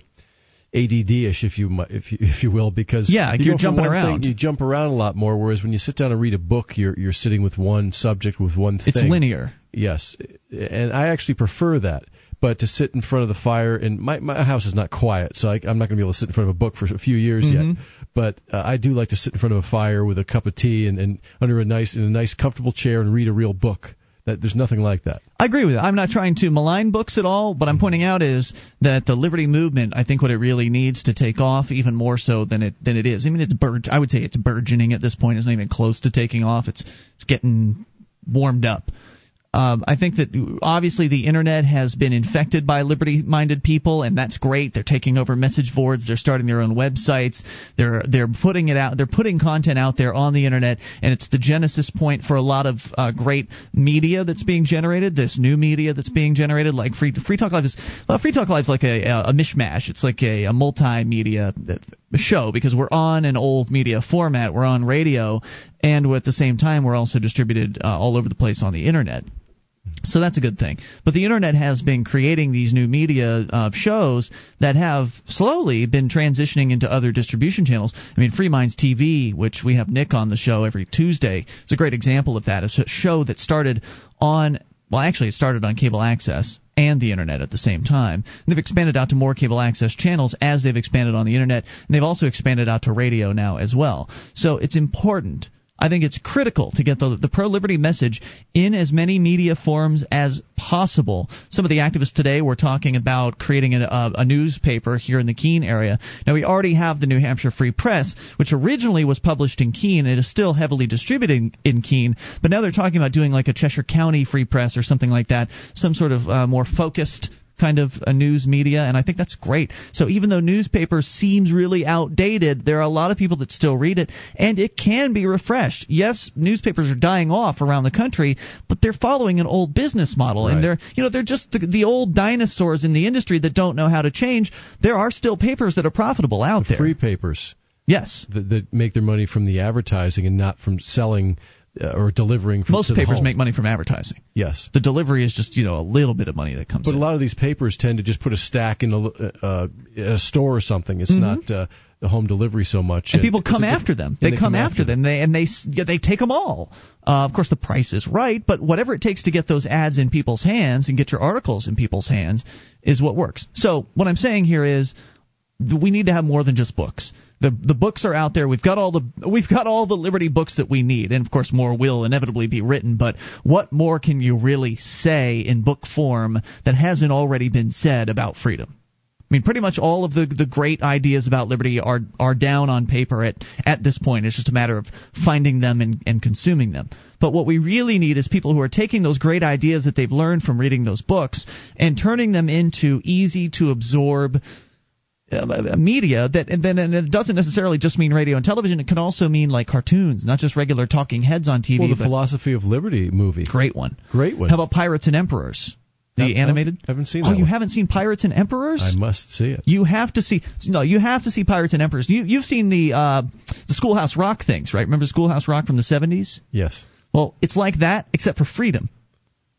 ADD-ish, if you if you, if you will, because Yeah, you you're jumping around. Thing, you jump around a lot more. Whereas when you sit down and read a book, you're you're sitting with one subject with one thing. It's linear. Yes, and I actually prefer that. But to sit in front of the fire, and my my house is not quiet, so I, I'm not going to be able to sit in front of a book for a few years Mhm. yet. But uh, I do like to sit in front of a fire with a cup of tea and, and under a nice in a nice comfortable chair and read a real book. That there's nothing like that. I agree with it. I'm not trying to malign books at all. What I'm pointing out is that the liberty movement, I think, what it really needs to take off even more so than it than it is. I mean, it's burg- I would say it's burgeoning at this point. It's not even close to taking off. It's it's getting warmed up. Um, I think that obviously the internet has been infected by liberty-minded people, and that's great. They're taking over message boards. They're starting their own websites. They're they're putting it out. They're putting content out there on the internet, and it's the genesis point for a lot of uh, great media that's being generated. This new media that's being generated, like Free Free Talk Live is well, Free Talk Live is like a, a mishmash. It's like a, a multimedia show because we're on an old media format. We're on radio, and at the same time, we're also distributed uh, all over the place on the internet. So that's a good thing. But the internet has been creating these new media uh, shows that have slowly been transitioning into other distribution channels. I mean, Free Minds TV, which we have Nick on the show every Tuesday, is a great example of that. It's a show that started on, well, actually, it started on cable access and the internet at the same time. And they've expanded out to more cable access channels as they've expanded on the internet, and they've also expanded out to radio now as well. So it's important I think it's critical to get the, the pro liberty message in as many media forms as possible. Some of the activists today were talking about creating a, a, a newspaper here in the Keene area. Now, we already have the New Hampshire Free Press, which originally was published in Keene. It is still heavily distributed in, in Keene, but now they're talking about doing like a Cheshire County Free Press or something like that, some sort of uh, more focused kind of a news media and I think that's great. So even though newspaper seems really outdated, there are a lot of people that still read it and it can be refreshed. Yes, newspapers are dying off around the country, but they're following an old business model Right. and they're you know they're just the, the old dinosaurs in the industry that don't know how to change. There are still papers that are profitable out there. Free papers. Yes. That, that make their money from the advertising and not from selling or delivering. From, Most papers make money from advertising. Yes. The delivery is just, you know, a little bit of money that comes But in. a lot of these papers tend to just put a stack in a, uh, a store or something. It's Mhm. not uh, the home delivery so much. and people come after them. and They, come, after them. them. They and they they take them all. Uh, of course, the price is right, but whatever it takes to get those ads in people's hands and get your articles in people's hands is what works. So what I'm saying here is we need to have more than just books. The the books are out there. We've got all the we've got all the liberty books that we need, and of course more will inevitably be written. But what more can you really say in book form that hasn't already been said about freedom? I mean, pretty much all of the the great ideas about liberty are are down on paper at at this point. It's just a matter of finding them and, and consuming them. But what we really need is people who are taking those great ideas that they've learned from reading those books and turning them into easy to absorb uh, media that and then and it doesn't necessarily just mean radio and television it can also mean like cartoons not just regular talking heads on TV Well, the philosophy of liberty movie. great one Great one. how about Pirates and Emperors the animated haven't seen oh you one. haven't seen Pirates and Emperors I must see it. you have to see no you have to see Pirates and Emperors you you've seen the uh the Schoolhouse Rock things right remember Schoolhouse Rock from the 70s Yes. well it's like that except for freedom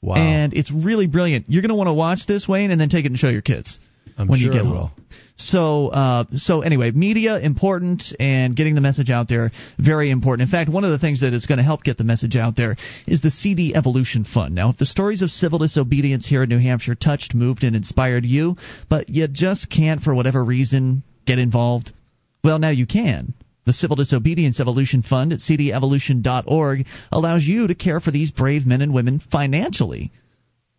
Wow. and it's really brilliant you're going to want to watch this Wayne and then take it and show your kids I'm when sure you get I home. So, uh, so anyway, media important and getting the message out there very important. In fact, one of the things that is going to help get the message out there is the CD Evolution Fund. Now, if the stories of civil disobedience here in New Hampshire touched, moved, and inspired you, but you just can't, for whatever reason, get involved, well, now you can. The Civil Disobedience Evolution Fund at cdevolution.org allows you to care for these brave men and women financially.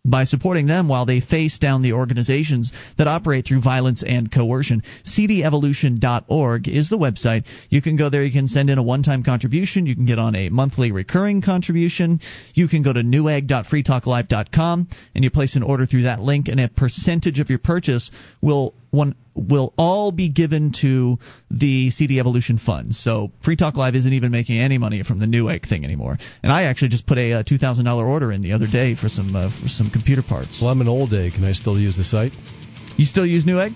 By supporting them while they face down the organizations that operate through violence and coercion. cdevolution.org is the website. You can go there. You can send in a one-time contribution. You can get on a monthly recurring contribution. You can go to newegg.freetalklive.com and you place an order through that link, and a percentage of your purchase will one will all be given to the CD Evolution Fund. So Free Talk Live isn't even making any money from the Newegg thing anymore. And I actually just put a, uh two thousand dollar order in the other day for some uh, for some computer parts. Well, I'm an old egg. Can I still use the site? You still use Newegg?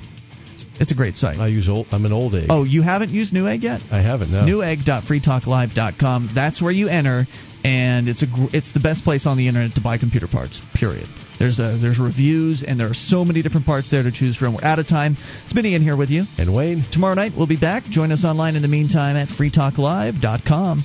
It's, it's a great site. I use old. I'm an old egg. Oh, you haven't used Newegg yet? I haven't. No. Newegg.freetalklive.com. That's where you enter, and it's a gr- it's the best place on the internet to buy computer parts. Period. There's a, there's reviews, and there are so many different parts there to choose from. We're out of time. It's been Ian here with you. And Wayne. Tomorrow night we'll be back. Join us online in the meantime at freetalklive.com.